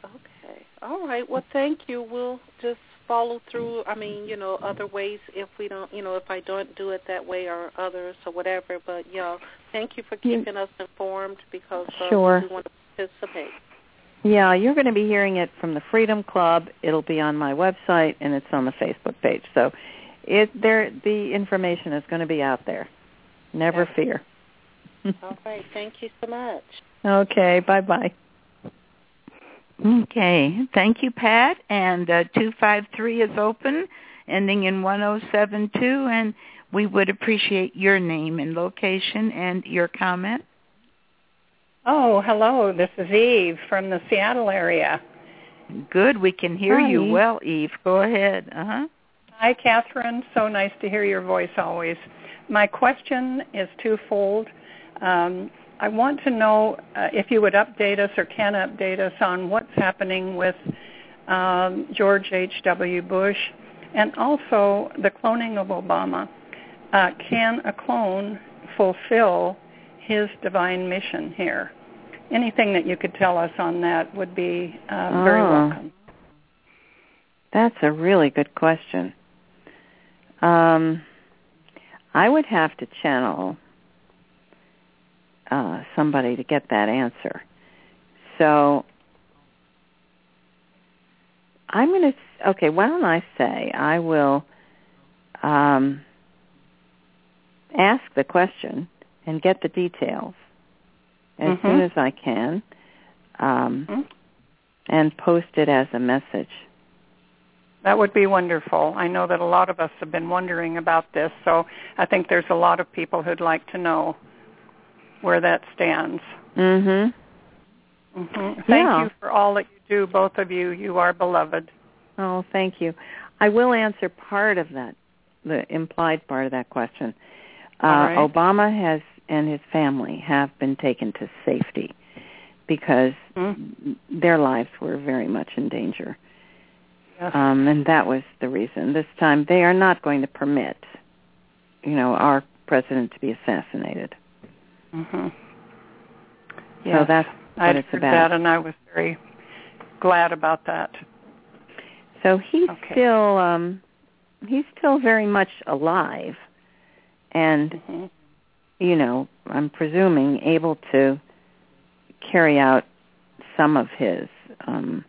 Speaker 7: Okay. All right. Well, thank you. We'll just follow through. I mean, you know, other ways if we don't, you know, if I don't do it that way or others or whatever. But yeah, thank you for
Speaker 3: You-
Speaker 7: keeping us informed because uh,
Speaker 3: Sure.
Speaker 7: we want to participate.
Speaker 3: Yeah, you're going to be hearing it from the Freedom Club. It'll be on my website and it's on the Facebook page. So, it there the information is going to be out there. Never
Speaker 7: Okay.
Speaker 3: fear.
Speaker 7: All right. Thank you so much.
Speaker 3: Okay, bye-bye.
Speaker 2: Okay. Thank you, Pat. And uh, 253 is open, ending in 1072, and we would appreciate your name and location and your comment.
Speaker 8: Oh, hello. This is Eve from the Seattle area.
Speaker 2: Good. We can hear
Speaker 3: Hi.
Speaker 2: you well, Eve. Go ahead. Uh-huh.
Speaker 8: Hi, Kathryn. So nice to hear your voice always. My question is twofold. Um, I want to know uh, if you would update us or can update us on what's happening with um, George H.W. Bush and also the cloning of Obama. Uh, can a clone fulfill his divine mission here? Anything that you could tell us on that would be uh, very
Speaker 3: Oh.
Speaker 8: welcome.
Speaker 3: That's a really good question. Um, I would have to channel uh, somebody to get that answer. So I'm going to, okay, why don't I say I will um, ask the question and get the details as
Speaker 8: Mhm.
Speaker 3: soon as I can um,
Speaker 8: Mhm.
Speaker 3: and post it as a message.
Speaker 8: That would be wonderful. I know that a lot of us have been wondering about this, so I think there's a lot of people who'd like to know. where that stands.
Speaker 3: Mhm.
Speaker 8: hmm Thank
Speaker 3: Yeah.
Speaker 8: you for all that you do, both of you. You are beloved.
Speaker 3: Oh, thank you. I will answer part of that, the implied part of that question. Uh,
Speaker 8: right.
Speaker 3: Obama has and his family have been taken to safety because
Speaker 8: Mhm.
Speaker 3: their lives were very much in danger.
Speaker 8: Yes.
Speaker 3: Um, and that was the reason. This time they are not going to permit, you know, our president to be assassinated.
Speaker 8: hmm
Speaker 3: So that's what
Speaker 8: I'd
Speaker 3: it's
Speaker 8: heard
Speaker 3: about.
Speaker 8: that, and I was very glad about that.
Speaker 3: So he's
Speaker 8: Okay.
Speaker 3: still um he's still very much alive and
Speaker 8: hmm
Speaker 3: you know, I'm presuming able to carry out some of his um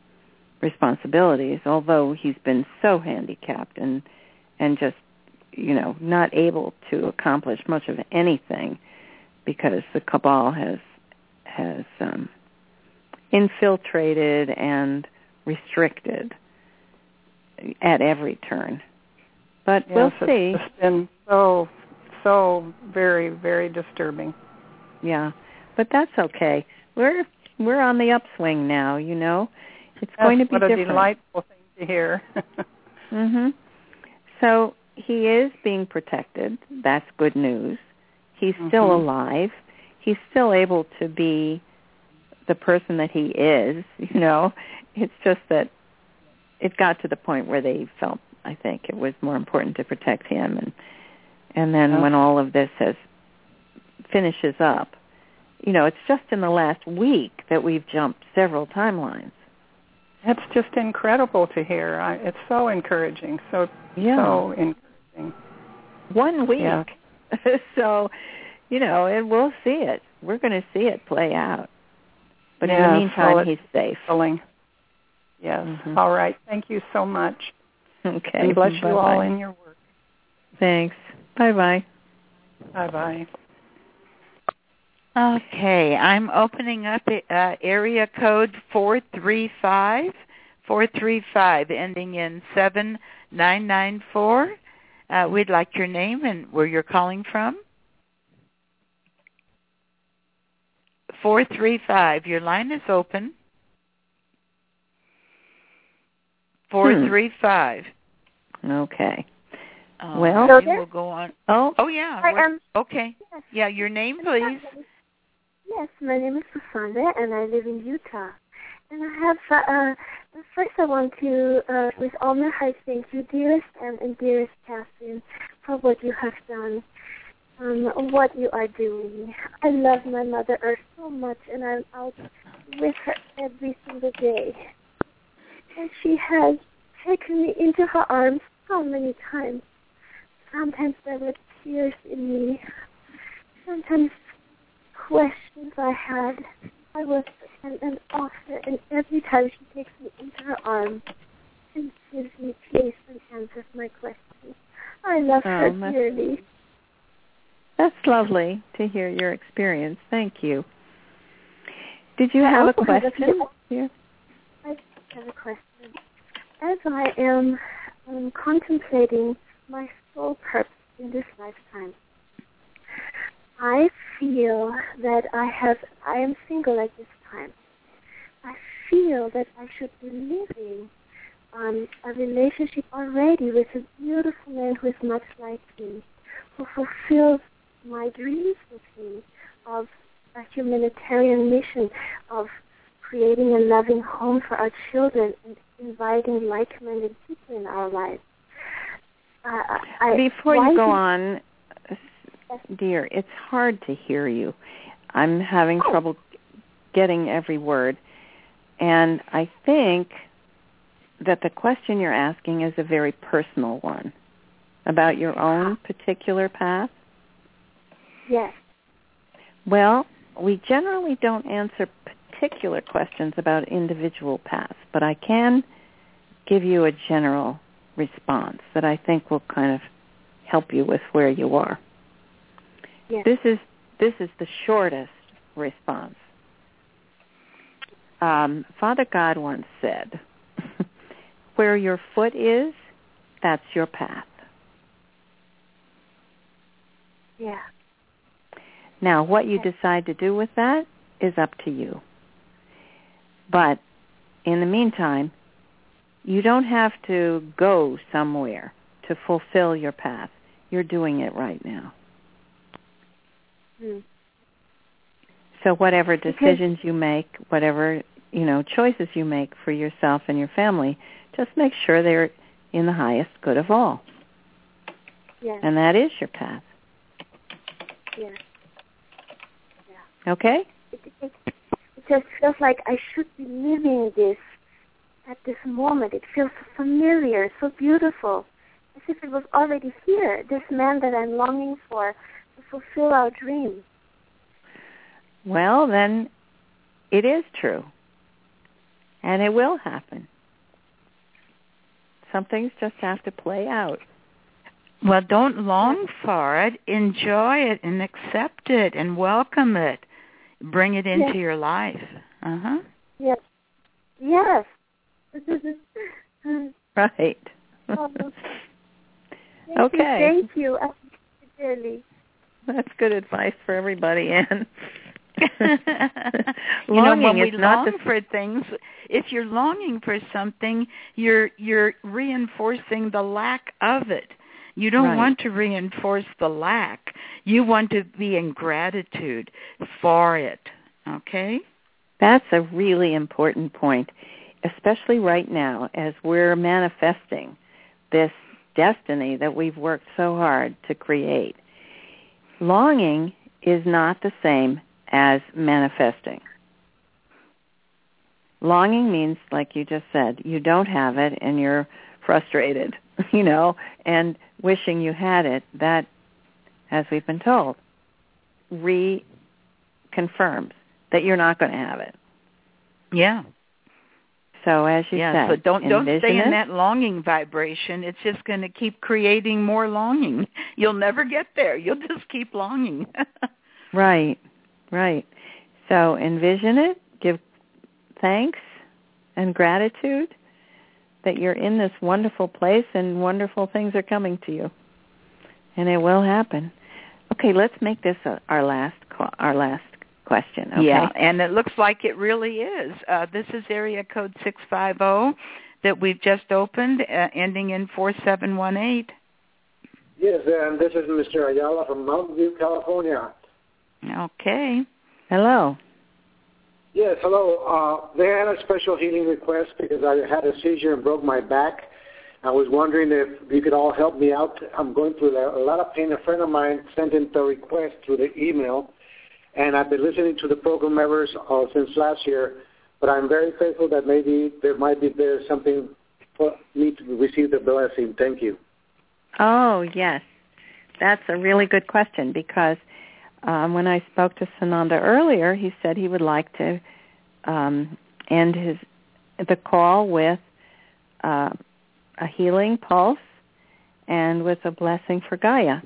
Speaker 3: responsibilities, although he's been so handicapped and and just you know, not able to accomplish much of anything because the cabal has has um infiltrated and restricted at every turn. But we'll
Speaker 8: Yes,
Speaker 3: see.
Speaker 8: It's been so, so very, very disturbing.
Speaker 3: Yeah, but that's okay. We're we're on the upswing now. You know, it's
Speaker 8: Yes,
Speaker 3: going to be
Speaker 8: what a
Speaker 3: different.
Speaker 8: delightful thing to hear.
Speaker 3: Mhm. So he is being protected. That's good news. He's still
Speaker 8: Mhm.
Speaker 3: alive. He's still able to be the person that he is. You know, it's just that it got to the point where they felt, I think, it was more important to protect him, and and then
Speaker 8: Yeah.
Speaker 3: when all of this has finishes up, you know, it's just in the last week that we've jumped several timelines.
Speaker 8: It's just incredible to hear. I, it's so encouraging. So
Speaker 3: Yeah.
Speaker 8: so encouraging.
Speaker 3: one week.
Speaker 8: Yeah.
Speaker 3: so, you know, and we'll see it. We're going to see it play out. But in the meantime, he's safe.
Speaker 8: Filling. Yes.
Speaker 3: Mhm.
Speaker 8: All right. Thank you so much.
Speaker 3: Okay.
Speaker 8: And bless you all in your work.
Speaker 3: Thanks. Bye bye.
Speaker 8: Bye bye.
Speaker 2: Okay, I'm opening up uh, area code 435, 435 ending in 7994. Uh, we'd like your name and where you're calling from. 435, your line is open. 435.
Speaker 3: Okay.
Speaker 2: Uh,
Speaker 3: Well-
Speaker 2: and we'll go on.
Speaker 3: Oh,
Speaker 2: Oh yeah.
Speaker 6: Hi, um,
Speaker 2: okay.
Speaker 6: yes.
Speaker 2: Yeah, your name please.
Speaker 6: Yes, my name is Susanda, and I live in Utah. And I have, uh, first I want to, uh, with all my heart, thank you, dearest and, and dearest Kathryn, for what you have done, um, what you are doing. I love my Mother Earth so much, and I'm out with her every single day. And she has taken me into her arms so many times. Sometimes there were tears in me. Sometimes questions I had, I was an, an author, and every time she takes me into her arms and gives me peace and answers my questions. I love her
Speaker 3: Oh, that's-
Speaker 6: dearly.
Speaker 3: that's lovely to hear your experience. Thank you. Did you
Speaker 6: I
Speaker 3: have a
Speaker 6: also have a
Speaker 3: question? Yeah.
Speaker 6: I have a question. As I am um, contemplating my soul purpose in this lifetime, I feel that I have I am single at this time. I feel that I should be living um, a relationship already with a beautiful man who is much like me, who fulfills my dreams with me of a humanitarian mission of creating a loving home for our children and inviting like-minded people in our lives. Uh, I,
Speaker 3: Before you go on, dear, it's hard to hear you. I'm having
Speaker 6: Oh.
Speaker 3: trouble getting every word. And I think that the question you're asking is a very personal one about your own particular path.
Speaker 6: Yes.
Speaker 3: Well, we generally don't answer particular questions about individual paths, but I can give you a general response that I think will kind of help you with where you are.
Speaker 6: Yes.
Speaker 3: This is this is the shortest response. Um, Father God once said, "Where your foot is, that's your path."
Speaker 6: Yeah.
Speaker 3: Now, what you decide to do with that is up to you. But in the meantime, you don't have to go somewhere to fulfill your path. You're doing it right now.
Speaker 6: Mm.
Speaker 3: So whatever decisions you make, whatever, you know, choices you make for yourself and your family, just make sure they're in the highest good of all.
Speaker 6: Yes.
Speaker 3: And that is your path.
Speaker 6: Yes.
Speaker 3: Okay?
Speaker 6: It, it, it just feels like I should be living this at this moment. It feels so familiar, so beautiful, as if it was already here. This man that I'm longing for to fulfill our dream.
Speaker 3: Well, then it is true. And it will happen. Some things just have to play out.
Speaker 2: Well, don't long for it. Enjoy it and accept it and welcome it. Bring it into
Speaker 6: Yes.
Speaker 2: your life. Uh huh.
Speaker 6: Yes. Yes.
Speaker 3: Right.
Speaker 6: Oh, Thank
Speaker 3: Okay.
Speaker 6: You, thank you. I Really.
Speaker 3: That's good advice for everybody, Anne.
Speaker 2: you know,
Speaker 3: Longing
Speaker 2: when we long
Speaker 3: the
Speaker 2: for things, if you're longing for something, you're you're reinforcing the lack of it. You don't
Speaker 3: Right.
Speaker 2: want to reinforce the lack. You want to be in gratitude for it. Okay?
Speaker 3: That's a really important point, especially right now as we're manifesting this destiny that we've worked so hard to create. Longing is not the same as manifesting. Longing means, like you just said, you don't have it and you're frustrated, you know, and wishing you had it. That, as we've been told, reconfirms that you're not going to have it.
Speaker 2: Yeah.
Speaker 3: So as you
Speaker 2: yeah,
Speaker 3: said,
Speaker 2: so don't don't stay in
Speaker 3: it.
Speaker 2: that longing vibration. It's just going to keep creating more longing. You'll never get there. You'll just keep longing.
Speaker 3: Right, right. So envision it, give thanks and gratitude that you're in this wonderful place and wonderful things are coming to you. And it will happen. Okay, let's make this a, our last co- our last question, okay?
Speaker 2: Yeah, and it looks like it really is. Uh, this is area code 650 that we've just opened, uh, ending in 4718.
Speaker 9: Yes, and this is Mr. Ayala from Mountain View, California.
Speaker 2: Okay.
Speaker 3: Hello.
Speaker 9: Yes, hello. Uh, they had a special healing request because I had a seizure and broke my back. I was wondering if you could all help me out. I'm going through a lot of pain. A friend of mine sent in the request through the email, and I've been listening to the program ever uh, since last year. But I'm very faithful that maybe there might be there's something for me to receive the blessing. Thank you.
Speaker 3: Oh, yes. That's a really good question because um, when I spoke to Sananda earlier, he said he would like to um, end his the call with uh, a healing pulse and with a blessing for Gaia.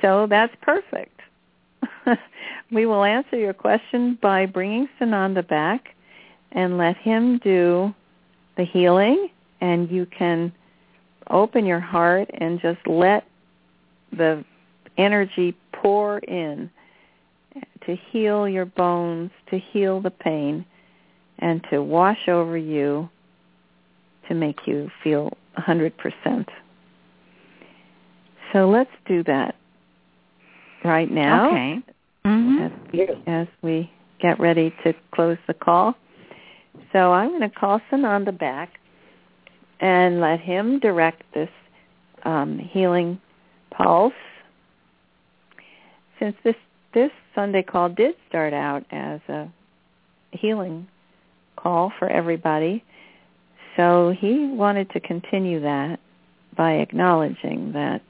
Speaker 3: So that's perfect. we will answer your question by bringing Sananda back and let him do the healing, and you can open your heart and just let the energy pour in to heal your bones, to heal the pain, and to wash over you to make you feel 100%. So let's do that right now
Speaker 2: Okay. Hmm
Speaker 3: as, we, as we get ready to close the call. So I'm going to call Sananda back and let him direct this um, healing pulse. Since this this Sunday call did start out as a healing call for everybody, so he wanted to continue that by acknowledging that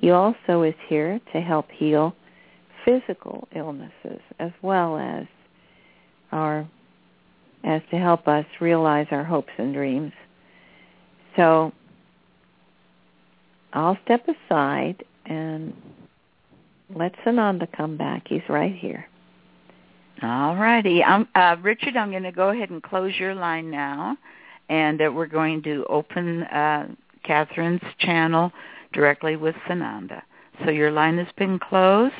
Speaker 3: he also is here to help heal physical illnesses as well as our as to help us realize our hopes and dreams. So I'll step aside and let Sananda come back. He's right here.
Speaker 2: All righty. Um, uh, Richard, I'm going to go ahead and close your line now, and uh, we're going to open uh, Kathryn's channel directly with Sananda. So your line has been closed,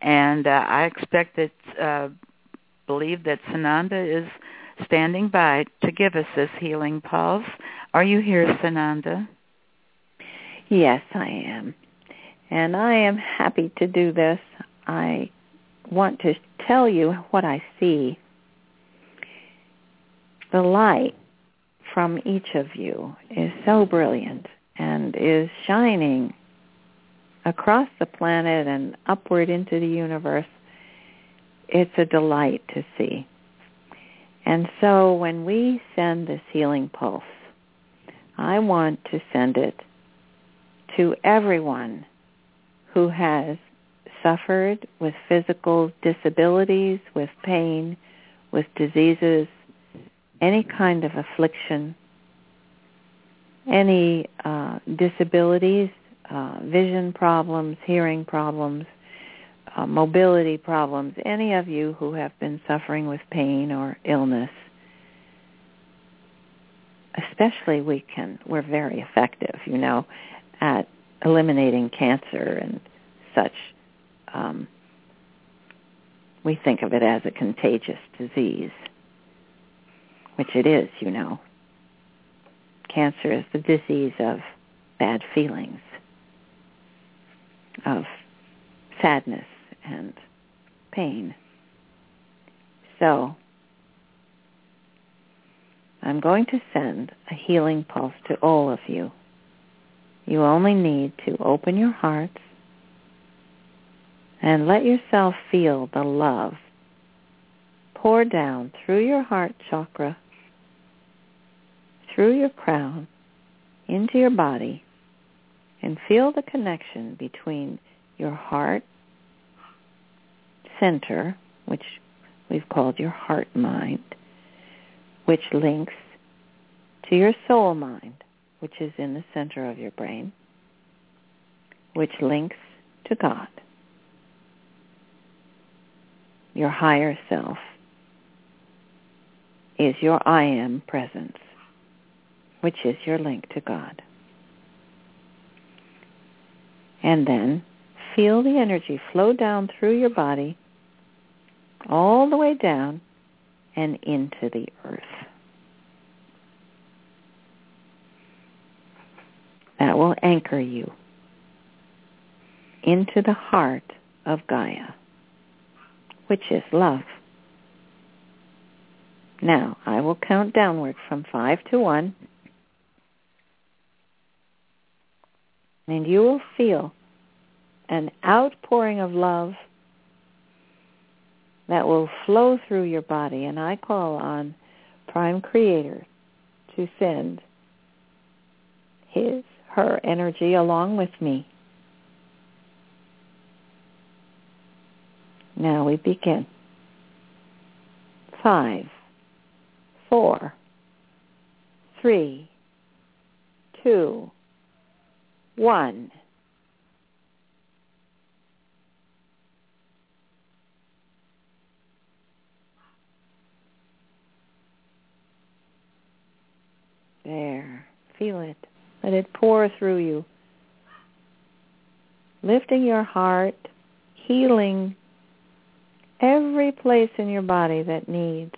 Speaker 2: and uh, I expect that, uh, believe that Sananda is standing by to give us this healing pulse. Are you here, Sananda?
Speaker 3: Yes, I am. And I am happy to do this. I want to tell you what I see. The light from each of you is so brilliant and is shining across the planet and upward into the universe. It's a delight to see. And so when we send this healing pulse, I want to send it to everyone who has suffered with physical disabilities, with pain, with diseases, any kind of affliction, any uh, disabilities, uh, vision problems, hearing problems, uh, mobility problems, any of you who have been suffering with pain or illness, especially we can, we're very effective, you know, at eliminating cancer and such. Um, we think of it as a contagious disease, which it is, you know. Cancer is the disease of bad feelings, of sadness and pain. So I'm going to send a healing pulse to all of you. You only need to open your hearts and let yourself feel the love pour down through your heart chakra, through your crown, into your body, and feel the connection between your heart center, which we've called your heart mind, which links to your soul mind, which is in the center of your brain, which links to God, your higher self is your I am presence, which is your link to God. And then feel the energy flow down through your body all the way down and into the earth. That will anchor you into the heart of Gaia, which is love. Now, I will count downward from five to one, and you will feel an outpouring of love that will flow through your body. And I call on Prime Creator to send his, her energy along with me. Now we begin. Five, four, three, two, one. There. Feel it. Let it pour through you. Lifting your heart, healing every place in your body that needs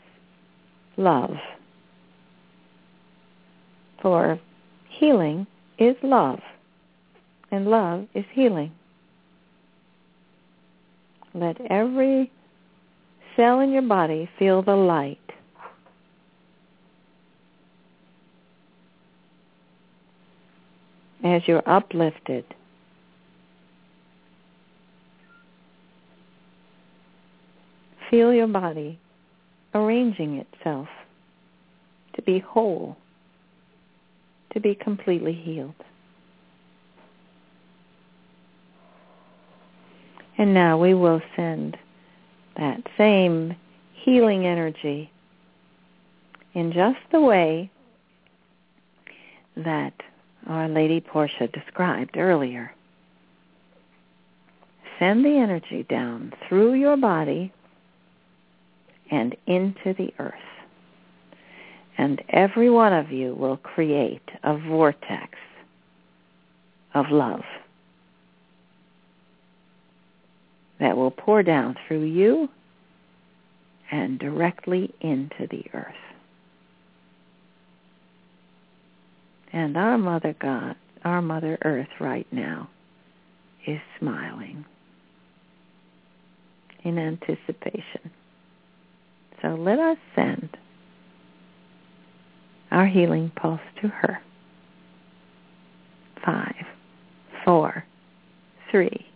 Speaker 3: love. For healing is love, and love is healing. Let every cell in your body feel the light as you're uplifted. Feel your body arranging itself to be whole, to be completely healed. And now we will send that same healing energy in just the way that our Lady Portia described earlier. Send the energy down through your body and into the earth. And every one of you will create a vortex of love. that will pour down through you and directly into the earth. And our Mother God, our Mother Earth right now is smiling in anticipation. So let us send our healing pulse to her. Five, four, three,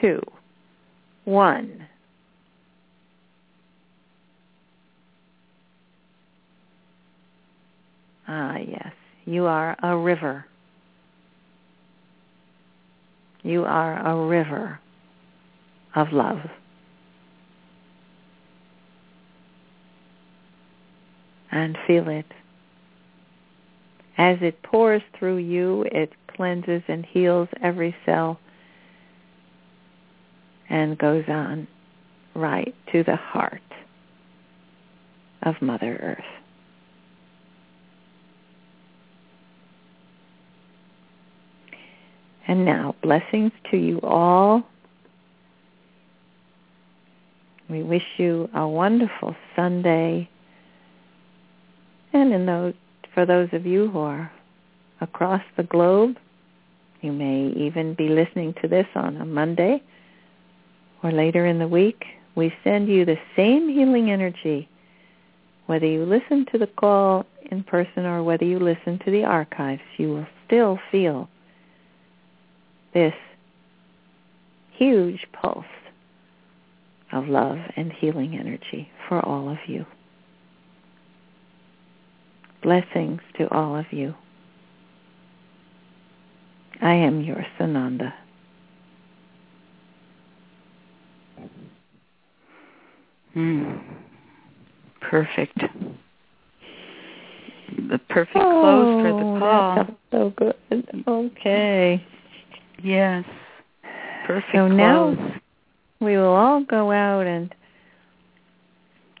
Speaker 3: two, one. Ah, yes. You are a river. You are a river of love. And feel it. As it pours through you, it cleanses and heals every cell and goes on right to the heart of Mother Earth. And now, blessings to you all. We wish you a wonderful Sunday. And those, for those of you who are across the globe, you may even be listening to this on a Monday or later in the week. We send you the same healing energy, whether you listen to the call in person or whether you listen to the archives. You will still feel this huge pulse of love and healing energy for all of you. Blessings to all of you. I am your Sananda.
Speaker 2: Mm. Perfect. The perfect
Speaker 3: oh,
Speaker 2: close for the call.
Speaker 3: That so good. Okay.
Speaker 2: Yes. Perfect
Speaker 3: so
Speaker 2: close.
Speaker 3: now we will all go out and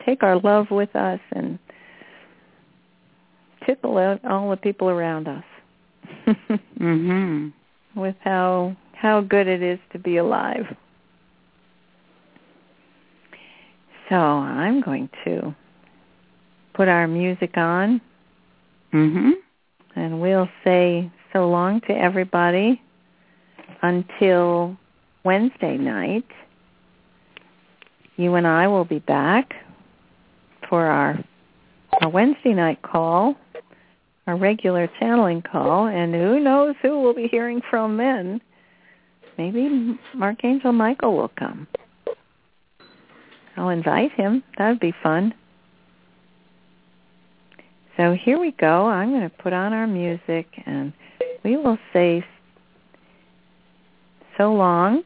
Speaker 3: take our love with us and tickle out all the people around us.
Speaker 2: mhm.
Speaker 3: With how how good it is to be alive. So I'm going to put our music on.
Speaker 2: Mhm.
Speaker 3: And we'll say so long to everybody until Wednesday night. You and I will be back for our our Wednesday night call, our regular channeling call, and who knows who we'll be hearing from then. Maybe Archangel Michael will come. I'll invite him. That would be fun. So here we go. I'm going to put on our music and we will say so long.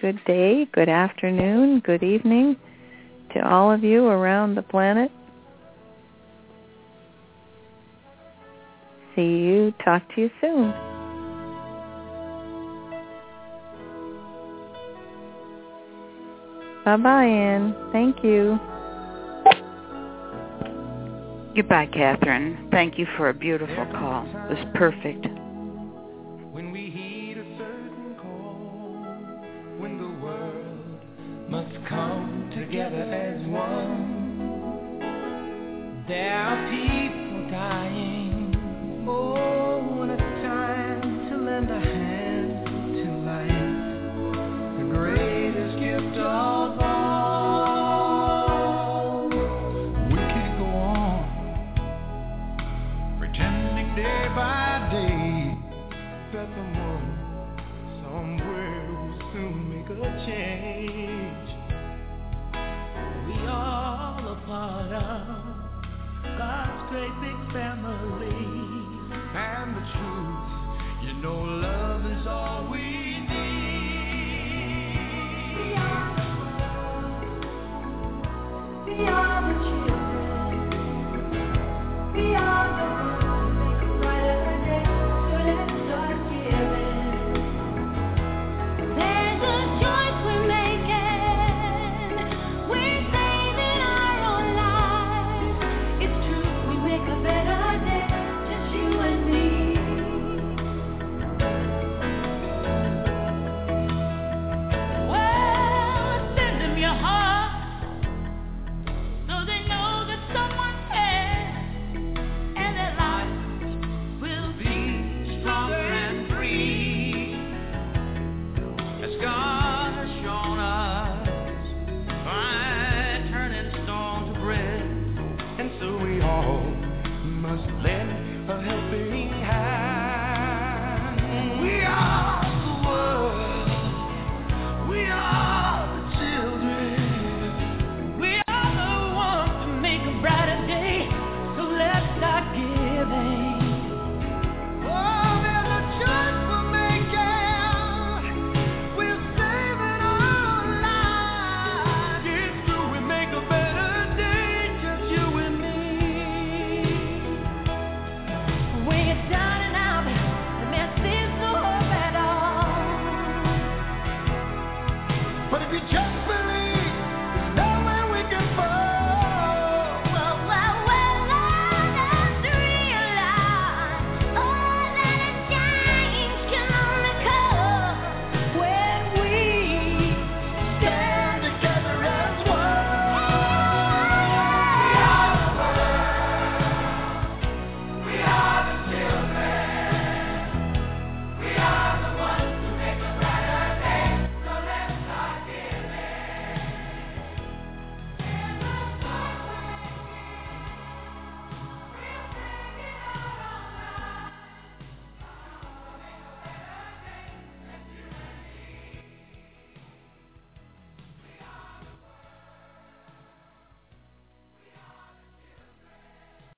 Speaker 3: Good day, good afternoon, good evening to all of you around the planet. See you. Talk to you soon. Bye-bye, Anne. Thank you.
Speaker 2: Goodbye, Kathryn. Thank you for a beautiful call. It was perfect.
Speaker 1: Must come together as one, there are people dying. Oh, great big family. And the truth, you know, love is all we